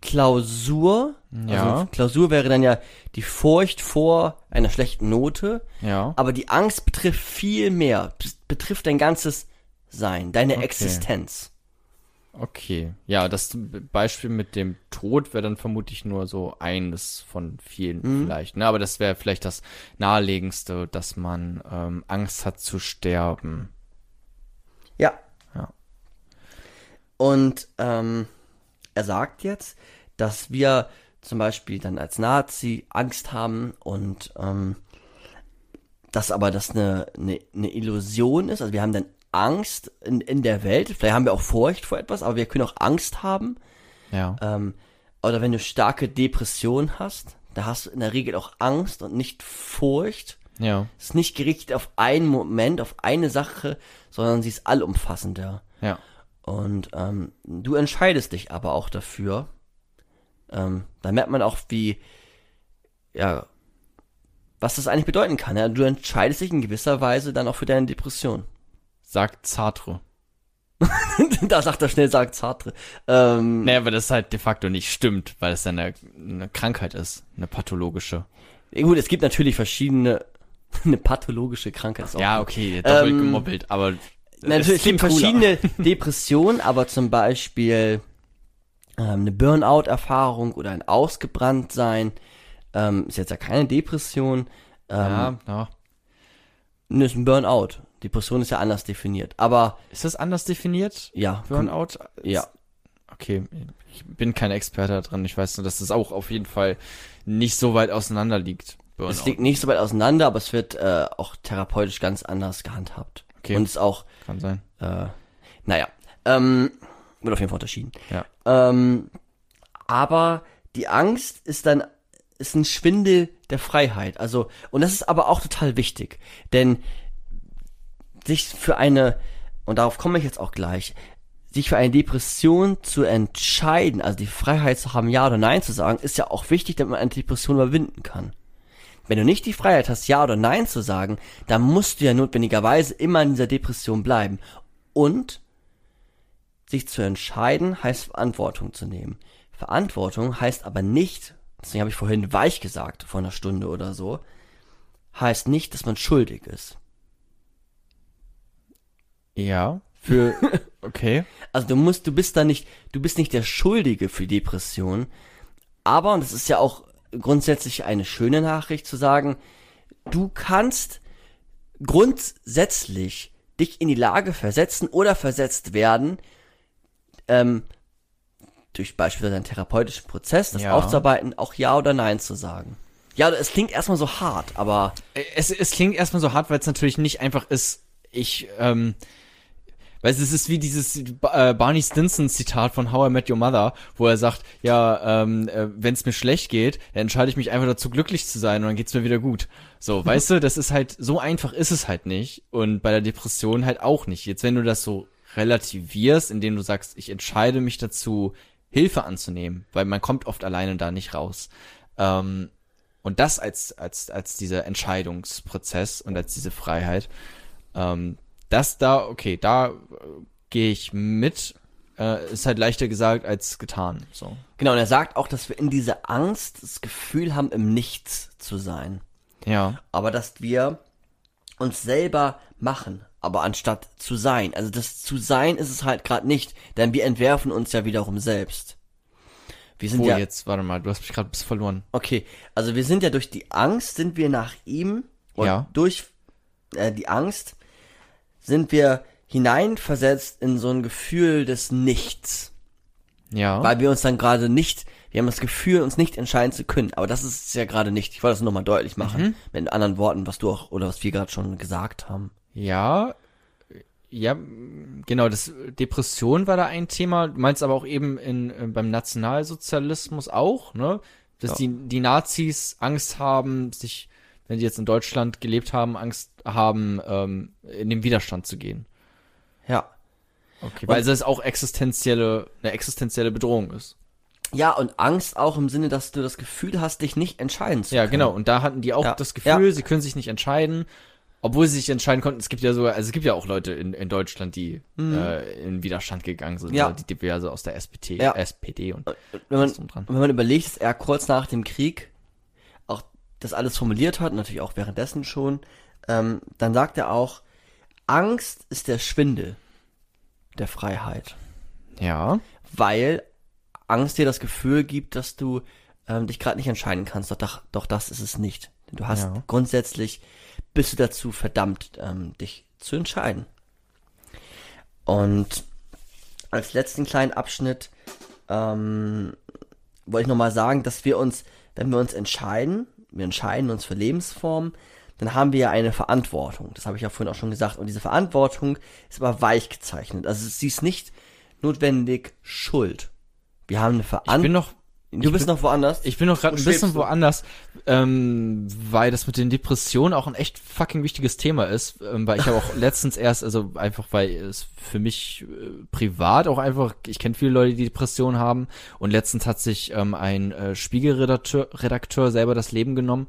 Klausur. Ja. Also Klausur wäre dann ja die Furcht vor einer schlechten Note. Ja. Aber die Angst betrifft viel mehr, betrifft dein ganzes Sein, deine Okay. Existenz. Okay. Ja, das Beispiel mit dem Tod wäre dann vermutlich nur so eines von vielen vielleicht. Ne? Aber das wäre vielleicht das naheliegendste, dass man ähm, Angst hat zu sterben. Ja. Ja. Und ähm, er sagt jetzt, dass wir zum Beispiel dann als Nazi Angst haben und ähm, dass aber das eine, eine, eine Illusion ist. Also wir haben dann Angst in, in der Welt. Vielleicht haben wir auch Furcht vor etwas, aber wir können auch Angst haben. Ja. Ähm, oder wenn du starke Depression hast, da hast du in der Regel auch Angst und nicht Furcht. Ja. Es ist nicht gerichtet auf einen Moment, auf eine Sache, sondern sie ist allumfassender. Ja. Und ähm, du entscheidest dich aber auch dafür. Ähm, da merkt man auch, wie, ja, was das eigentlich bedeuten kann. Ja? Du entscheidest dich in gewisser Weise dann auch für deine Depression. Sagt Sartre. da sagt er schnell, sagt Sartre. Ähm, Naja, weil das halt de facto nicht stimmt, weil es eine, eine Krankheit ist, eine pathologische. Gut, es gibt natürlich verschiedene, eine pathologische Krankheit. Ist auch Ja, okay, doppelt Ähm, gemobbelt, aber Natürlich, es gibt verschiedene Depressionen, aber zum Beispiel ähm, eine Burnout-Erfahrung oder ein Ausgebranntsein ähm, ist jetzt ja keine Depression. Ähm, Ja, ja. Ne, ist ein Burnout. Depression ist ja anders definiert. Aber Ist das anders definiert? ja, Burnout? ja. Okay, ich bin kein Experte drin. Ich weiß nur, dass das auch auf jeden Fall nicht so weit auseinander liegt. Burnout. es liegt nicht so weit auseinander, aber es wird äh, auch therapeutisch ganz anders gehandhabt. Okay. Und ist auch, Kann sein. äh, naja, ähm, wird auf jeden Fall unterschieden. Ja. Ähm, aber die Angst ist dann ist ein Schwindel der Freiheit. Also und das ist aber auch total wichtig, denn sich für eine und darauf komme ich jetzt auch gleich, sich für eine Depression zu entscheiden, also die Freiheit zu haben, ja oder nein zu sagen, ist ja auch wichtig, damit man eine Depression überwinden kann. Wenn du nicht die Freiheit hast, ja oder nein zu sagen, dann musst du ja notwendigerweise immer in dieser Depression bleiben. Und sich zu entscheiden heißt Verantwortung zu nehmen. Verantwortung heißt aber nicht, deswegen habe ich vorhin weich gesagt, vor einer Stunde oder so, heißt nicht, dass man schuldig ist. Ja. Für, okay. Also du musst, du bist da nicht, du bist nicht der Schuldige für Depression, aber, und das ist ja auch grundsätzlich eine schöne Nachricht zu sagen, du kannst grundsätzlich dich in die Lage versetzen oder versetzt werden, ähm, durch beispielsweise einen therapeutischen Prozess, das Ja. aufzuarbeiten, auch Ja oder Nein zu sagen. Ja, es klingt erstmal so hart, aber Es, es klingt erstmal so hart, weil es natürlich nicht einfach ist, ich, ähm, Weil es ist wie dieses äh, Barney Stinson Zitat von How I Met Your Mother, wo er sagt, ja, ähm, äh, wenn es mir schlecht geht, dann entscheide ich mich einfach dazu, glücklich zu sein und dann geht's mir wieder gut. So, weißt du, das ist halt, so einfach ist es halt nicht. Und bei der Depression halt auch nicht. Jetzt, wenn du das so relativierst, indem du sagst, ich entscheide mich dazu, Hilfe anzunehmen, weil man kommt oft alleine da nicht raus. Ähm, und das als, als, als dieser Entscheidungsprozess und als diese Freiheit, ähm, das da, okay, da äh, gehe ich mit, äh, ist halt leichter gesagt als getan, so. Genau, und er sagt auch, dass wir in dieser Angst das Gefühl haben, im Nichts zu sein. Ja. Aber dass wir uns selber machen, aber anstatt zu sein. Also das zu sein ist es halt gerade nicht, denn wir entwerfen uns ja wiederum selbst. Wir sind Wo ja jetzt, warte mal, du hast mich gerade ein bisschen verloren. okay, also wir sind ja durch die Angst sind wir nach ihm und Ja. durch äh, die Angst sind wir hineinversetzt in so ein Gefühl des Nichts. Ja. weil wir uns dann gerade nicht, wir haben das Gefühl, uns nicht entscheiden zu können. Aber das ist es ja gerade nicht. Ich wollte das nur nochmal deutlich machen. Mit anderen Worten, was du auch, oder was wir gerade schon gesagt haben. Ja, ja, genau, das Depression war da ein Thema. Du meinst aber auch eben in, äh, beim Nationalsozialismus auch, ne? Dass Ja. die, die Nazis Angst haben, sich, wenn sie jetzt in Deutschland gelebt haben, Angst haben, ähm, in den Widerstand zu gehen. Ja. Okay, weil es auch existenzielle, eine existenzielle Bedrohung ist. Ja, und Angst auch im Sinne, dass du das Gefühl hast, dich nicht entscheiden zu Ja, können. genau. Und da hatten die auch Ja, das Gefühl, ja. sie können sich nicht entscheiden obwohl sie sich entscheiden konnten, es gibt ja sogar, also es gibt ja auch Leute in, in Deutschland, die Mhm. äh, in Widerstand gegangen sind, Ja. ja. die diverse aus der SPD, Ja. SPD und wenn man, dran. wenn man überlegt, dass er kurz nach dem Krieg das alles formuliert hat, natürlich auch währenddessen schon, ähm, dann sagt er auch, Angst ist der Schwindel der Freiheit. Ja. Weil Angst dir das Gefühl gibt, dass du ähm, dich gerade nicht entscheiden kannst. Doch, doch, doch das ist es nicht. Du hast Ja. grundsätzlich, bist du dazu verdammt, ähm, dich zu entscheiden. Und als letzten kleinen Abschnitt ähm, wollte ich nochmal sagen, dass wir uns, wenn wir uns entscheiden, wir entscheiden uns für Lebensformen, dann haben wir ja eine Verantwortung. Das habe ich ja vorhin auch schon gesagt. Und diese Verantwortung ist aber weich gezeichnet. Also sie ist nicht notwendig Schuld. Wir haben eine Ich Verantwortung. bin noch, Du bist noch woanders? ich bin noch gerade ein bisschen woanders, ähm, weil das mit den Depressionen auch ein echt fucking wichtiges Thema ist, ähm, weil ich habe auch letztens erst, also einfach weil es für mich äh, privat auch einfach, ich kenne viele Leute, die Depressionen haben und letztens hat sich ähm, ein äh, Spiegelredakteur Redakteur selber das Leben genommen,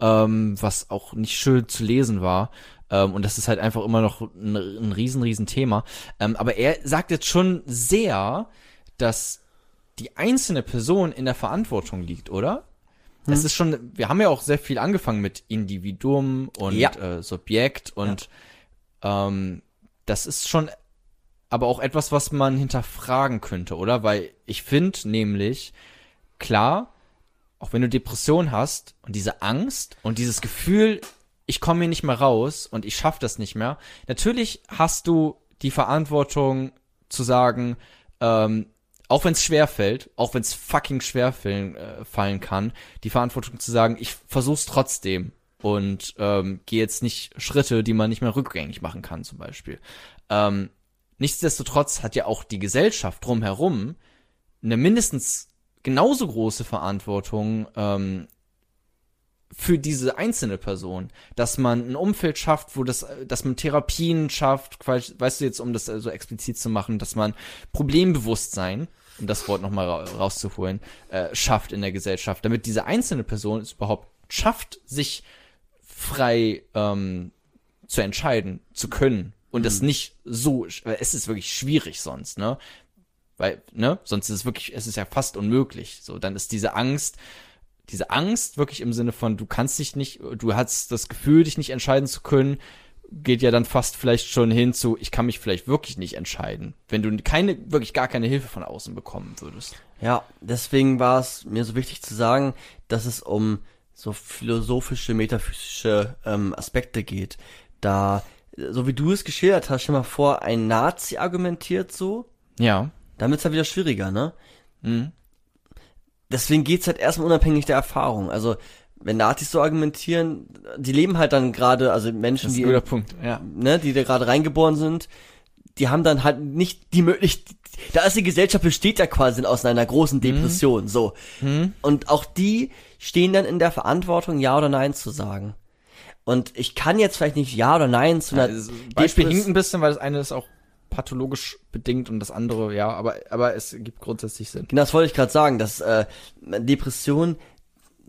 ähm, was auch nicht schön zu lesen war. Ähm, und das ist halt einfach immer noch ein, ein riesen, riesen Thema. Ähm, aber er sagt jetzt schon sehr, dass die einzelne Person in der Verantwortung liegt, oder? Es ist schon, wir haben ja auch sehr viel angefangen mit Individuum und Ja. äh, Subjekt und ähm, das ist schon aber auch etwas, was man hinterfragen könnte, oder? Weil ich finde nämlich, klar, auch wenn du Depression hast und diese Angst und dieses Gefühl, ich komme hier nicht mehr raus und ich schaffe das nicht mehr, natürlich hast du die Verantwortung zu sagen, ähm, auch wenn es schwer fällt, auch wenn es fucking schwer fallen, äh, fallen kann, die Verantwortung zu sagen, ich versuch's trotzdem und ähm, gehe jetzt nicht Schritte, die man nicht mehr rückgängig machen kann, zum Beispiel. Ähm, nichtsdestotrotz hat ja auch die Gesellschaft drumherum eine mindestens genauso große Verantwortung ähm, für diese einzelne Person, dass man ein Umfeld schafft, wo das, dass man Therapien schafft, weißt du jetzt, um das so explizit zu machen, dass man Problembewusstsein, um das Wort nochmal ra rauszuholen, äh, schafft in der Gesellschaft, damit diese einzelne Person es überhaupt schafft, sich frei ähm, zu entscheiden, zu können und das nicht so, es ist wirklich schwierig sonst, ne? Weil, ne, sonst ist es wirklich, es ist ja fast unmöglich. So, dann ist diese Angst, diese Angst wirklich im Sinne von, du kannst dich nicht, du hast das Gefühl, dich nicht entscheiden zu können, geht ja dann fast vielleicht schon hin zu, ich kann mich vielleicht wirklich nicht entscheiden, wenn du keine, wirklich gar keine Hilfe von außen bekommen würdest. Ja, deswegen war es mir so wichtig zu sagen, dass es um so philosophische, metaphysische ähm, Aspekte geht. Da, so wie du es geschildert hast, stell mal vor, ein Nazi argumentiert so, Ja. dann wird's halt wieder schwieriger, ne? Mhm. Deswegen geht's halt erstmal unabhängig der Erfahrung. Also, wenn Nazis so argumentieren, die leben halt dann gerade, also Menschen, die Punkt, ja. ne, die da gerade reingeboren sind, die haben dann halt nicht die Möglichkeit, da ist die Gesellschaft besteht ja quasi aus einer großen Depression, so. Und auch die stehen dann in der Verantwortung, ja oder nein zu sagen. Und ich kann jetzt vielleicht nicht ja oder nein zu einer Also, Beispiel hinkt ein bisschen, weil das eine ist auch pathologisch bedingt und das andere, ja, aber, aber es gibt grundsätzlich Sinn. Genau, das wollte ich gerade sagen, dass äh, Depression,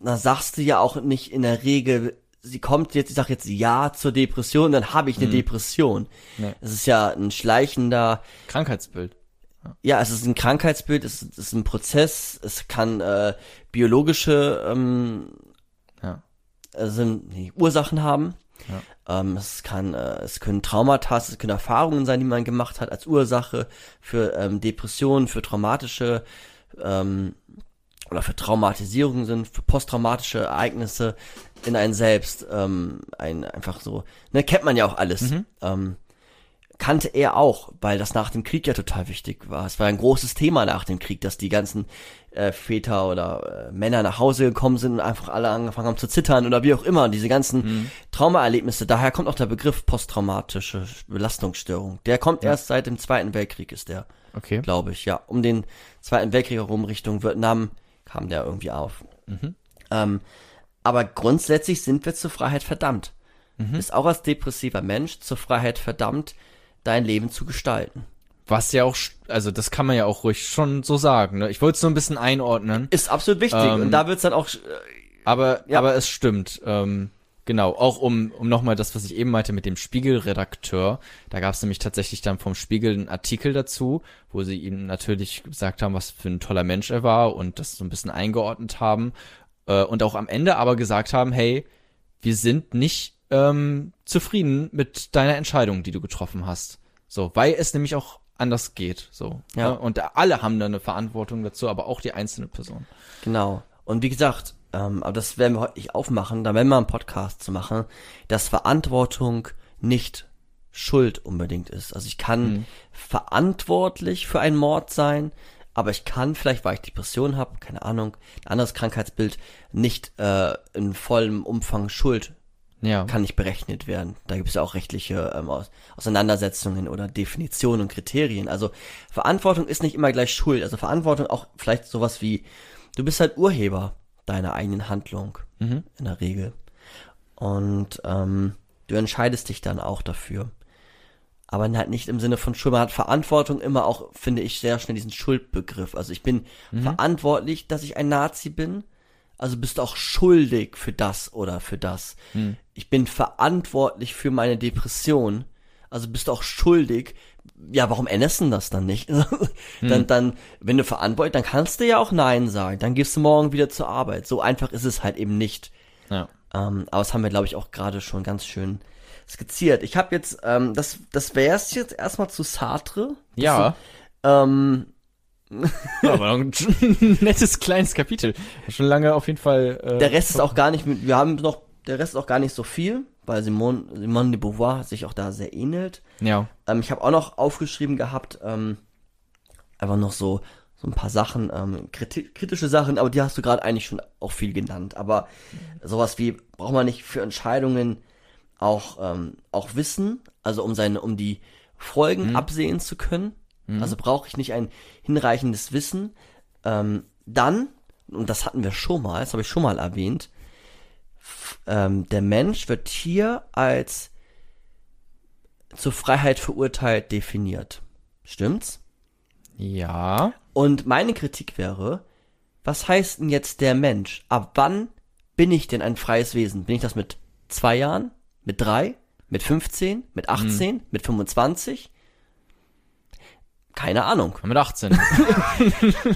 da sagst du ja auch nicht in der Regel, sie kommt jetzt, ich sag jetzt ja zur Depression, dann habe ich eine Depression. Nee. Es ist ja ein schleichender, Krankheitsbild. ja, es ist ein Krankheitsbild, es ist, es ist ein Prozess, es kann äh, biologische ähm, Ja. äh, sind, nee, Ursachen haben. Ähm, es kann, äh, es können Traumata, es können Erfahrungen sein, die man gemacht hat als Ursache für ähm, Depressionen, für traumatische ähm, oder für Traumatisierungen sind, für posttraumatische Ereignisse in einen selbst, ähm, ein einfach so, ne, kennt man ja auch alles. Ähm, kannte er auch, weil das nach dem Krieg ja total wichtig war. Es war ein großes Thema nach dem Krieg, dass die ganzen äh, Väter oder äh, Männer nach Hause gekommen sind und einfach alle angefangen haben zu zittern oder wie auch immer. Diese ganzen Traumaerlebnisse, daher kommt auch der Begriff posttraumatische Belastungsstörung. Der kommt erst seit dem Zweiten Weltkrieg, ist der, Okay. glaube ich, ja. Um den Zweiten Weltkrieg herum Richtung Vietnam kam der irgendwie auf. Ähm, aber grundsätzlich sind wir zur Freiheit verdammt. Ist auch als depressiver Mensch zur Freiheit verdammt, dein Leben zu gestalten. Was ja auch, also das kann man ja auch ruhig schon so sagen. Ne? Ich wollte es nur ein bisschen einordnen, Ist absolut wichtig. Ähm, und da wird's dann auch, äh, aber Ja. aber es stimmt. Ähm, Genau, auch um, um nochmal das, was ich eben meinte mit dem Spiegelredakteur. Da gab es nämlich tatsächlich dann vom Spiegel einen Artikel dazu, wo sie ihm natürlich gesagt haben, was für ein toller Mensch er war und das so ein bisschen eingeordnet haben. Äh, und auch am Ende aber gesagt haben, hey, wir sind nicht ähm, zufrieden mit deiner Entscheidung, die du getroffen hast. So, weil es nämlich auch anders geht. So. Ja. Ne? Und alle haben da eine Verantwortung dazu, aber auch die einzelne Person. Genau. Und wie gesagt, ähm, aber das werden wir heute nicht aufmachen, da werden wir einen Podcast zu machen, dass Verantwortung nicht Schuld unbedingt ist. Also ich kann Mhm. verantwortlich für einen Mord sein, aber ich kann vielleicht, weil ich Depression habe, keine Ahnung, ein anderes Krankheitsbild, nicht äh, in vollem Umfang Schuld Ja. kann nicht berechnet werden. Da gibt es ja auch rechtliche ähm, Aus Auseinandersetzungen oder Definitionen und Kriterien. Also Verantwortung ist nicht immer gleich Schuld. Also Verantwortung auch vielleicht sowas wie, du bist halt Urheber deiner eigenen Handlung Mhm. in der Regel. Und ähm, du entscheidest dich dann auch dafür. Aber halt nicht im Sinne von Schuld. Man hat Verantwortung immer auch, finde ich, sehr schnell diesen Schuldbegriff. Also ich bin verantwortlich, dass ich ein Nazi bin. Also bist du auch schuldig für das oder für das. Ich bin verantwortlich für meine Depression. Also bist du auch schuldig. Ja, warum änderst du das dann nicht? dann, dann, wenn du verantwortlich, dann kannst du ja auch Nein sagen. Dann gehst du morgen wieder zur Arbeit. So einfach ist es halt eben nicht. Ja. Ähm, aber das haben wir, glaube ich, auch gerade schon ganz schön skizziert. Ich habe jetzt, ähm, das, das wäre es jetzt erstmal zu Sartre. Ja. Ähm, Ja, aber ein nettes kleines Kapitel. Schon lange auf jeden Fall. Äh, der Rest ist auch gar nicht, mit- wir haben noch, der Rest ist auch gar nicht so viel, weil Simone, Simone de Beauvoir sich auch da sehr ähnelt. Ja. Ähm, ich habe auch noch aufgeschrieben gehabt, ähm, einfach noch so, so ein paar Sachen, ähm, kriti kritische Sachen, aber die hast du gerade eigentlich schon auch viel genannt. Aber sowas wie, braucht man nicht für Entscheidungen auch, ähm, auch Wissen, also um seine, um die Folgen absehen zu können. Also brauche ich nicht ein hinreichendes Wissen. Ähm, dann, und das hatten wir schon mal, das habe ich schon mal erwähnt, ähm, der Mensch wird hier als zur Freiheit verurteilt definiert. Stimmt's? Ja. Und meine Kritik wäre, was heißt denn jetzt der Mensch? Ab wann bin ich denn ein freies Wesen? Bin ich das mit zwei Jahren? Mit drei? Mit 15? Mit 18? Mit 25? Keine Ahnung. Mit 18.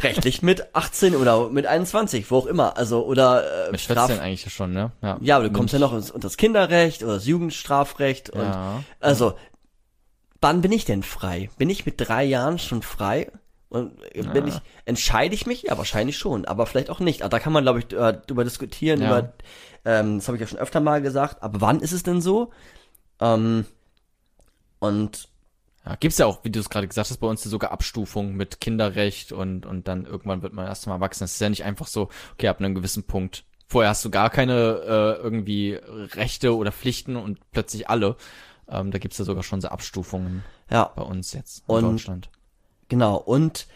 Rechtlich mit 18 oder mit 21, wo auch immer. Also, oder äh, Mit Straf- 14 eigentlich schon, ne? Ja. Ja, aber du kommst ja noch unter das Kinderrecht oder das Jugendstrafrecht und Ja. also wann bin ich denn frei? Bin ich mit drei Jahren schon frei? Und äh, bin ich, entscheide ich mich? Ja, wahrscheinlich schon, aber vielleicht auch nicht. Aber da kann man, glaube ich, äh, drüber diskutieren, Ja. über, ähm, das habe ich ja schon öfter mal gesagt, aber wann ist es denn so? Ähm, und Ja, gibt's ja auch, wie du es gerade gesagt hast, bei uns sogar Abstufungen mit Kinderrecht und, und dann irgendwann wird man erst mal erwachsen. Es ist ja nicht einfach so, okay, ab einem gewissen Punkt. Vorher hast du gar keine äh, irgendwie Rechte oder Pflichten und plötzlich alle. Ähm, da gibt's ja sogar schon so Abstufungen ja, bei uns jetzt in Und- Deutschland. Genau, und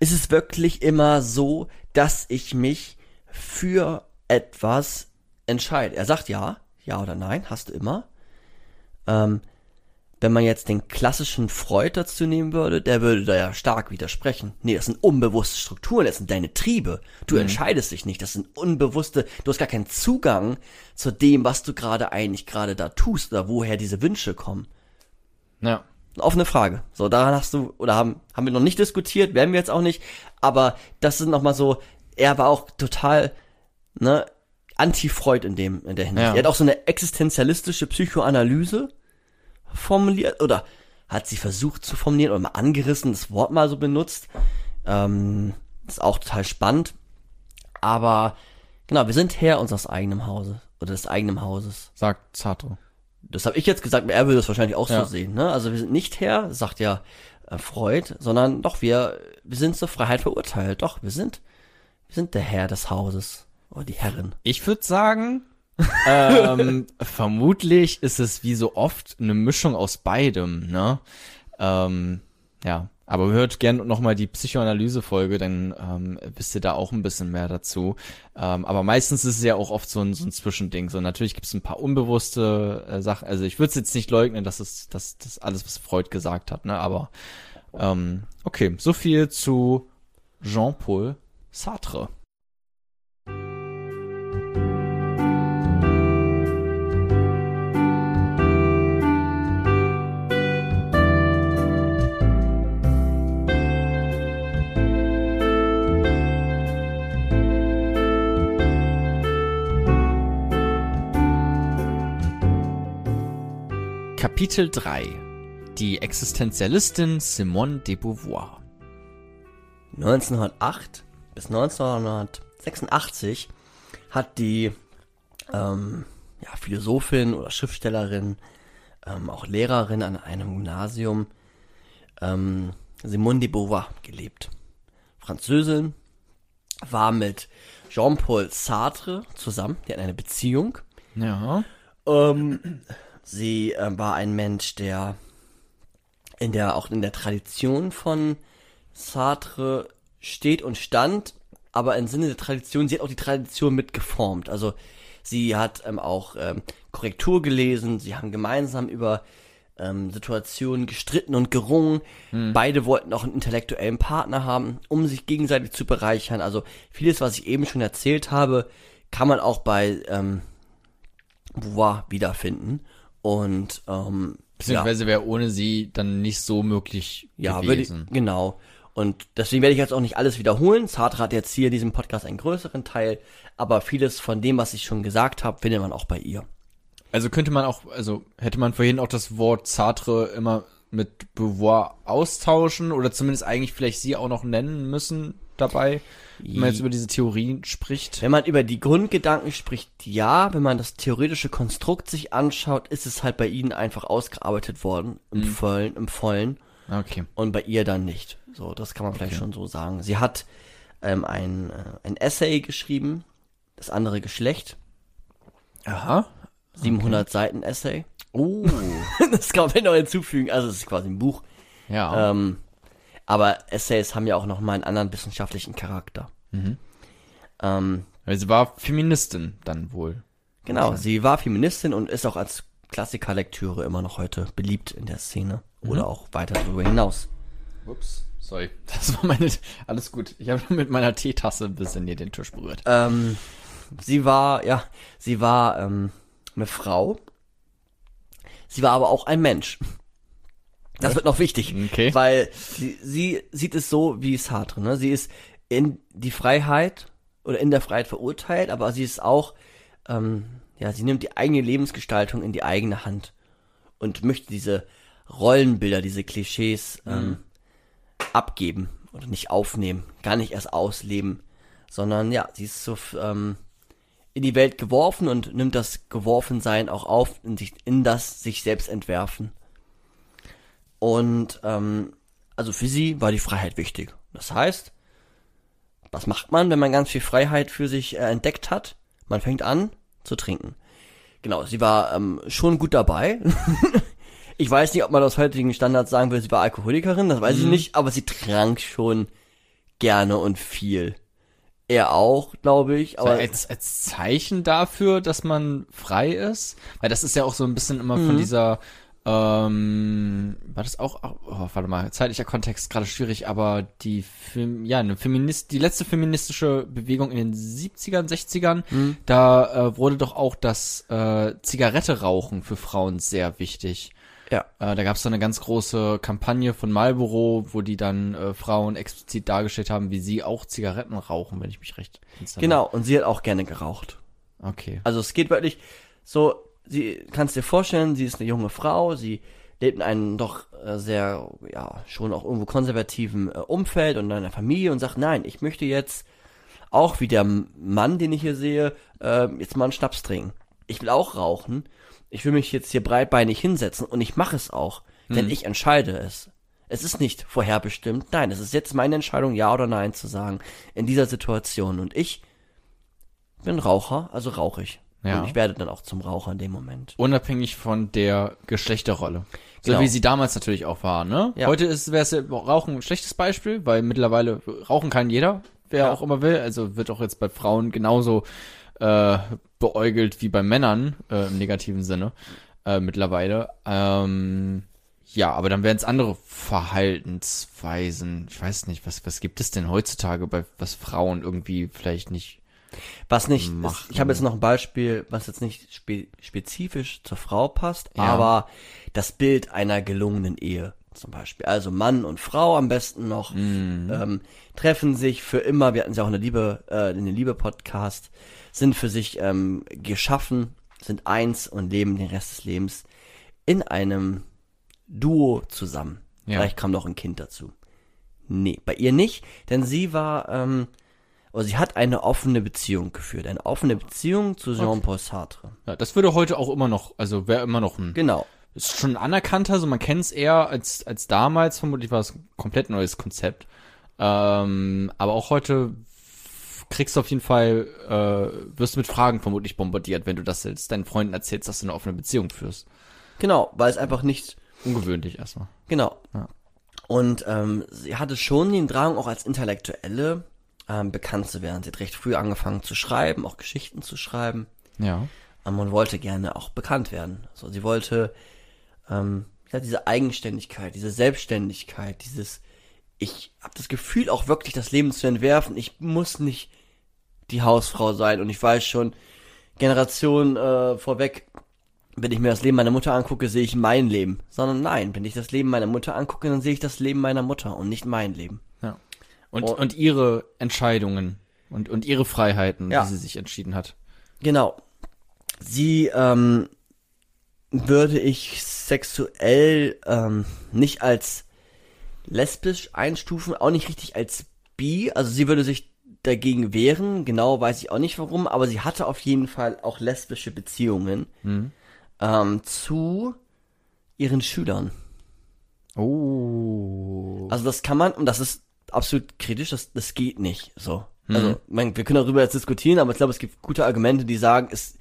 ist es wirklich immer so, dass ich mich für etwas entscheide? Er sagt ja, ja oder nein, hast du immer. Ähm, wenn man jetzt den klassischen Freud dazu nehmen würde, der würde da ja stark widersprechen. Nee, das sind unbewusste Strukturen, das sind deine Triebe. Du entscheidest dich nicht, das sind unbewusste, du hast gar keinen Zugang zu dem, was du gerade eigentlich gerade da tust oder woher diese Wünsche kommen. Ja. Eine offene Frage. So, daran hast du, oder haben, haben wir noch nicht diskutiert, werden wir jetzt auch nicht, aber das sind nochmal so, er war auch total, ne, anti-Freud in dem, in der Hinsicht. Ja. Er hat auch so eine existenzialistische Psychoanalyse formuliert, oder hat sie versucht zu formulieren, oder mal angerissen, das Wort mal so benutzt. Ähm, ist auch total spannend. Aber, genau, wir sind Herr unseres eigenen Hauses, oder des eigenen Hauses. Sagt Sato. Das habe ich jetzt gesagt, er würde es wahrscheinlich auch Ja. so sehen. Ne? Also wir sind nicht Herr, sagt ja äh, Freud, sondern doch wir, wir sind zur Freiheit verurteilt. Doch, wir sind, wir sind der Herr des Hauses oder die Herrin. Ich würde sagen, ähm, vermutlich ist es wie so oft eine Mischung aus beidem, ne? Ähm, ja, aber hört gern noch mal die Psychoanalyse-Folge, dann ähm, wisst ihr da auch ein bisschen mehr dazu. Ähm, aber meistens ist es ja auch oft so ein, so ein Zwischending. So natürlich gibt es ein paar unbewusste äh, Sachen. Also ich würde jetzt nicht leugnen, dass es dass das alles, was Freud gesagt hat, ne? Aber ähm, okay, so viel zu Jean-Paul Sartre. Kapitel 3 Die Existenzialistin Simone de Beauvoir 1908 bis 1986 hat die ähm, ja, Philosophin oder Schriftstellerin, ähm, auch Lehrerin an einem Gymnasium, ähm, Simone de Beauvoir gelebt. Französin, war mit Jean-Paul Sartre zusammen, die hatten eine Beziehung. Ja. Ähm, sie äh, war ein Mensch, der in der auch in der Tradition von Sartre steht und stand, aber im Sinne der Tradition, sie hat auch die Tradition mitgeformt. Also sie hat ähm, auch ähm, Korrektur gelesen, sie haben gemeinsam über ähm, Situationen gestritten und gerungen. Beide wollten auch einen intellektuellen Partner haben, um sich gegenseitig zu bereichern. Also vieles, was ich eben schon erzählt habe, kann man auch bei ähm, Beauvoir wiederfinden. Und ähm, Beziehungsweise wäre ohne sie dann nicht so möglich ja, ich, gewesen. genau. Und deswegen werde ich jetzt auch nicht alles wiederholen. Sartre hat jetzt hier in diesem Podcast einen größeren Teil, aber vieles von dem, was ich schon gesagt habe, findet man auch bei ihr. Also könnte man auch, also hätte man vorhin auch das Wort Sartre immer mit Beauvoir austauschen oder zumindest eigentlich vielleicht sie auch noch nennen müssen dabei, wenn man jetzt über diese Theorien spricht. Wenn man über die Grundgedanken spricht, ja. Wenn man das theoretische Konstrukt sich anschaut, ist es halt bei ihnen einfach ausgearbeitet worden, im vollen, im vollen. Okay. und bei ihr dann nicht. So, das kann man vielleicht schon so sagen. Sie hat ähm, ein, äh, ein Essay geschrieben, das andere Geschlecht, Aha. 700 Seiten Essay. Oh. das kann man noch hinzufügen. Also es ist quasi ein Buch. Ja. Ähm, aber Essays haben ja auch noch mal einen anderen wissenschaftlichen Charakter. Ähm, Weil sie war Feministin dann wohl. genau, sie war Feministin und ist auch als Klassikerlektüre immer noch heute beliebt in der Szene oder auch weiter darüber hinaus. Ups. Sorry. Das war meine. Alles gut. Ich habe mit meiner Teetasse ein bisschen hier den Tisch berührt. Ähm, sie war, ja, sie war ähm, eine Frau. Sie war aber auch ein Mensch. Das wird noch wichtig, Okay. weil sie, sie sieht es so wie Sartre. Ne? Sie ist in die Freiheit oder in der Freiheit verurteilt, aber sie ist auch, ähm, ja, sie nimmt die eigene Lebensgestaltung in die eigene Hand und möchte diese Rollenbilder, diese Klischees ähm, abgeben oder nicht aufnehmen, gar nicht erst ausleben, sondern ja, sie ist so ähm, in die Welt geworfen und nimmt das Geworfensein auch auf, in, sich, in das sich selbst entwerfen. Und ähm, also für sie war die Freiheit wichtig. Das heißt, was macht man, wenn man ganz viel Freiheit für sich äh, entdeckt hat? Man fängt an zu trinken. Genau, sie war ähm, schon gut dabei. ich weiß nicht, ob man aus heutigen Standards sagen würde, sie war Alkoholikerin, das weiß ich nicht, aber sie trank schon gerne und viel. Er auch, glaube ich. Aber Aber als, als Zeichen dafür, dass man frei ist, weil das ist ja auch so ein bisschen immer von dieser, ähm, war das auch, oh, warte mal, zeitlicher Kontext gerade schwierig, aber die, Fem ja, eine Feminist, die letzte feministische Bewegung in den 70ern, 60ern, da äh, wurde doch auch das äh, Zigarette rauchen für Frauen sehr wichtig. ja. Äh, da gab es dann eine ganz große Kampagne von Marlboro, wo die dann äh, Frauen explizit dargestellt haben, wie sie auch Zigaretten rauchen, wenn ich mich recht entsinne. Genau, und sie hat auch gerne geraucht. Okay. Also es geht wirklich so, sie kannst dir vorstellen, sie ist eine junge Frau, sie lebt in einem doch äh, sehr, ja, schon auch irgendwo konservativen äh, Umfeld und in einer Familie und sagt, nein, ich möchte jetzt auch wie der Mann, den ich hier sehe, äh, jetzt mal einen Schnaps trinken. Ich will auch rauchen. Ich will mich jetzt hier breitbeinig hinsetzen und ich mache es auch, denn ich entscheide es. Es ist nicht vorherbestimmt. Nein, es ist jetzt meine Entscheidung, ja oder nein zu sagen in dieser Situation. Und ich bin Raucher, also rauche ich. Ja. Und ich werde dann auch zum Raucher in dem Moment. Unabhängig von der Geschlechterrolle. So Genau. wie sie damals natürlich auch war, ne? Ja. Heute ist wäre es ja Rauchen ein schlechtes Beispiel, weil mittlerweile rauchen kann jeder, wer Ja. auch immer will. Also wird auch jetzt bei Frauen genauso äh, beäugelt wie bei Männern äh, im negativen Sinne äh, mittlerweile. Ähm, ja, aber dann wären es andere Verhaltensweisen. Ich weiß nicht, was was gibt es denn heutzutage bei was Frauen irgendwie vielleicht nicht Was nicht, ist, ich habe jetzt noch ein Beispiel, was jetzt nicht spe spezifisch zur Frau passt, Ja. aber das Bild einer gelungenen Ehe zum Beispiel. Also Mann und Frau am besten noch ähm, treffen sich für immer. Wir hatten sie auch in der Liebe, äh, in den Liebe-Podcast, sind für sich ähm, geschaffen, sind eins und leben den Rest des Lebens in einem Duo zusammen. Ja. Vielleicht kam noch ein Kind dazu. Nee, bei ihr nicht, denn sie war, ähm, oder sie hat eine offene Beziehung geführt. Eine offene Beziehung zu Jean-Paul Sartre. Ja, das würde heute auch immer noch, also wäre immer noch ein, Genau. ist schon anerkannter, so man kennt es eher als, als damals, vermutlich war es ein komplett neues Konzept. Ähm, aber auch heute kriegst du auf jeden Fall, äh, wirst du mit Fragen vermutlich bombardiert, wenn du das jetzt deinen Freunden erzählst, dass du eine offene Beziehung führst. Genau, weil es einfach nicht Ungewöhnlich erstmal. Genau. Ja. Und ähm, sie hatte schon den Drang, auch als Intellektuelle ähm, bekannt zu werden. Sie hat recht früh angefangen zu schreiben, auch Geschichten zu schreiben. Ja. Ähm, und wollte gerne auch bekannt werden. So, sie wollte ähm, ja diese Eigenständigkeit, diese Selbstständigkeit, dieses ich habe das Gefühl auch wirklich das Leben zu entwerfen. Ich muss nicht die Hausfrau sein und ich weiß schon Generation äh, vorweg, wenn ich mir das Leben meiner Mutter angucke, sehe ich mein Leben, sondern nein, wenn ich das Leben meiner Mutter angucke, dann sehe ich das Leben meiner Mutter und nicht mein Leben. Ja. Und, Oh. und ihre Entscheidungen und, und ihre Freiheiten, Ja. die sie sich entschieden hat. Genau. Sie ähm, würde ich sexuell ähm, nicht als lesbisch einstufen, auch nicht richtig als bi. Also sie würde sich dagegen wehren. Genau weiß ich auch nicht warum, aber sie hatte auf jeden Fall auch lesbische Beziehungen ähm, zu ihren Schülern. Oh. Also das kann man, und das ist absolut kritisch, das, das geht nicht so. Also man, wir können darüber jetzt diskutieren, aber ich glaube, es gibt gute Argumente, die sagen, es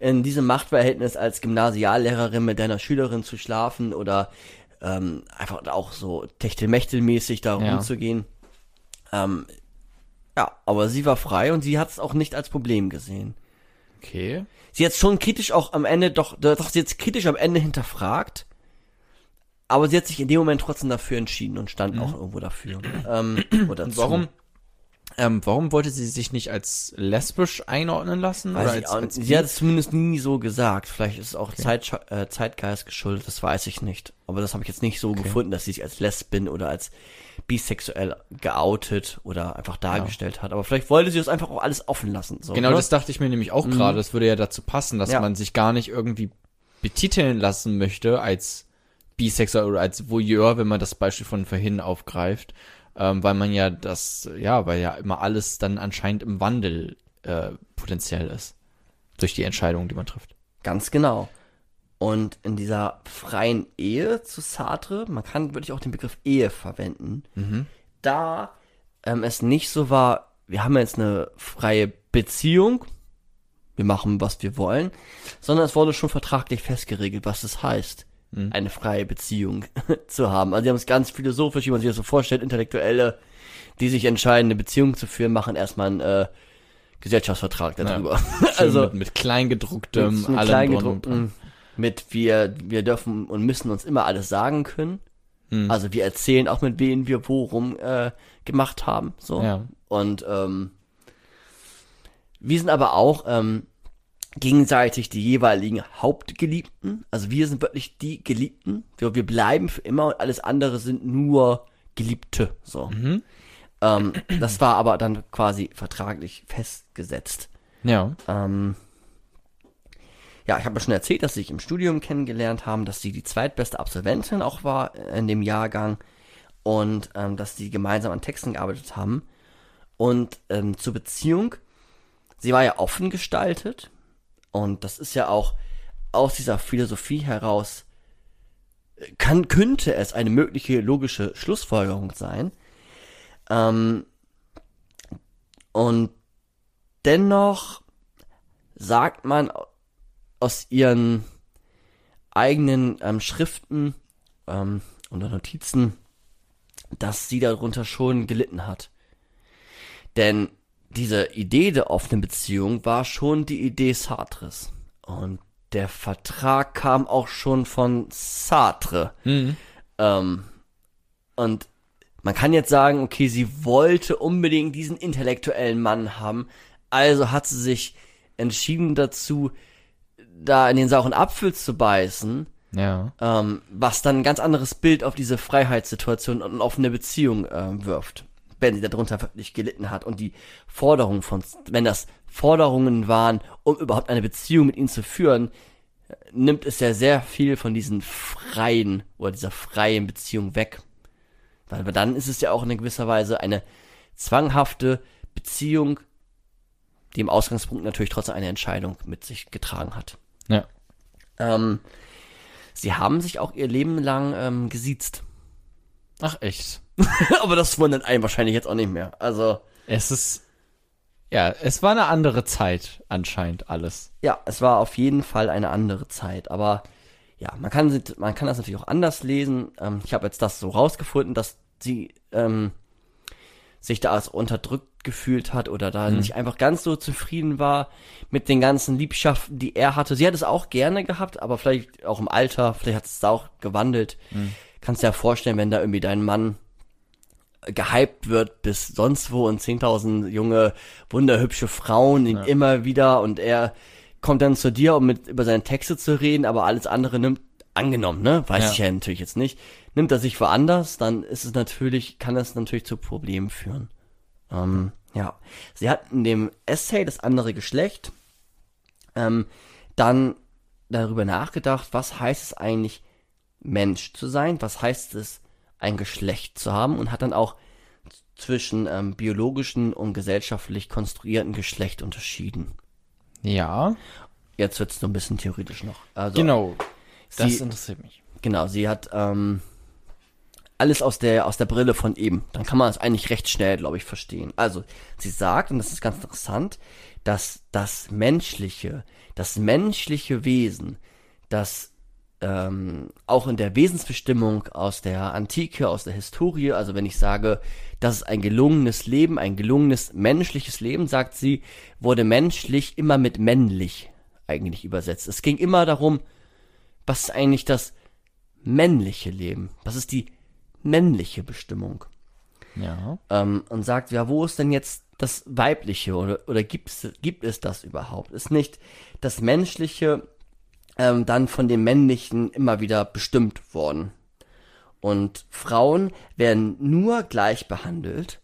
in diesem Machtverhältnis als Gymnasiallehrerin mit deiner Schülerin zu schlafen oder ähm, einfach auch so techtelmechtelmäßig da Ja. rumzugehen. Ähm, ja, aber sie war frei und sie hat es auch nicht als Problem gesehen. Okay. Sie hat schon kritisch auch am Ende, doch, doch sie jetzt kritisch am Ende hinterfragt, aber sie hat sich in dem Moment trotzdem dafür entschieden und stand auch irgendwo dafür. ähm, oder Und zu. warum, ähm, warum wollte sie sich nicht als lesbisch einordnen lassen? Weiß oder als, als sie hat es zumindest nie so gesagt. Vielleicht ist es auch Zeit, äh, Zeitgeist geschuldet, das weiß ich nicht. Aber das habe ich jetzt nicht so gefunden, dass sie sich als Lesbin oder als bisexuell geoutet oder einfach dargestellt hat. Aber vielleicht wollte sie das einfach auch alles offen lassen. So, Genau, ne? das dachte ich mir nämlich auch gerade. Das würde ja dazu passen, dass Ja. man sich gar nicht irgendwie betiteln lassen möchte als bisexuell oder als Voyeur, wenn man das Beispiel von vorhin aufgreift, ähm, weil man ja das, ja, weil ja immer alles dann anscheinend im Wandel äh, potenziell ist durch die Entscheidungen, die man trifft. Ganz genau. Und in dieser freien Ehe zu Sartre, man kann wirklich auch den Begriff Ehe verwenden, da ähm, es nicht so war, wir haben jetzt eine freie Beziehung, wir machen, was wir wollen, sondern es wurde schon vertraglich festgeregelt, was das heißt, eine freie Beziehung zu haben. Also die haben es ganz philosophisch, wie man sich das so vorstellt, Intellektuelle, die sich entscheiden, eine Beziehung zu führen, machen erstmal einen äh, Gesellschaftsvertrag darüber. Also mit, mit Kleingedrucktem, mit, mit. Kleingedruckten, mit wir, wir dürfen und müssen uns immer alles sagen können. Hm. Also wir erzählen auch mit wem wir worum äh, gemacht haben. So. Ja. Und ähm, wir sind aber auch ähm, gegenseitig die jeweiligen Hauptgeliebten. Also wir sind wirklich die Geliebten. Wir, wir bleiben für immer und alles andere sind nur Geliebte. So. Mhm. Ähm, das war aber dann quasi vertraglich festgesetzt. Ja. Ähm, ja, ich habe ja schon erzählt, dass sie sich im Studium kennengelernt haben, dass sie die zweitbeste Absolventin auch war in dem Jahrgang und ähm, dass sie gemeinsam an Texten gearbeitet haben. Und ähm, zur Beziehung, sie war ja offen gestaltet und das ist ja auch aus dieser Philosophie heraus, äh, kann, könnte es eine mögliche logische Schlussfolgerung sein. Ähm, und dennoch sagt man aus ihren eigenen ähm, Schriften ähm, oder Notizen, dass sie darunter schon gelitten hat. Denn diese Idee der offenen Beziehung war schon die Idee Sartres. Und der Vertrag kam auch schon von Sartre. Ähm, und man kann jetzt sagen, okay, sie wollte unbedingt diesen intellektuellen Mann haben, also hat sie sich entschieden dazu, da in den sauren Apfel zu beißen, Ja. ähm, was dann ein ganz anderes Bild auf diese Freiheitssituation und auf eine Beziehung ähm, wirft, wenn sie darunter wirklich gelitten hat und die Forderungen von, wenn das Forderungen waren, um überhaupt eine Beziehung mit ihnen zu führen, nimmt es ja sehr viel von diesen freien oder dieser freien Beziehung weg. Weil dann ist es ja auch in gewisser Weise eine zwanghafte Beziehung, die im Ausgangspunkt natürlich trotzdem eine Entscheidung mit sich getragen hat. Ja. Ähm, sie haben sich auch ihr Leben lang ähm, gesiezt. Ach, echt. Aber das wundert einen wahrscheinlich jetzt auch nicht mehr. Also, Es ist, ja, es war eine andere Zeit anscheinend alles. ja, es war auf jeden Fall eine andere Zeit. Aber ja, man kann, man kann das natürlich auch anders lesen. Ähm, ich habe jetzt das so rausgefunden, dass sie ähm, sich da als unterdrückt gefühlt hat oder da nicht einfach ganz so zufrieden war mit den ganzen Liebschaften, die er hatte. Sie hat es auch gerne gehabt, aber vielleicht auch im Alter, vielleicht hat es da auch gewandelt. Kannst dir ja vorstellen, wenn da irgendwie dein Mann gehypt wird bis sonst wo und 10.000 junge, wunderhübsche Frauen ihn immer wieder und er kommt dann zu dir, um mit über seine Texte zu reden, aber alles andere nimmt, angenommen, ne, weiß Ja. ich ja natürlich jetzt nicht, nimmt er sich woanders, dann ist es natürlich, kann das natürlich zu Problemen führen. Ähm, ja. Sie hat in dem Essay das andere Geschlecht ähm, dann darüber nachgedacht, was heißt es eigentlich, Mensch zu sein, was heißt es, ein Geschlecht zu haben und hat dann auch zwischen ähm, biologischen und gesellschaftlich konstruierten Geschlecht unterschieden. Ja, Jetzt wird's nur ein bisschen theoretisch noch. Also, genau. Das Sie- interessiert mich. Genau, sie hat ähm, alles aus der aus der Brille von eben. Dann kann man es eigentlich recht schnell, glaube ich, verstehen. Also sie sagt, und das ist ganz interessant, dass das menschliche, das menschliche Wesen, das ähm, auch in der Wesensbestimmung aus der Antike, aus der Historie, also wenn ich sage, das ist ein gelungenes Leben, ein gelungenes menschliches Leben, sagt sie, wurde menschlich immer mit männlich eigentlich übersetzt. Es ging immer darum, was ist eigentlich das männliche Leben? Was ist die männliche Bestimmung? Ja. Ähm, und sagt, ja, wo ist denn jetzt das Weibliche oder, oder gibt, es, gibt es das überhaupt? Ist nicht das Menschliche ähm, dann von dem Männlichen immer wieder bestimmt worden? Und Frauen werden nur gleich behandelt,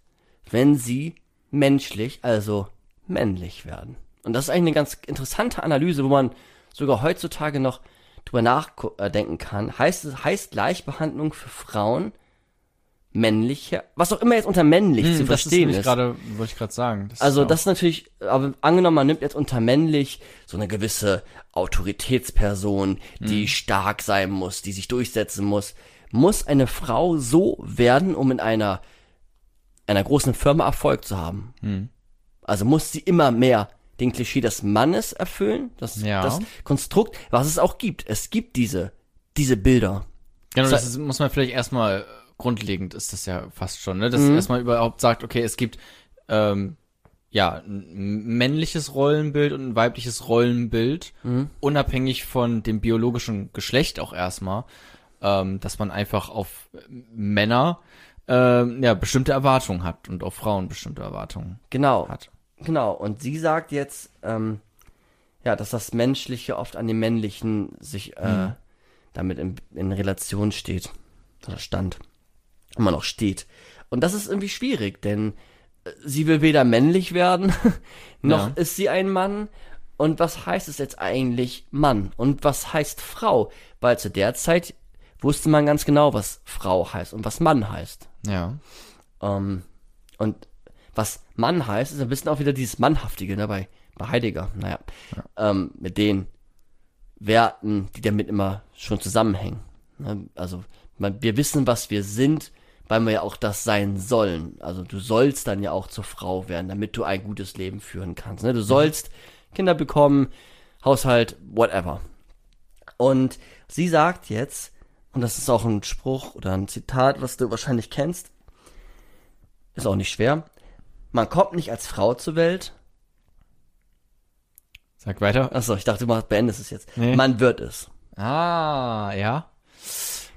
wenn sie menschlich, also männlich werden. Und das ist eigentlich eine ganz interessante Analyse, wo man sogar heutzutage noch drüber nachdenken kann. Heißt heißt Gleichbehandlung für Frauen männliche, was auch immer jetzt unter männlich zu Hm, das ist verstehen nämlich ist. gerade, wollte ich gerade sagen. Das Also ist das ist natürlich, aber angenommen, man nimmt jetzt unter männlich so eine gewisse Autoritätsperson, die stark sein muss, die sich durchsetzen muss. Muss eine Frau so werden, um in einer, einer großen Firma Erfolg zu haben? Also muss sie immer mehr den Klischee des Mannes erfüllen, das, Ja. das Konstrukt, was es auch gibt. Es gibt diese, diese Bilder. Genau, Sa- das ist, muss man vielleicht erstmal grundlegend ist das ja fast schon, ne? Dass Mhm. erstmal überhaupt sagt, okay, es gibt ähm, ja ein männliches Rollenbild und ein weibliches Rollenbild, Mhm. unabhängig von dem biologischen Geschlecht auch erstmal, ähm, dass man einfach auf Männer ähm, ja bestimmte Erwartungen hat und auf Frauen bestimmte Erwartungen Genau. hat. Genau, und sie sagt jetzt, ähm, ja, dass das Menschliche oft an dem Männlichen sich äh, damit in, in Relation steht. Oder stand. Immer noch steht. Und das ist irgendwie schwierig, denn äh, sie will weder männlich werden, noch Ja. ist sie ein Mann. Und was heißt es jetzt eigentlich Mann? Und was heißt Frau? Weil zu der Zeit wusste man ganz genau, was Frau heißt und was Mann heißt. Ja. Ähm, und was Mann heißt, ist ein bisschen auch wieder dieses Mannhaftige, ne, bei, bei Heidegger, naja, ähm, mit den Werten, die damit immer schon zusammenhängen. Ne? Also, man, wir wissen, was wir sind, weil wir ja auch das sein sollen. Also, du sollst dann ja auch zur Frau werden, damit du ein gutes Leben führen kannst. Ne? Du sollst Kinder bekommen, Haushalt, whatever. Und sie sagt jetzt, und das ist auch ein Spruch oder ein Zitat, was du wahrscheinlich kennst, ist auch nicht schwer. Man kommt nicht als Frau zur Welt. Sag weiter. Achso, ich dachte, du machst- beendest es jetzt. Nee. Man wird es. Ah, ja.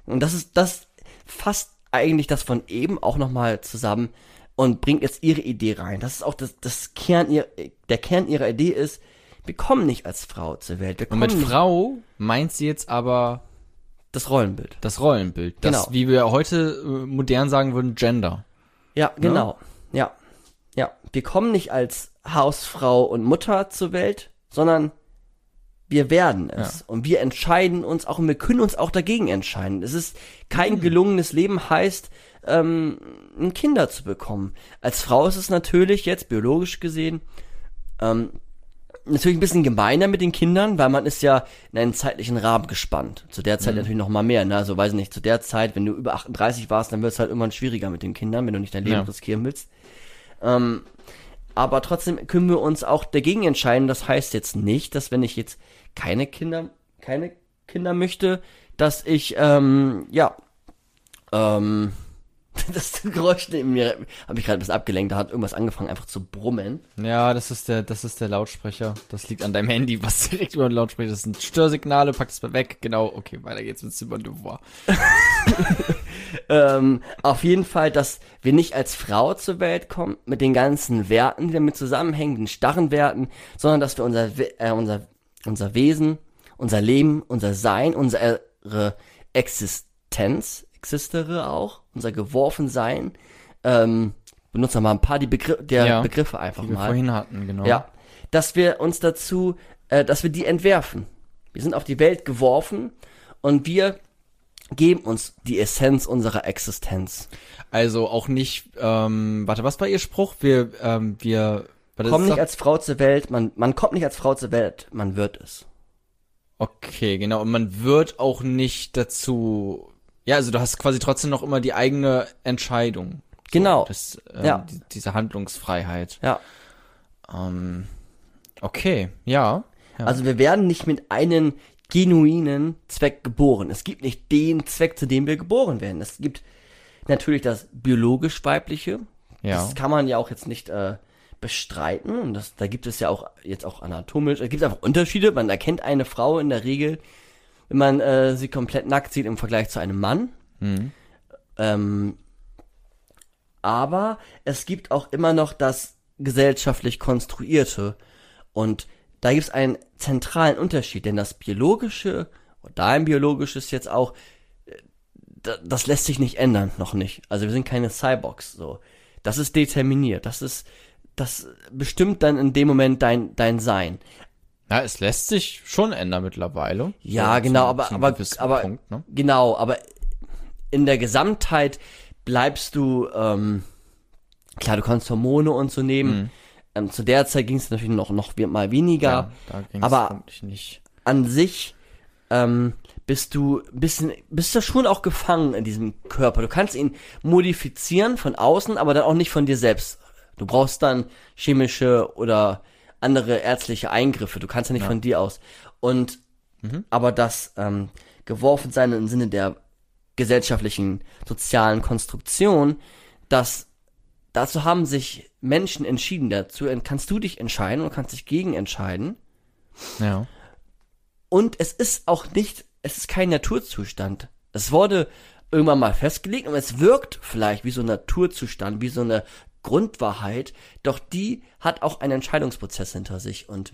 Und das ist, das fasst eigentlich das von eben auch nochmal zusammen und bringt jetzt ihre Idee rein. Das ist auch das, das Kern ihr, der Kern ihrer Idee ist, wir kommen nicht als Frau zur Welt. Und mit Frau meint sie jetzt aber das Rollenbild. das Rollenbild. Das, Genau. wie wir heute äh, modern sagen würden, Gender. Ja, genau. Ja. Ja. Wir kommen nicht als Hausfrau und Mutter zur Welt, sondern wir werden es. Und wir entscheiden uns auch und wir können uns auch dagegen entscheiden. Es ist kein Mhm. gelungenes Leben heißt, ähm, Kinder zu bekommen. Als Frau ist es natürlich jetzt biologisch gesehen ähm, natürlich ein bisschen gemeiner mit den Kindern, weil man ist ja in einen zeitlichen Rahmen gespannt. Zu der Mhm. Zeit natürlich noch mal mehr, ne? Also weiß ich nicht, zu der Zeit, wenn du über 38 warst, dann wird es halt irgendwann schwieriger mit den Kindern, wenn du nicht dein Leben Ja. riskieren willst. Ähm, aber trotzdem können wir uns auch dagegen entscheiden. Das heißt jetzt nicht, dass wenn ich jetzt keine Kinder, keine Kinder möchte, dass ich, ähm, ja, ähm, das Geräusch neben mir habe ich gerade bisschen abgelenkt, da hat irgendwas angefangen einfach zu brummen. Ja, das ist der, das ist der Lautsprecher. Das liegt an deinem Handy, was direkt über den Lautsprecher. Das sind Störsignale, pack das mal weg. Genau, okay, weiter geht's mit Simon de Beauvoir. Ähm, auf jeden Fall, dass wir nicht als Frau zur Welt kommen, mit den ganzen Werten, die damit zusammenhängen, den starren Werten, sondern dass wir unser, äh, unser, unser Wesen, unser Leben, unser Sein, unsere Existenz, existere auch, unser Geworfensein, ähm, benutzen wir mal ein paar die Begr der Ja, Begriffe einfach Die wir mal. vorhin hatten, genau. Ja, dass wir uns dazu, äh, dass wir die entwerfen. Wir sind auf die Welt geworfen und wir geben uns die Essenz unserer Existenz. Also auch nicht, ähm, warte, was war ihr Spruch? Wir, ähm, wir, Komm das ist nicht als Frau zur Welt, man, man kommt nicht als Frau zur Welt, man wird es. Okay, genau. Und man wird auch nicht dazu, ja, also du hast quasi trotzdem noch immer die eigene Entscheidung. So, Genau. Das, ähm, Ja. die, diese Handlungsfreiheit. Ja. Ähm, okay, ja. ja. Also wir werden nicht mit einem genuinen Zweck geboren. Es gibt nicht den Zweck, zu dem wir geboren werden. Es gibt natürlich das biologisch weibliche. Ja. Das kann man ja auch jetzt nicht äh, bestreiten. Und das, da gibt es ja auch jetzt auch anatomisch, es gibt einfach Unterschiede. Man erkennt eine Frau in der Regel, wenn man äh, sie komplett nackt sieht im Vergleich zu einem Mann. Mhm. Ähm, aber es gibt auch immer noch das gesellschaftlich konstruierte. Und da gibt es einen zentralen Unterschied, denn das biologische, oder dein biologisches jetzt auch, äh, da- das lässt sich nicht ändern, noch nicht. Also wir sind keine Cyborgs, so. Das ist determiniert, das ist, das bestimmt dann in dem Moment dein, dein Sein. Ja, es lässt sich schon ändern mittlerweile. Ja, So, genau, zu- aber, zu einem aber, aber, Punkt, ne? genau, aber in der Gesamtheit bleibst du, ähm, klar, du kannst Hormone und so nehmen. Mhm. Ähm, zu der Zeit ging es natürlich noch, noch mal weniger. Ja, aber-. An sich, ähm, bist du bisschen, bist du schon auch gefangen in diesem Körper. Du kannst ihn modifizieren von außen, aber dann auch nicht von dir selbst. Du brauchst dann chemische oder andere ärztliche Eingriffe. Du kannst ja nicht von dir aus. Und aber das ähm, geworfen sein im Sinne der gesellschaftlichen sozialen Konstruktion, dass dazu haben sich Menschen entschieden. Dazu kannst du dich entscheiden und kannst dich gegen entscheiden. Ja. Und es ist auch nicht, es ist kein Naturzustand. Es wurde irgendwann mal festgelegt und es wirkt vielleicht wie so ein Naturzustand, wie so eine Grundwahrheit, doch die hat auch einen Entscheidungsprozess hinter sich und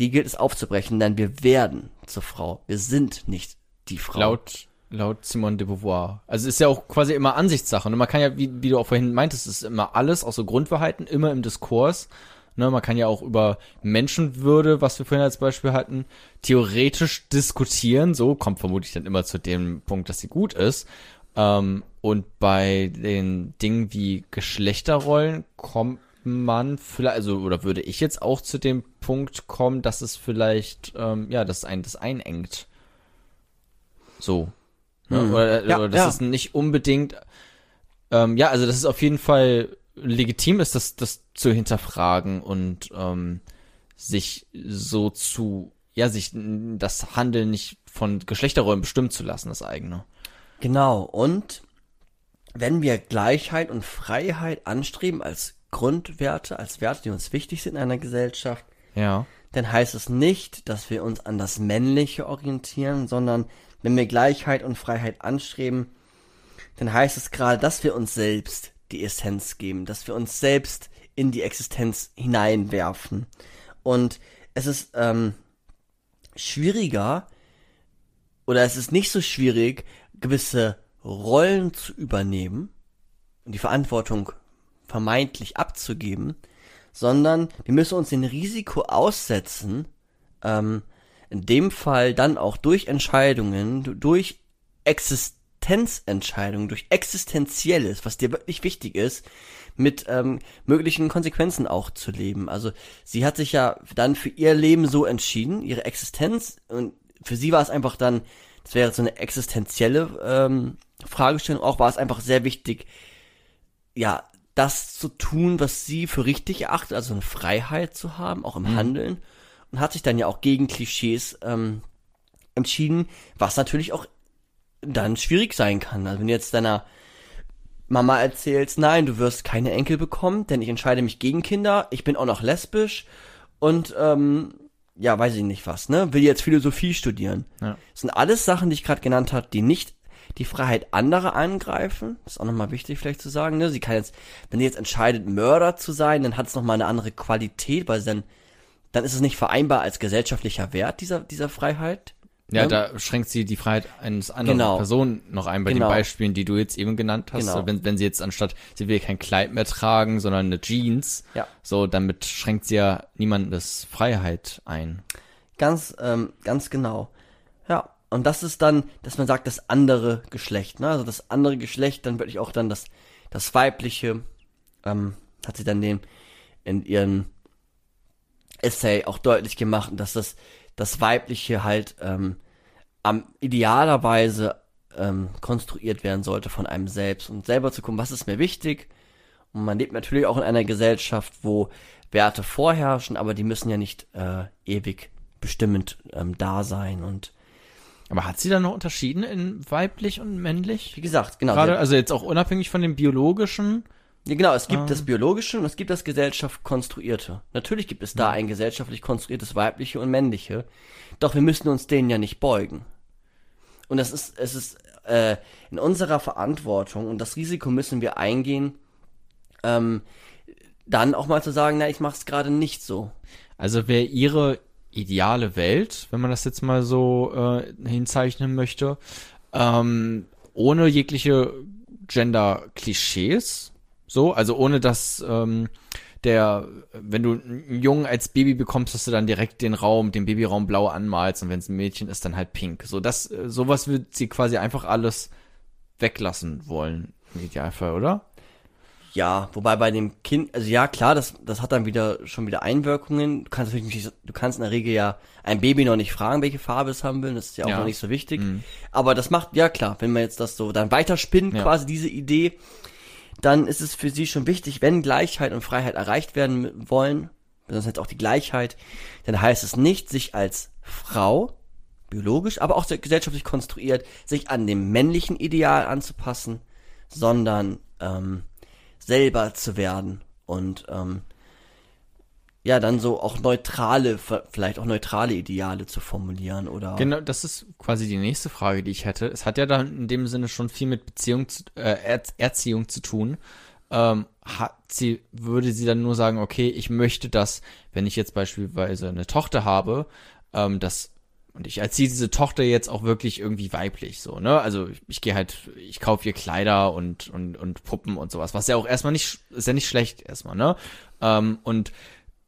die gilt es aufzubrechen, denn wir werden zur Frau. Wir sind nicht die Frau. Laut, laut Simone de Beauvoir. Also ist ja auch quasi immer Ansichtssache. Und man kann ja, wie, wie du auch vorhin meintest, es ist immer alles, auch so Grundwahrheiten, immer im Diskurs. Ne, man kann ja auch über Menschenwürde, was wir vorhin als Beispiel hatten, theoretisch diskutieren. So kommt vermutlich dann immer zu dem Punkt, dass sie gut ist. Ähm, und bei den Dingen wie Geschlechterrollen kommt man vielleicht, also oder würde ich jetzt auch zu dem Punkt kommen, dass es vielleicht, ähm, ja, dass ein das einengt. So. Ne? Mhm. Oder, Ja, oder dass ja. es nicht unbedingt, ähm, ja, also dass es auf jeden Fall legitim ist, das, das zu hinterfragen und ähm, sich so zu, ja, sich das Handeln nicht von Geschlechterrollen bestimmen zu lassen, das eigene. Genau. Und wenn wir Gleichheit und Freiheit anstreben als Grundwerte, als Werte, die uns wichtig sind in einer Gesellschaft, Ja. dann heißt es nicht, dass wir uns an das Männliche orientieren, sondern wenn wir Gleichheit und Freiheit anstreben, dann heißt es gerade, dass wir uns selbst die Essenz geben, dass wir uns selbst in die Existenz hineinwerfen. Und es ist ähm, schwieriger oder es ist nicht so schwierig, gewisse Rollen zu übernehmen und die Verantwortung vermeintlich abzugeben, sondern wir müssen uns dem Risiko aussetzen, ähm, in dem Fall dann auch durch Entscheidungen, du- durch Existenzentscheidungen, durch Existenzielles, was dir wirklich wichtig ist, mit ähm, möglichen Konsequenzen auch zu leben. Also sie hat sich ja dann für ihr Leben so entschieden, ihre Existenz, und für sie war es einfach dann, das wäre so eine existenzielle ähm, Fragestellung, auch war es einfach sehr wichtig, ja, das zu tun, was sie für richtig erachtet, also eine Freiheit zu haben, auch im Handeln. Und hat sich dann ja auch gegen Klischees ähm, entschieden, was natürlich auch dann schwierig sein kann. Also wenn du jetzt deiner Mama erzählst, nein, du wirst keine Enkel bekommen, denn ich entscheide mich gegen Kinder, ich bin auch noch lesbisch und ähm, ja, weiß ich nicht was, ne? Will jetzt Philosophie studieren. Ja. Das sind alles Sachen, die ich gerade genannt habe, die nicht die Freiheit anderer angreifen. Das ist auch nochmal wichtig vielleicht zu sagen, ne? Sie kann jetzt, wenn sie jetzt entscheidet, Mörder zu sein, dann hat es nochmal eine andere Qualität, weil dann, dann ist es nicht vereinbar als gesellschaftlicher Wert dieser, dieser Freiheit. Ja, Ne? da schränkt sie die Freiheit eines anderen Genau. Person noch ein bei Genau. den Beispielen, die du jetzt eben genannt hast. Genau. Wenn, wenn sie jetzt anstatt, sie will kein Kleid mehr tragen, sondern eine Jeans, Ja. so, damit schränkt sie ja niemandes Freiheit ein. Ganz, ähm, ganz genau. Ja. Und das ist dann, dass man sagt, das andere Geschlecht, ne? Also das andere Geschlecht, dann wirklich auch dann das, das weibliche, ähm, hat sie dann den, in ihrem Essay auch deutlich gemacht, dass das, das weibliche halt, ähm, am idealerweise, ähm, konstruiert werden sollte von einem selbst und selber zu gucken, was ist mir wichtig. Und man lebt natürlich auch in einer Gesellschaft, wo Werte vorherrschen, aber die müssen ja nicht äh, ewig bestimmend ähm, da sein. Und Aber hat sie da noch unterschieden in weiblich und männlich? wie gesagt, genau, Gerade, also jetzt auch unabhängig von dem biologischen. Ja, genau, es gibt Ah. das Biologische und es gibt das Gesellschaft konstruierte. Natürlich gibt es da ein gesellschaftlich konstruiertes weibliche und männliche, doch wir müssen uns denen ja nicht beugen. Und das ist, es ist äh, in unserer Verantwortung und das Risiko müssen wir eingehen, ähm, dann auch mal zu sagen, na, ich mach's gerade nicht so. Also wäre ihre ideale Welt, wenn man das jetzt mal so äh, hinzeichnen möchte, ähm, ohne jegliche Gender-Klischees, so, also ohne dass ähm, der, wenn du einen Jungen als Baby bekommst, dass du dann direkt den Raum, den Babyraum blau anmalst und wenn es ein Mädchen ist, dann halt pink. So, das, äh, sowas wird sie quasi einfach alles weglassen wollen, im Idealfall, oder? Ja, wobei bei dem Kind, also ja klar, das, das hat dann wieder schon wieder Einwirkungen. Du kannst natürlich nicht, du kannst in der Regel ja ein Baby noch nicht fragen, welche Farbe es haben will. Das ist ja auch Ja. noch nicht so wichtig. Mhm. Aber das macht, ja klar, wenn man jetzt das so dann weiterspinnt, Ja. quasi diese Idee, dann ist es für sie schon wichtig, wenn Gleichheit und Freiheit erreicht werden wollen, besonders jetzt auch die Gleichheit, dann heißt es nicht, sich als Frau, biologisch, aber auch gesellschaftlich konstruiert, sich an dem männlichen Ideal anzupassen, sondern ähm, selber zu werden und ähm, ja, dann so auch neutrale, vielleicht auch neutrale Ideale zu formulieren oder Genau, das ist quasi die nächste Frage, die ich hätte. Es hat ja dann in dem Sinne schon viel mit Beziehung, zu, äh, er Erziehung zu tun. Ähm, hat sie, würde sie dann nur sagen, okay, ich möchte das, wenn ich jetzt beispielsweise eine Tochter habe, ähm, das und ich erziehe diese Tochter jetzt auch wirklich irgendwie weiblich, so, ne? Also ich, ich gehe halt, ich kaufe ihr Kleider und, und, und Puppen und sowas, was ja auch erstmal nicht, ist ja nicht schlecht erstmal, ne? Ähm, und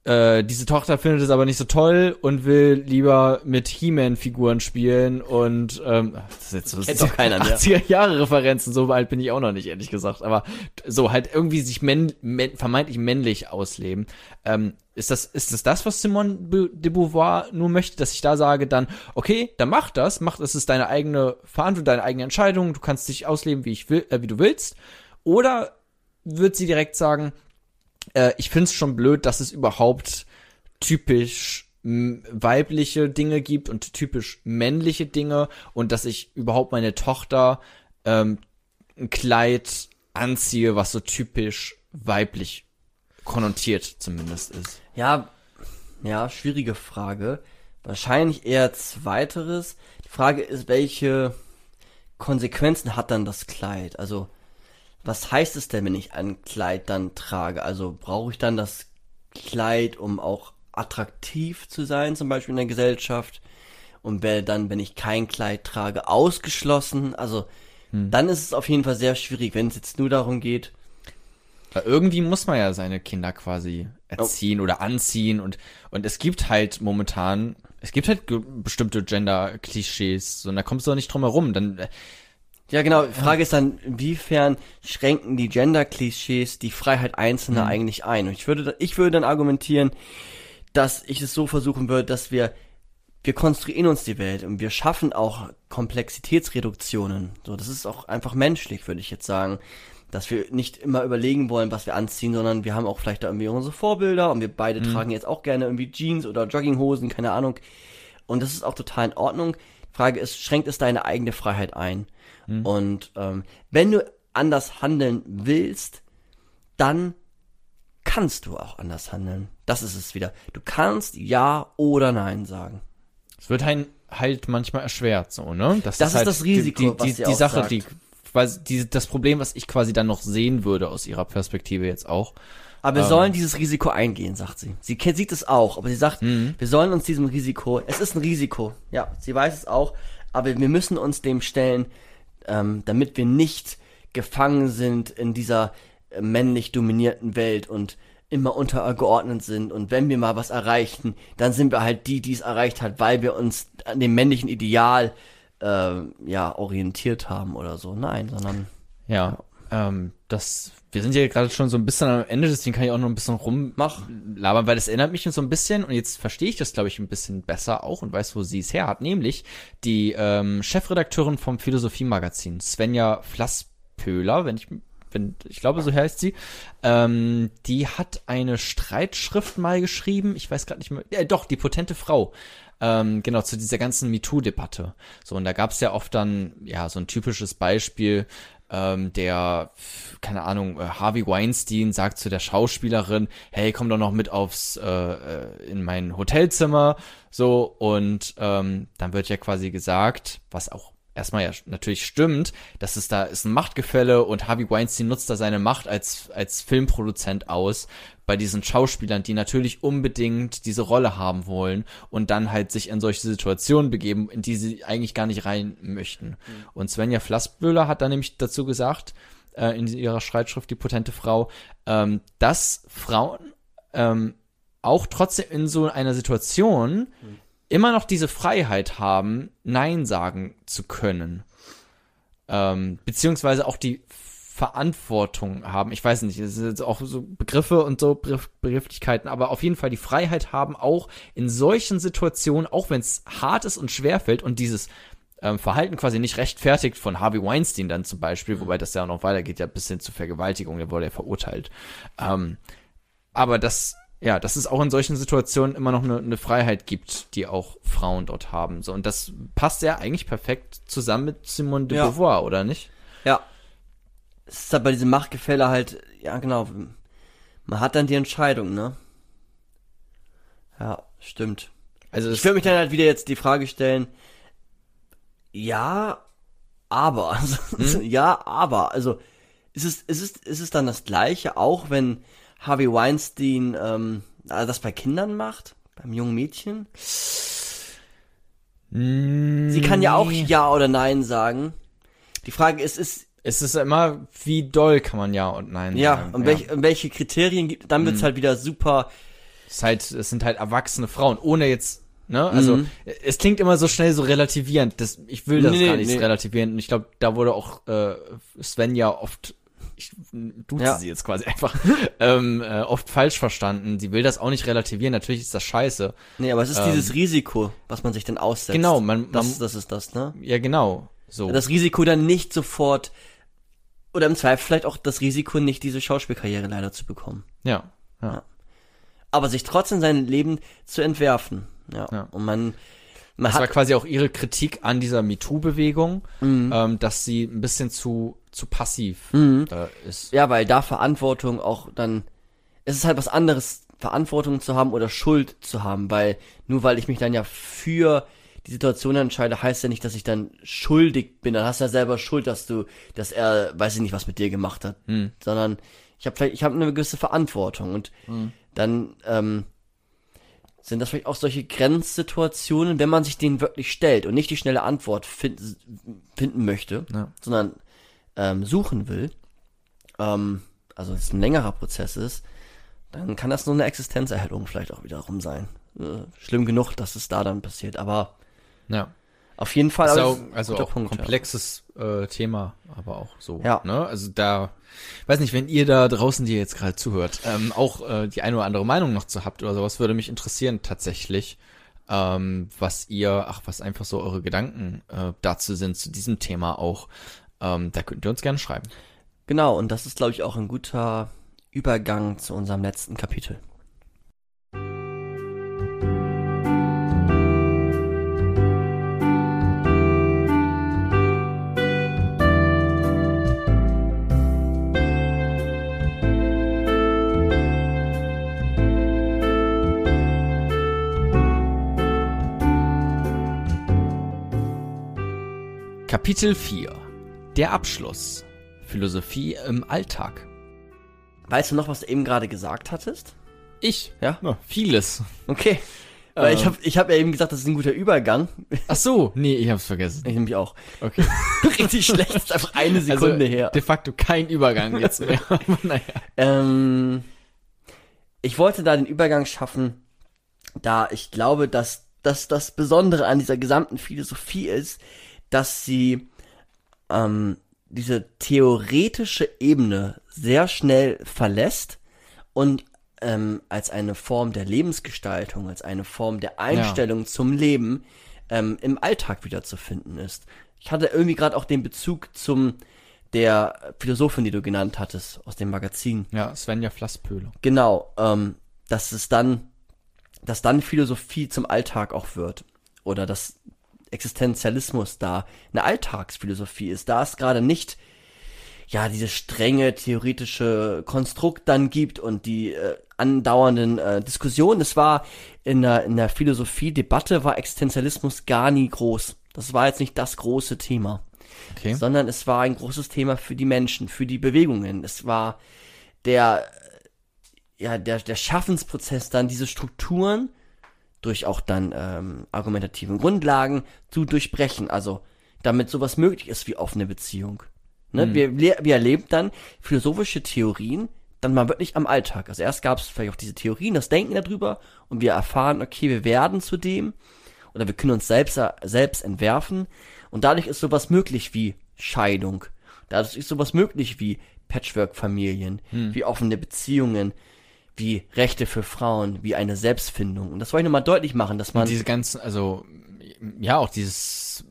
äh, diese Tochter findet es aber nicht so toll und will lieber mit He-Man-Figuren spielen und ähm, das ist jetzt so Kennt doch keiner mehr. 80er Jahre Referenzen, so weit bin ich auch noch nicht, ehrlich gesagt. Aber so halt irgendwie sich männ, männ, vermeintlich männlich ausleben. Ähm, ist das, ist das das, was Simone de Beauvoir nur möchte, dass ich da sage dann, okay, dann mach das, mach, das ist deine eigene Verantwortung, deine eigene Entscheidung, du kannst dich ausleben, wie ich will, äh, wie du willst. Oder wird sie direkt sagen, äh, ich find's schon blöd, dass es überhaupt typisch weibliche Dinge gibt und typisch männliche Dinge und dass ich überhaupt meine Tochter ähm, ein Kleid anziehe, was so typisch weiblich konnotiert zumindest ist. Ja, ja, schwierige Frage. Wahrscheinlich eher zweiteres. Die Frage ist, welche Konsequenzen hat dann das Kleid? Also, was heißt es denn, wenn ich ein Kleid dann trage? Also, brauche ich dann das Kleid, um auch attraktiv zu sein, zum Beispiel in der Gesellschaft? Und werde dann, wenn ich kein Kleid trage, ausgeschlossen? Also, dann ist es auf jeden Fall sehr schwierig, wenn es jetzt nur darum geht, Weil irgendwie muss man ja seine Kinder quasi erziehen oder anziehen und, und es gibt halt momentan, es gibt halt bestimmte Gender-Klischees und da kommst du auch nicht drum herum. Dann, äh, Ja, genau. Die Frage ist dann, inwiefern schränken die Gender-Klischees die Freiheit Einzelner eigentlich ein? Und ich würde, ich würde dann argumentieren, dass ich es so versuchen würde, dass wir, wir konstruieren uns die Welt und wir schaffen auch Komplexitätsreduktionen. So, das ist auch einfach menschlich, würde ich jetzt sagen. Dass wir nicht immer überlegen wollen, was wir anziehen, sondern wir haben auch vielleicht da irgendwie unsere Vorbilder und wir beide tragen jetzt auch gerne irgendwie Jeans oder Jogginghosen, keine Ahnung. Und das ist auch total in Ordnung. Frage ist, schränkt es deine eigene Freiheit ein? Und ähm, wenn du anders handeln willst, dann kannst du auch anders handeln. Das ist es wieder. Du kannst Ja oder Nein sagen. es wird halt, halt manchmal erschwert, so, ne? Das ist ist halt das Risiko, die, die, die, die Sache, sagt. die, quasi, die, das Problem, was ich quasi dann noch sehen würde aus ihrer Perspektive jetzt auch. Aber wir sollen dieses Risiko eingehen, sagt sie. Sie kennt, sieht es auch, aber sie sagt, wir sollen uns diesem Risiko, es ist ein Risiko, ja, sie weiß es auch, aber wir müssen uns dem stellen, ähm, damit wir nicht gefangen sind in dieser äh, männlich dominierten Welt und immer untergeordnet sind und wenn wir mal was erreichen, dann sind wir halt die, die es erreicht hat, weil wir uns an dem männlichen Ideal äh, ja orientiert haben oder so. Nein, sondern Ja, ähm, das, wir sind ja gerade schon so ein bisschen am Ende, deswegen kann ich auch noch ein bisschen rumlabern, weil das erinnert mich so ein bisschen und jetzt verstehe ich das, glaube ich, ein bisschen besser auch und weiß, wo sie es her hat, nämlich die ähm, Chefredakteurin vom Philosophie-Magazin, Svenja Flasspöhler, wenn ich wenn, ich glaube, so heißt sie, ähm, die hat eine Streitschrift mal geschrieben, ich weiß gerade nicht mehr, äh, doch, die potente Frau, ähm, genau, zu dieser ganzen MeToo-Debatte. So, und da gab es ja oft dann, ja, so ein typisches Beispiel, ähm, der, keine Ahnung, äh, Harvey Weinstein sagt zu der Schauspielerin, hey, komm doch noch mit aufs, äh, äh, in mein Hotelzimmer, so, und ähm, dann wird ja quasi gesagt, was auch erstmal ja natürlich stimmt, dass es da ist ein Machtgefälle und Harvey Weinstein nutzt da seine Macht als, als Filmproduzent aus bei diesen Schauspielern, die natürlich unbedingt diese Rolle haben wollen und dann halt sich in solche Situationen begeben, in die sie eigentlich gar nicht rein möchten. Und Svenja Flassböhler hat da nämlich dazu gesagt, äh, in ihrer Streitschrift Die potente Frau, ähm, dass Frauen ähm, auch trotzdem in so einer Situation immer noch diese Freiheit haben, Nein sagen zu können. Ähm, beziehungsweise auch die Verantwortung haben. Ich weiß nicht, es sind auch so Begriffe und so Begriff, Begrifflichkeiten, aber auf jeden Fall die Freiheit haben, auch in solchen Situationen, auch wenn es hart ist und schwer fällt und dieses ähm, Verhalten quasi nicht rechtfertigt von Harvey Weinstein dann zum Beispiel, wobei das ja auch noch weitergeht, ja bis hin zu Vergewaltigung, der wurde ja verurteilt. Ähm, aber das, ja, dass es auch in solchen Situationen immer noch eine, eine Freiheit gibt, die auch Frauen dort haben. So, und das passt ja eigentlich perfekt zusammen mit Simone de Ja. Beauvoir, oder nicht? Ja. Es ist halt bei diesem Machtgefälle halt, ja genau, man hat dann die Entscheidung, ne? Ja, stimmt. Also Ich würde mich dann halt wieder jetzt die Frage stellen, ja, aber, also, ja, aber, also, ist es, ist es, ist es dann das Gleiche, auch wenn Harvey Weinstein, ähm, also das bei Kindern macht? Beim jungen Mädchen? Sie kann ja auch Ja oder Nein sagen. Die Frage ist, ist, es ist immer, wie doll kann man ja und nein ja, sagen. und, welch, und welche Kriterien gibt, dann wird's halt wieder super, Es, ist halt, es sind halt erwachsene Frauen, ohne jetzt, ne? Also, Mhm. es klingt immer so schnell so relativierend. Das, ich will das Nee, gar nicht nee. relativieren. Und ich glaube, da wurde auch äh, Svenja oft, ich duze Ja. sie jetzt quasi einfach, ähm, äh, oft falsch verstanden. Sie will das auch nicht relativieren. Natürlich ist das scheiße. nee, aber es ist dieses Risiko, was man sich dann aussetzt. Genau, man- man- das, das ist das, ne? Ja, genau. So. Das Risiko dann nicht sofort, oder im Zweifel vielleicht auch das Risiko, nicht diese Schauspielkarriere leider zu bekommen. ja, ja. Aber sich trotzdem sein Leben zu entwerfen. Ja. Ja. Und man, man Das war hat, quasi auch ihre Kritik an dieser MeToo-Bewegung, Mhm. ähm, dass sie ein bisschen zu, zu passiv äh, ist. ja, weil da Verantwortung auch dann, es ist halt was anderes, Verantwortung zu haben oder Schuld zu haben, weil nur weil ich mich dann ja für die Situation entscheide, heißt ja nicht, dass ich dann schuldig bin. Dann hast du ja selber Schuld, dass du, dass er, weiß ich nicht, was mit dir gemacht hat, sondern ich habe vielleicht, ich habe eine gewisse Verantwortung und dann ähm, sind das vielleicht auch solche Grenzsituationen, wenn man sich denen wirklich stellt und nicht die schnelle Antwort finden, finden möchte, Ja. sondern ähm, suchen will. Ähm, also es ein längerer Prozess ist, dann kann das nur eine Existenzerhellung vielleicht auch wiederum sein. Äh, schlimm genug, dass es da dann passiert, aber Ja. Auf jeden Fall. Auch, also auch Punkt, ja. komplexes äh, Thema, aber auch so. Ja. Ne? Also da, weiß nicht, wenn ihr da draußen, die jetzt gerade zuhört, ähm, auch äh, die eine oder andere Meinung noch zu habt oder sowas, würde mich interessieren tatsächlich, ähm, was ihr, ach, was einfach so eure Gedanken äh, dazu sind, zu diesem Thema auch. Ähm, da könnt ihr uns gerne schreiben. Genau, und das ist, glaube ich, auch ein guter Übergang zu unserem letzten Kapitel. Kapitel 4. Der Abschluss. Philosophie im Alltag. Weißt du noch, was du eben gerade gesagt hattest? Ich? Ja? Ja, vieles. Okay. Weil ich Ähm. habe ich hab ja eben gesagt, das ist ein guter Übergang. Ach so, nee, ich hab's vergessen. Ich nämlich auch. Okay. Richtig schlecht, ist einfach eine Sekunde also, her. De facto kein Übergang jetzt mehr. Naja. Ähm, ich wollte da den Übergang schaffen, da ich glaube, dass, dass das Besondere an dieser gesamten Philosophie ist, dass sie ähm, diese theoretische Ebene sehr schnell verlässt und ähm, als eine Form der Lebensgestaltung, als eine Form der Einstellung zum Leben ähm, im Alltag wiederzufinden ist. Ich hatte irgendwie gerade auch den Bezug zum der Philosophin, die du genannt hattest, aus dem Magazin. Ja, Svenja Flasspöhler. Genau, ähm, dass es dann, dass dann Philosophie zum Alltag auch wird. Oder dass Existenzialismus da eine Alltagsphilosophie ist. Da es gerade nicht, ja, dieses strenge theoretische Konstrukt dann gibt und die äh, andauernden äh, Diskussionen. Es war in der, in der Philosophie-Debatte war Existenzialismus gar nie groß. Das war jetzt nicht das große Thema Okay. sondern es war ein großes Thema für die Menschen, für die Bewegungen. Es war der, ja, der, der Schaffensprozess, dann diese Strukturen durch auch dann ähm, argumentativen Grundlagen zu durchbrechen. Also damit sowas möglich ist wie offene Beziehung. Ne? Wir, le- wir erleben dann philosophische Theorien dann mal wirklich am Alltag. Also erst gab es vielleicht auch diese Theorien, das Denken darüber und wir erfahren, okay, wir werden zu dem oder wir können uns selbst, selbst entwerfen und dadurch ist sowas möglich wie Scheidung. Dadurch ist sowas möglich wie Patchwork-Familien, wie offene Beziehungen, wie Rechte für Frauen, wie eine Selbstfindung. Und das wollte ich nochmal deutlich machen, dass man Und diese ganzen, also ja, auch dieses,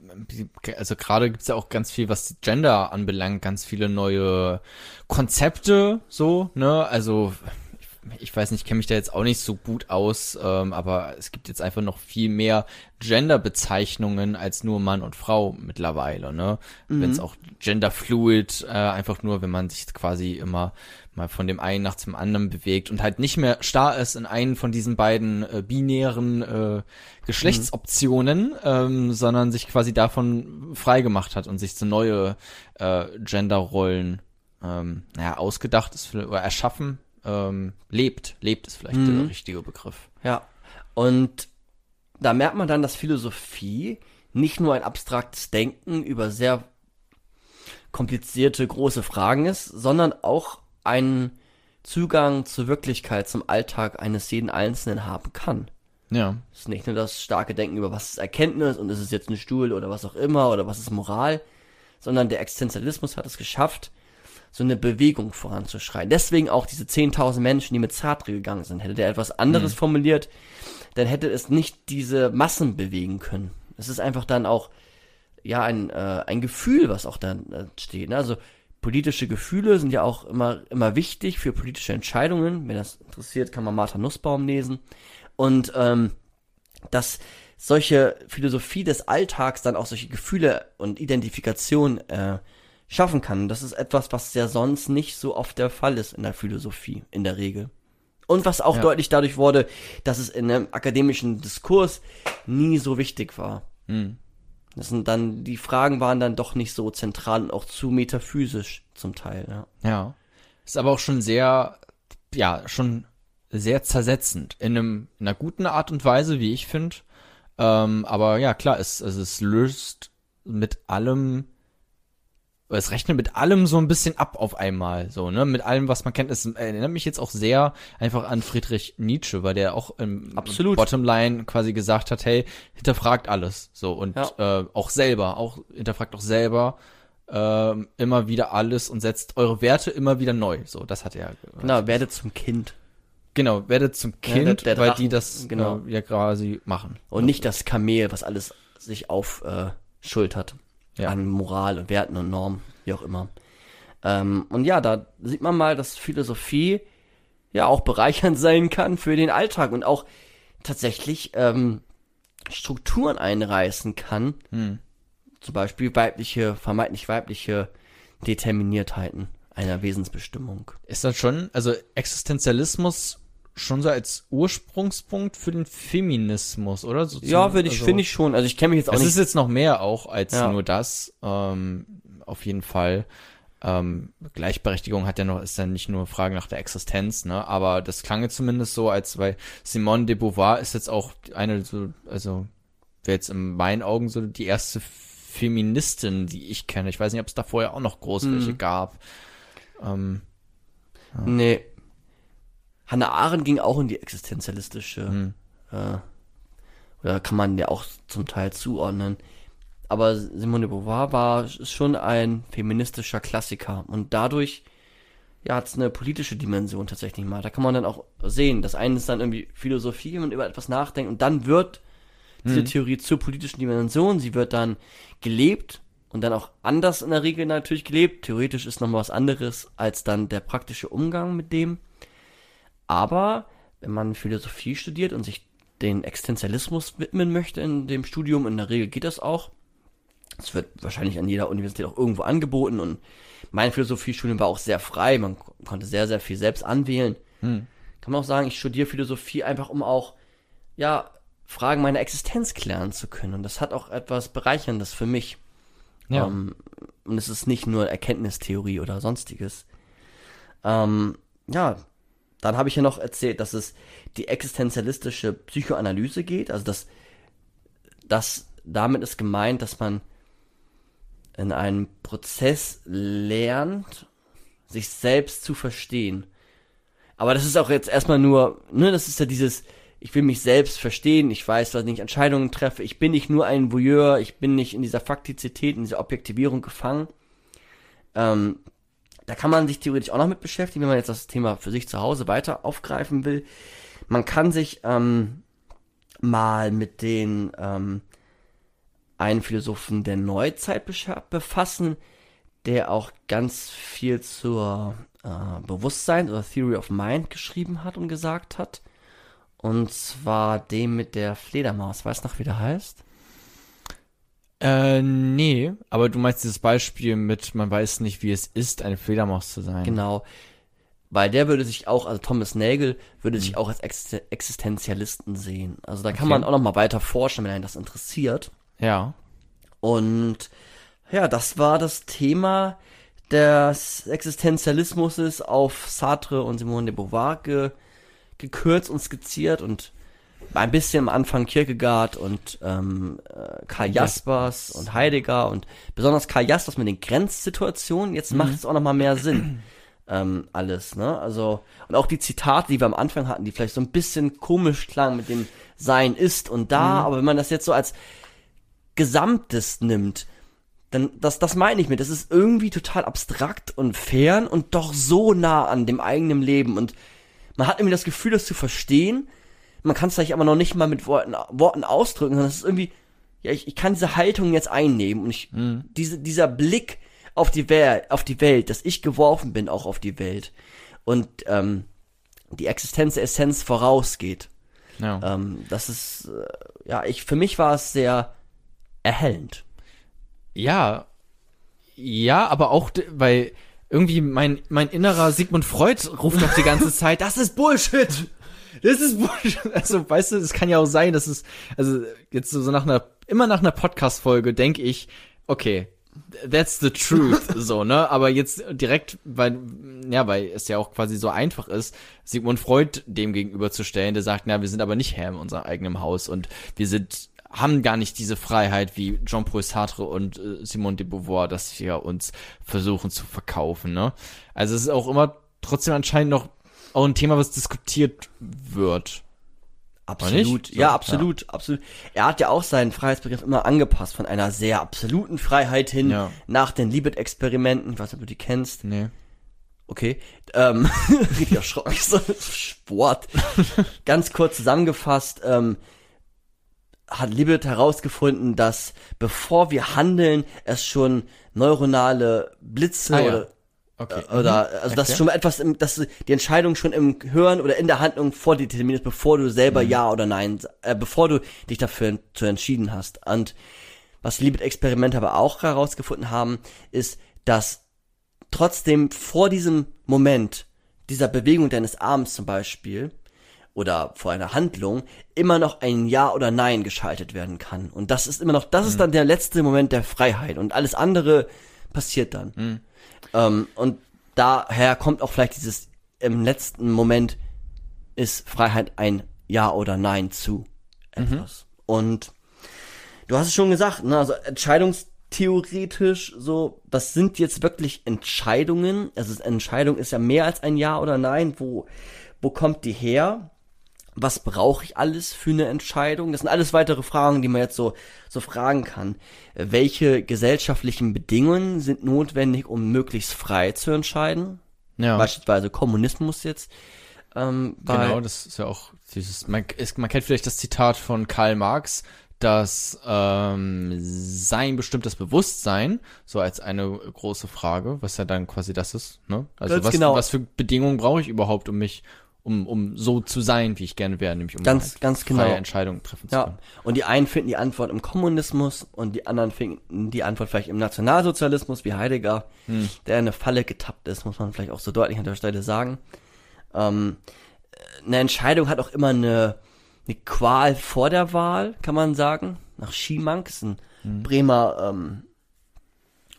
also gerade gibt's ja auch ganz viel, was Gender anbelangt, ganz viele neue Konzepte, so, ne? Also ich, weiß nicht, ich kenne mich da jetzt auch nicht so gut aus, ähm, aber es gibt jetzt einfach noch viel mehr Gender-Bezeichnungen als nur Mann und Frau mittlerweile, ne? Wenn es auch Gender-Fluid, äh, einfach nur, wenn man sich quasi immer mal von dem einen nach zum anderen bewegt und halt nicht mehr starr ist in einen von diesen beiden äh, binären äh, Geschlechtsoptionen, ähm, sondern sich quasi davon frei gemacht hat und sich so neue äh, Genderrollen ähm, naja, ausgedacht ist oder erschaffen, ähm, lebt. Lebt ist vielleicht der richtige Begriff. Ja. Und da merkt man dann, dass Philosophie nicht nur ein abstraktes Denken über sehr komplizierte, große Fragen ist, sondern auch einen Zugang zur Wirklichkeit, zum Alltag eines jeden Einzelnen haben kann. Ja. Es ist nicht nur das starke Denken über, was ist Erkenntnis und ist es jetzt ein Stuhl oder was auch immer oder was ist Moral, sondern der Existenzialismus hat es geschafft, so eine Bewegung voranzuschreien. Deswegen auch diese 10.000 Menschen, die mit Sartre gegangen sind. Hätte der etwas anderes formuliert, dann hätte es nicht diese Massen bewegen können. Es ist einfach dann auch, ja, ein, äh, ein Gefühl, was auch dann äh, steht. Ne? Also politische Gefühle sind ja auch immer, immer wichtig für politische Entscheidungen. Wenn das interessiert, kann man Martha Nussbaum lesen. Und ähm, dass solche Philosophie des Alltags dann auch solche Gefühle und Identifikation äh, schaffen kann. Das ist etwas, was ja sonst nicht so oft der Fall ist in der Philosophie, in der Regel. Und was auch Ja. deutlich dadurch wurde, dass es in einem akademischen Diskurs nie so wichtig war. Hm. Das sind dann, die Fragen waren dann doch nicht so zentral und auch zu metaphysisch zum Teil, ja. Ja. Ist aber auch schon sehr, ja, schon sehr zersetzend. In einem, in einer guten Art und Weise, wie ich finde. Ähm, aber ja, klar, es, also es löst mit allem es rechnet mit allem so ein bisschen ab auf einmal, so, ne, mit allem, was man kennt. Es erinnert mich jetzt auch sehr einfach an Friedrich Nietzsche, weil der auch im Absolut. Bottomline quasi gesagt hat, hey, hinterfragt alles, so, und Ja. äh, auch selber, auch, hinterfragt auch selber, ähm, immer wieder alles und setzt eure Werte immer wieder neu, so, das hat er. Genau, werde zum Kind. Genau, werdet zum Kind, der- der weil Drachen, die das genau. genau. ja quasi machen. Und nicht das Kamel, was alles sich auf äh, schultert. Ja. An Moral und Werten und Normen, wie auch immer. Ähm, und ja, da sieht man mal, dass Philosophie ja auch bereichernd sein kann für den Alltag und auch tatsächlich ähm, Strukturen einreißen kann. Hm. Zum Beispiel weibliche, vermeintlich weibliche Determiniertheiten einer Wesensbestimmung. Ist das schon, also Existenzialismus schon so als Ursprungspunkt für den Feminismus, oder? So Ja, würde ich, also, finde ich schon. Also ich kenne mich jetzt auch Es nicht. ist jetzt noch mehr auch als Ja. nur das, ähm, auf jeden Fall. Ähm, Gleichberechtigung hat ja noch, ist ja nicht nur Frage nach der Existenz, ne? Aber das klang jetzt zumindest so, als bei Simone de Beauvoir ist jetzt auch eine so, also wäre jetzt in meinen Augen so die erste Feministin, die ich kenne. Ich weiß nicht, ob es da vorher auch noch groß Mhm. welche gab. Ähm, Nee. Hannah Arendt ging auch in die existenzialistische, hm. äh, oder kann man ja auch zum Teil zuordnen. Aber Simone de Beauvoir war schon ein feministischer Klassiker und dadurch ja hat es eine politische Dimension tatsächlich mal. Da kann man dann auch sehen, das eine ist dann irgendwie Philosophie, wenn man über etwas nachdenkt und dann wird diese Theorie zur politischen Dimension, sie wird dann gelebt und dann auch anders in der Regel natürlich gelebt. Theoretisch ist nochmal was anderes als dann der praktische Umgang mit dem. Aber wenn man Philosophie studiert und sich den Existenzialismus widmen möchte in dem Studium, in der Regel geht das auch. Es wird wahrscheinlich an jeder Universität auch irgendwo angeboten und mein Philosophiestudium war auch sehr frei. Man ko- konnte sehr, sehr viel selbst anwählen. Hm. Kann man auch sagen, ich studiere Philosophie einfach, um auch, ja, Fragen meiner Existenz klären zu können. Und das hat auch etwas Bereicherndes für mich. Ja. Ähm, und es ist nicht nur Erkenntnistheorie oder sonstiges. Ähm, ja, dann habe ich ja noch erzählt, dass es die existenzialistische Psychoanalyse geht. Also dass das damit ist gemeint, dass man in einem Prozess lernt, sich selbst zu verstehen. Aber das ist auch jetzt erstmal nur, ne, das ist ja dieses, ich will mich selbst verstehen, ich weiß, was ich Entscheidungen treffe, ich bin nicht nur ein Voyeur, ich bin nicht in dieser Faktizität, in dieser Objektivierung gefangen. Ähm, da kann man sich theoretisch auch noch mit beschäftigen, wenn man jetzt das Thema für sich zu Hause weiter aufgreifen will. Man kann sich ähm, mal mit den ähm, einen Philosophen der Neuzeit befassen, der auch ganz viel zur äh, Bewusstsein oder Theory of Mind geschrieben hat und gesagt hat. Und zwar dem mit der Fledermaus. Weißt du noch, wie der heißt? Äh, nee, aber du meinst dieses Beispiel mit, man weiß nicht, wie es ist, eine Fledermaus zu sein. Genau. Weil der würde sich auch, also Thomas Nagel würde sich auch als Ex Existenzialisten sehen. Also da kann Okay. man auch noch mal weiter forschen, wenn einen das interessiert. Ja. Und ja, das war das Thema des Existenzialismus auf Sartre und Simone de Beauvoir ge gekürzt und skizziert und ein bisschen am Anfang Kierkegaard und ähm, äh, Karl Jaspers und Heidegger und besonders Karl Jaspers mit den Grenzsituationen. Jetzt macht es auch noch mal mehr Sinn. Ähm, alles, ne? Also, und auch die Zitate, die wir am Anfang hatten, die vielleicht so ein bisschen komisch klangen mit dem Sein ist und da, aber wenn man das jetzt so als Gesamtes nimmt, dann, das, das meine ich mit, das ist irgendwie total abstrakt und fern und doch so nah an dem eigenen Leben und man hat irgendwie das Gefühl, das zu verstehen, man kann es vielleicht aber noch nicht mal mit Worten, Worten ausdrücken, sondern es ist irgendwie, ja, ich, ich kann diese Haltung jetzt einnehmen und ich, diese, dieser Blick auf die Welt, auf die Welt, dass ich geworfen bin auch auf die Welt und ähm, die Existenz der Essenz vorausgeht. Ja. Ähm, das ist, äh, ja, ich, für mich war es sehr erhellend. Ja, ja, aber auch, weil irgendwie mein, mein innerer Sigmund Freud ruft doch die ganze Zeit, das ist Bullshit! Das ist Bullshit! Also, weißt du, es kann ja auch sein, dass es, also, jetzt so nach einer, immer nach einer Podcast-Folge denke ich, okay, that's the truth, so, ne? Aber jetzt direkt, weil, ja, weil es ja auch quasi so einfach ist, Sigmund Freud dem gegenüberzustellen, der sagt, na, wir sind aber nicht Herr in unserem eigenen Haus und wir sind haben gar nicht diese Freiheit wie Jean-Paul Sartre und äh, Simone de Beauvoir, dass wir uns versuchen zu verkaufen, ne? Also es ist auch immer trotzdem anscheinend noch auch ein Thema, was diskutiert wird. Absolut, nicht? ja, So, absolut, absolut. Er hat ja auch seinen Freiheitsbegriff immer angepasst von einer sehr absoluten Freiheit hin Ja. nach den Libet-Experimenten. Ich weiß nicht, ob du die kennst. Nee. Okay. Ähm, richtig erschrocken. So Sport. Ganz kurz zusammengefasst, ähm, hat Libet herausgefunden, dass bevor wir handeln, es schon neuronale Blitze Ah, ja. oder Okay. Äh, Oder, also, dass Erklär. schon mal etwas, im, dass die Entscheidung schon im Hören oder in der Handlung vordeterminiert, bevor du selber Ja oder Nein, äh, bevor du dich dafür zu entschieden hast. Und was die Libet-Experimente aber auch herausgefunden haben, ist, dass trotzdem vor diesem Moment, dieser Bewegung deines Arms zum Beispiel, oder vor einer Handlung, immer noch ein Ja oder Nein geschaltet werden kann. Und das ist immer noch, das ist dann der letzte Moment der Freiheit. Und alles andere passiert dann. Ähm, und daher kommt auch vielleicht dieses, im letzten Moment ist Freiheit ein Ja oder Nein zu etwas. Und du hast es schon gesagt, ne, also entscheidungstheoretisch so, das sind jetzt wirklich Entscheidungen. Also Entscheidung ist ja mehr als ein Ja oder Nein. Wo, wo kommt die her? Was brauche ich alles für eine Entscheidung? Das sind alles weitere Fragen, die man jetzt so, so fragen kann. Äh, Welche gesellschaftlichen Bedingungen sind notwendig, um möglichst frei zu entscheiden? Ja. Beispielsweise Kommunismus jetzt. Ähm, Genau, das ist ja auch dieses, man, ist, man kennt vielleicht das Zitat von Karl Marx, dass ähm, sein bestimmtes Bewusstsein, so als eine große Frage, was ja dann quasi das ist, ne? Also Ganz was, genau. was für Bedingungen brauche ich überhaupt, um mich, um, um so zu sein, wie ich gerne wäre, nämlich um Ganz- halt ganz freie genau. Entscheidungen treffen zu Ja, können. und die einen finden die Antwort im Kommunismus und die anderen finden die Antwort vielleicht im Nationalsozialismus, wie Heidegger, der in eine Falle getappt ist, muss man vielleicht auch so deutlich an der Stelle sagen. Ähm, eine Entscheidung hat auch immer eine, eine Qual vor der Wahl, kann man sagen. Nach Schimank, ist ein Bremer ähm,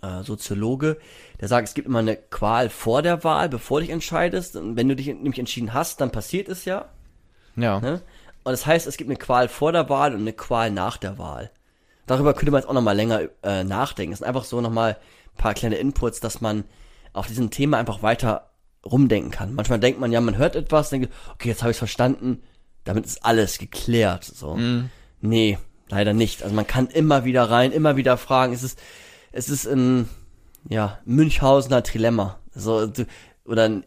äh, Soziologe, der sagt, es gibt immer eine Qual vor der Wahl, bevor du dich entscheidest. Und wenn du dich nämlich entschieden hast, dann passiert es ja. Ja. Ne? Und das heißt, es gibt eine Qual vor der Wahl und eine Qual nach der Wahl. Darüber könnte man jetzt auch nochmal länger äh, nachdenken. Es sind einfach so nochmal ein paar kleine Inputs, dass man auf diesem Thema einfach weiter rumdenken kann. Manchmal denkt man ja, man hört etwas, denkt, okay, jetzt habe ich verstanden, damit ist alles geklärt. So. Nee, leider nicht. Also man kann immer wieder rein, immer wieder fragen. Es ist, es ist ein, ja, Münchhausener Trilemma. So, du, oder ein,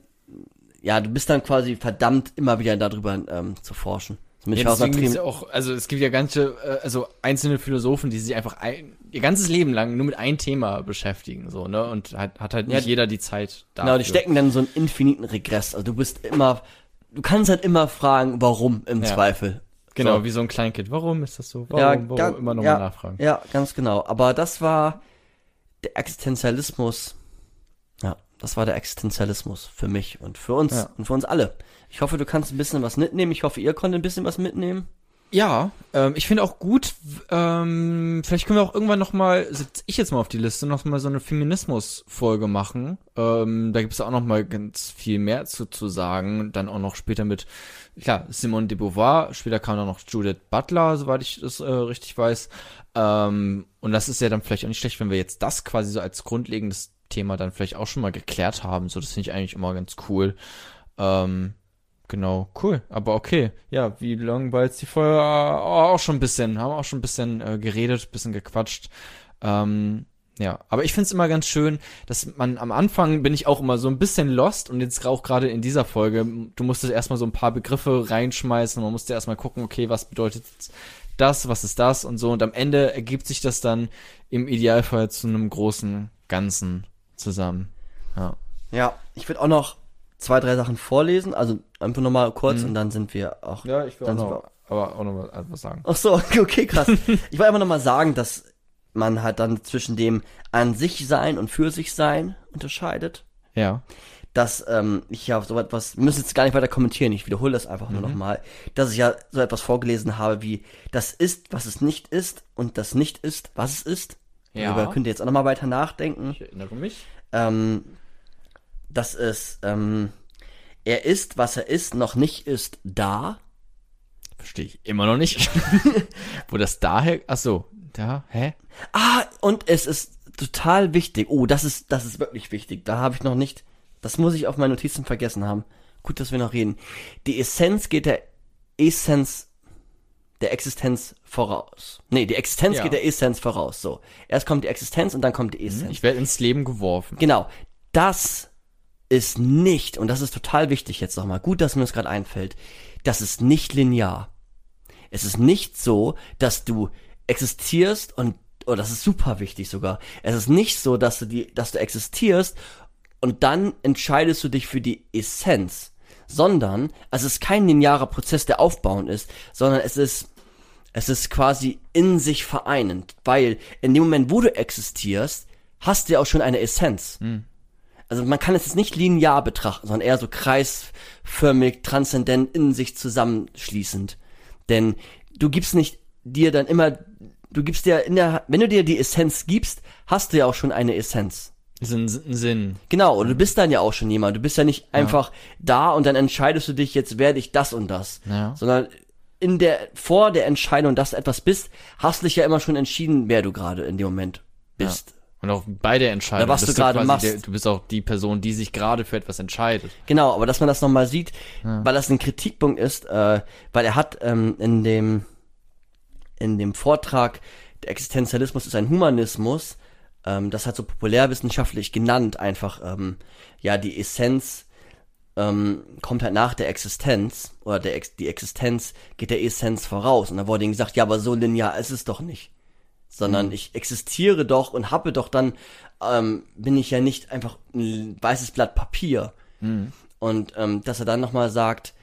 ja, du bist dann quasi verdammt, immer wieder darüber ähm, zu forschen. Münchhausener ja Trilemma. auch, also es gibt ja ganze, äh, also einzelne Philosophen, die sich einfach ein, ihr ganzes Leben lang nur mit einem Thema beschäftigen, so, ne? Und hat, hat halt nicht Ja, jeder die Zeit dafür. Genau, die stecken dann so einen infiniten Regress. Also du bist immer, du kannst halt immer fragen, warum im Ja. Zweifel. Genau, So. wie so ein Kleinkind. Warum ist das so? Warum, ja, warum? immer nochmal ja, nachfragen. Ja, ganz genau. Aber das war der Existenzialismus. Ja, das war der Existenzialismus für mich und für uns Ja. und für uns alle. Ich hoffe, du kannst ein bisschen was mitnehmen. Ich hoffe, ihr konntet ein bisschen was mitnehmen. Ja, ähm, ich finde auch gut, ähm, vielleicht können wir auch irgendwann noch mal, setze ich jetzt mal auf die Liste, noch mal so eine Feminismus-Folge machen. Ähm, da gibt es auch noch mal ganz viel mehr zu, zu sagen. Dann auch noch später mit, klar, Simone de Beauvoir, später kam dann noch Judith Butler, soweit ich das äh, richtig weiß. Ähm, und das ist ja dann vielleicht auch nicht schlecht, wenn wir jetzt das quasi so als grundlegendes Thema dann vielleicht auch schon mal geklärt haben. So, das finde ich eigentlich immer ganz cool. Ähm, Genau, cool. Aber okay. Ja, wie lang war jetzt die Folge? Ah, Auch schon ein bisschen. Haben auch schon ein bisschen äh, geredet, bisschen gequatscht. Ähm, ja, aber ich find's immer ganz schön, dass man am Anfang bin ich auch immer so ein bisschen lost und jetzt auch gerade in dieser Folge, du musstest erstmal so ein paar Begriffe reinschmeißen, man musste erstmal gucken, okay, was bedeutet das, was ist das und so und am Ende ergibt sich das dann im Idealfall zu einem großen Ganzen zusammen. Ja. Ja, ich würde auch noch zwei, drei Sachen vorlesen. Also einfach nochmal kurz und dann sind wir auch. Mhm. Ja, ich will dann auch noch, aber auch noch mal was sagen. Ach so, okay, okay, krass. ich wollte einfach nochmal sagen, dass man halt dann zwischen dem an sich sein und für sich sein unterscheidet. Ja. Dass ähm, ich ja so etwas, müssen jetzt gar nicht weiter kommentieren, ich wiederhole das einfach nur nochmal, dass ich ja so etwas vorgelesen habe wie das ist, was es nicht ist und das nicht ist, was es ist. Ja. Darüber könnt ihr jetzt auch nochmal weiter nachdenken. Ich erinnere mich. Ähm, dass es, ähm, er ist, was er ist, noch nicht ist da. Verstehe ich immer noch nicht. Wo das daher, ach so, da, hä? Ah, und es ist total wichtig. Oh, das ist, das ist wirklich wichtig. Da habe ich noch nicht, das muss ich auf meine Notizen vergessen haben. Gut, dass wir noch reden. Die Essenz geht der Essenz der Existenz voraus. Nee, die Existenz Ja. geht der Essenz voraus. So. Erst kommt die Existenz und dann kommt die Essenz. Ich werde ins Leben geworfen. Genau. Das ist nicht, und das ist total wichtig jetzt nochmal, gut, dass mir das gerade einfällt, das ist nicht linear. Es ist nicht so, dass du existierst und, oh, das ist super wichtig sogar. Es ist nicht so, dass du die, dass du existierst und dann entscheidest du dich für die Essenz, sondern es ist kein linearer Prozess, der aufbauend ist, sondern es ist es ist quasi in sich vereinend, weil in dem Moment, wo du existierst, hast du ja auch schon eine Essenz. Also man kann es jetzt nicht linear betrachten, sondern eher so kreisförmig, transzendent in sich zusammenschließend. Denn du gibst nicht dir dann immer, du gibst dir in der, wenn du dir die Essenz gibst, hast du ja auch schon eine Essenz. Ein Sinn. Genau, und du bist dann ja auch schon jemand. Du bist ja nicht einfach da und dann entscheidest du dich, jetzt werde ich das und das. Ja. Sondern in der, vor der Entscheidung, dass du etwas bist, hast du dich ja immer schon entschieden, wer du gerade in dem Moment bist. Und auch bei der Entscheidung. Oder was du gerade machst. Der, du bist auch die Person, die sich gerade für etwas entscheidet. Genau, aber dass man das nochmal sieht, weil das ein Kritikpunkt ist, äh, weil er hat ähm, in dem in dem Vortrag, der Existenzialismus ist ein Humanismus, ähm, das hat so populärwissenschaftlich genannt, einfach, ähm, ja, die Essenz ähm, kommt halt nach der Existenz, oder der Ex die Existenz geht der Essenz voraus. Und da wurde ihm gesagt, ja, aber so linear ist es doch nicht. Sondern ich existiere doch und habe doch dann, ähm, bin ich ja nicht einfach ein weißes Blatt Papier. Und ähm, dass er dann nochmal sagt,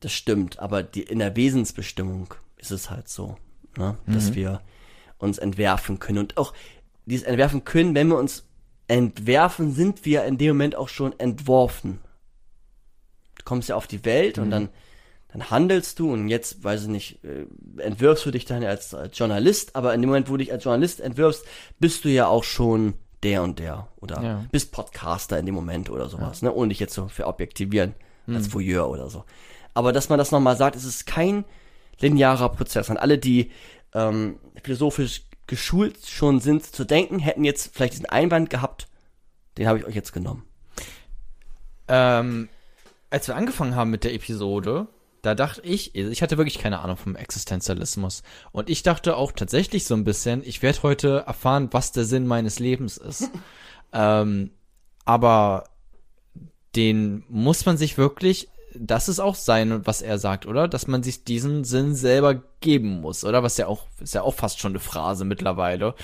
das stimmt, aber die, in der Wesensbestimmung ist es halt so, ne? dass wir uns entwerfen können. Und auch dieses Entwerfen können, wenn wir uns entwerfen, sind wir in dem Moment auch schon entworfen. Du kommst ja auf die Welt und dann, dann handelst du und jetzt, weiß ich nicht, äh, entwirfst du dich dann als, als Journalist, aber in dem Moment, wo du dich als Journalist entwirfst, bist du ja auch schon der und der oder Ja. bist Podcaster in dem Moment oder sowas, ne? ohne dich jetzt so verobjektivieren als Voyeur oder so. Aber dass man das nochmal sagt, es ist kein linearer Prozess. Und alle, die ähm, philosophisch geschult schon sind zu denken, hätten jetzt vielleicht diesen Einwand gehabt, den habe ich euch jetzt genommen. Ähm, als wir angefangen haben mit der Episode, da dachte ich, ich hatte wirklich keine Ahnung vom Existenzialismus. Und ich dachte auch tatsächlich so ein bisschen, ich werde heute erfahren, was der Sinn meines Lebens ist. ähm, aber den muss man sich wirklich, das ist auch sein, was er sagt, oder? Dass man sich diesen Sinn selber geben muss, oder? Was ja auch, ist ja auch fast schon eine Phrase mittlerweile.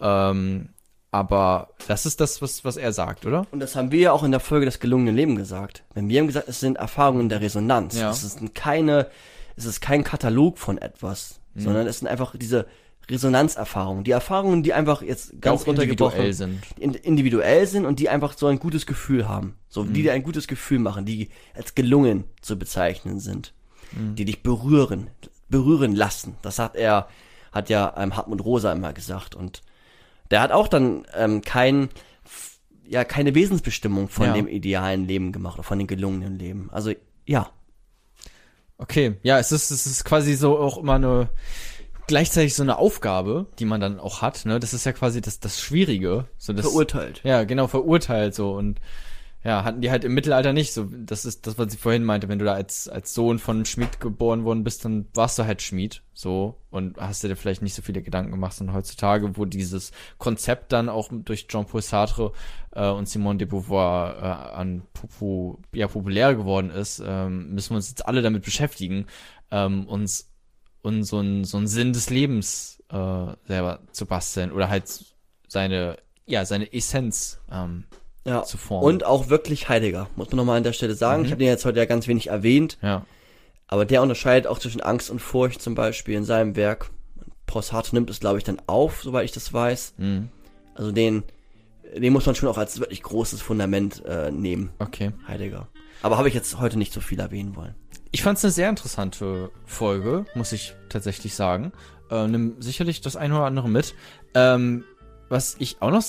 Ähm, aber das ist das, was, was er sagt, oder? Und das haben wir ja auch in der Folge des gelungenen Lebens gesagt. Wenn wir haben gesagt, es sind Erfahrungen der Resonanz. Ja. Es ist keine, es ist kein Katalog von etwas, Mhm. sondern es sind einfach diese Resonanzerfahrungen. Die Erfahrungen, die einfach jetzt ganz runtergebrochen sind. in- individuell sind und die einfach so ein gutes Gefühl haben. So, Mhm. die dir ein gutes Gefühl machen, die als gelungen zu bezeichnen sind. Mhm. Die dich berühren, berühren lassen. Das hat er, hat ja ähm, Hartmut Rosa immer gesagt. Und der hat auch dann ähm, kein, ja, keine Wesensbestimmung von Ja. dem idealen Leben gemacht oder von dem gelungenen Leben. Also, ja. Okay, ja, es ist, es ist quasi so auch immer eine, gleichzeitig so eine Aufgabe, die man dann auch hat, ne? Das ist ja quasi das, das Schwierige. So das, Verurteilt. Ja, genau, verurteilt so und ja, hatten die halt im Mittelalter nicht. So, das ist das, was ich vorhin meinte, wenn du da als, als Sohn von einem Schmied geboren worden bist, dann warst du halt Schmied, so, und hast dir vielleicht nicht so viele Gedanken gemacht. Und heutzutage, wo dieses Konzept dann auch durch Jean-Paul Sartre äh, und Simone de Beauvoir äh, an Popo, ja, populär geworden ist, ähm, müssen wir uns jetzt alle damit beschäftigen, ähm, uns und so ein so Sinn des Lebens äh, selber zu basteln oder halt seine ja seine Essenz ähm, Ja. zu formen. Und auch wirklich Heidegger, muss man nochmal an der Stelle sagen. Ich habe den jetzt heute ja ganz wenig erwähnt. ja Aber der unterscheidet auch zwischen Angst und Furcht zum Beispiel in seinem Werk. Sartre nimmt es, glaube ich, dann auf, soweit ich das weiß. mhm. Also den, den muss man schon auch als wirklich großes Fundament äh, nehmen, okay Heidegger. Aber habe ich jetzt heute nicht so viel erwähnen wollen. Ich fand es eine sehr interessante Folge muss ich tatsächlich sagen. Äh, nimm sicherlich das eine oder andere mit. Ähm, was ich auch noch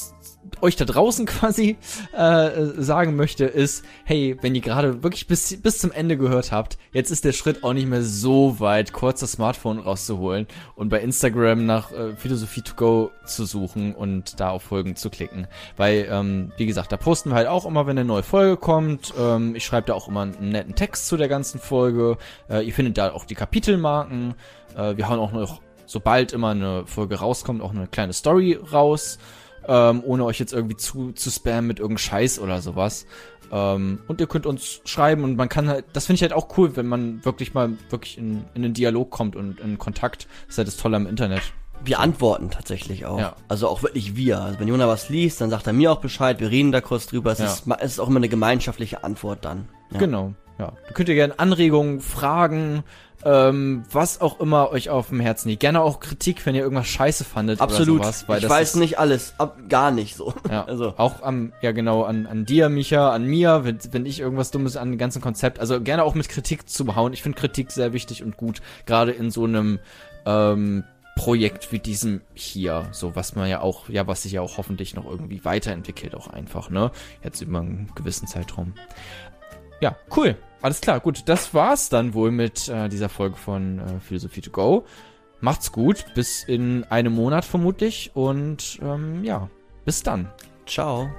euch da draußen quasi äh, sagen möchte, ist, hey, wenn ihr gerade wirklich bis, bis zum Ende gehört habt, jetzt ist der Schritt auch nicht mehr so weit, kurz das Smartphone rauszuholen und bei Instagram nach äh, Philosophie to go zu suchen und da auf Folgen zu klicken. Weil, ähm, wie gesagt, da posten wir halt auch immer, wenn eine neue Folge kommt. Ähm, ich schreibe da auch immer einen netten Text zu der ganzen Folge. Äh, ihr findet da auch die Kapitelmarken. Äh, wir hauen auch noch, sobald immer eine Folge rauskommt, auch eine kleine Story raus. Ähm, ohne euch jetzt irgendwie zu, zu spammen mit irgendeinem Scheiß oder sowas. Ähm, und ihr könnt uns schreiben und man kann halt, das finde ich halt auch cool, wenn man wirklich mal wirklich in, in den Dialog kommt und in Kontakt. Das ist halt das Tolle am Internet. Wir antworten tatsächlich auch. Ja. Also auch wirklich wir. Also wenn Jona was liest, dann sagt er mir auch Bescheid, wir reden da kurz drüber. Es, Ja. ist, es ist auch immer eine gemeinschaftliche Antwort dann. Ja. Genau, ja. Du könnt ihr gerne Anregungen, Fragen, ähm, was auch immer euch auf dem Herzen liegt. Gerne auch Kritik, wenn ihr irgendwas scheiße fandet Absolut. oder sowas. Weil ich weiß nicht alles, ab, gar nicht so. Ja, Also. auch am, ja genau, an, an dir, Micha, an mir, wenn, wenn ich irgendwas Dummes an dem ganzen Konzept, also gerne auch mit Kritik zu behauen. Ich finde Kritik sehr wichtig und gut, gerade in so einem ähm, Projekt wie diesem hier, so was man ja auch, ja, was sich ja auch hoffentlich noch irgendwie weiterentwickelt, auch einfach, ne? Jetzt über einen gewissen Zeitraum. Ja, cool. Alles klar, gut. Das war's dann wohl mit äh, dieser Folge von äh, Philosophie to Go. Macht's gut, bis in einem Monat vermutlich und ähm, ja, bis dann. Ciao.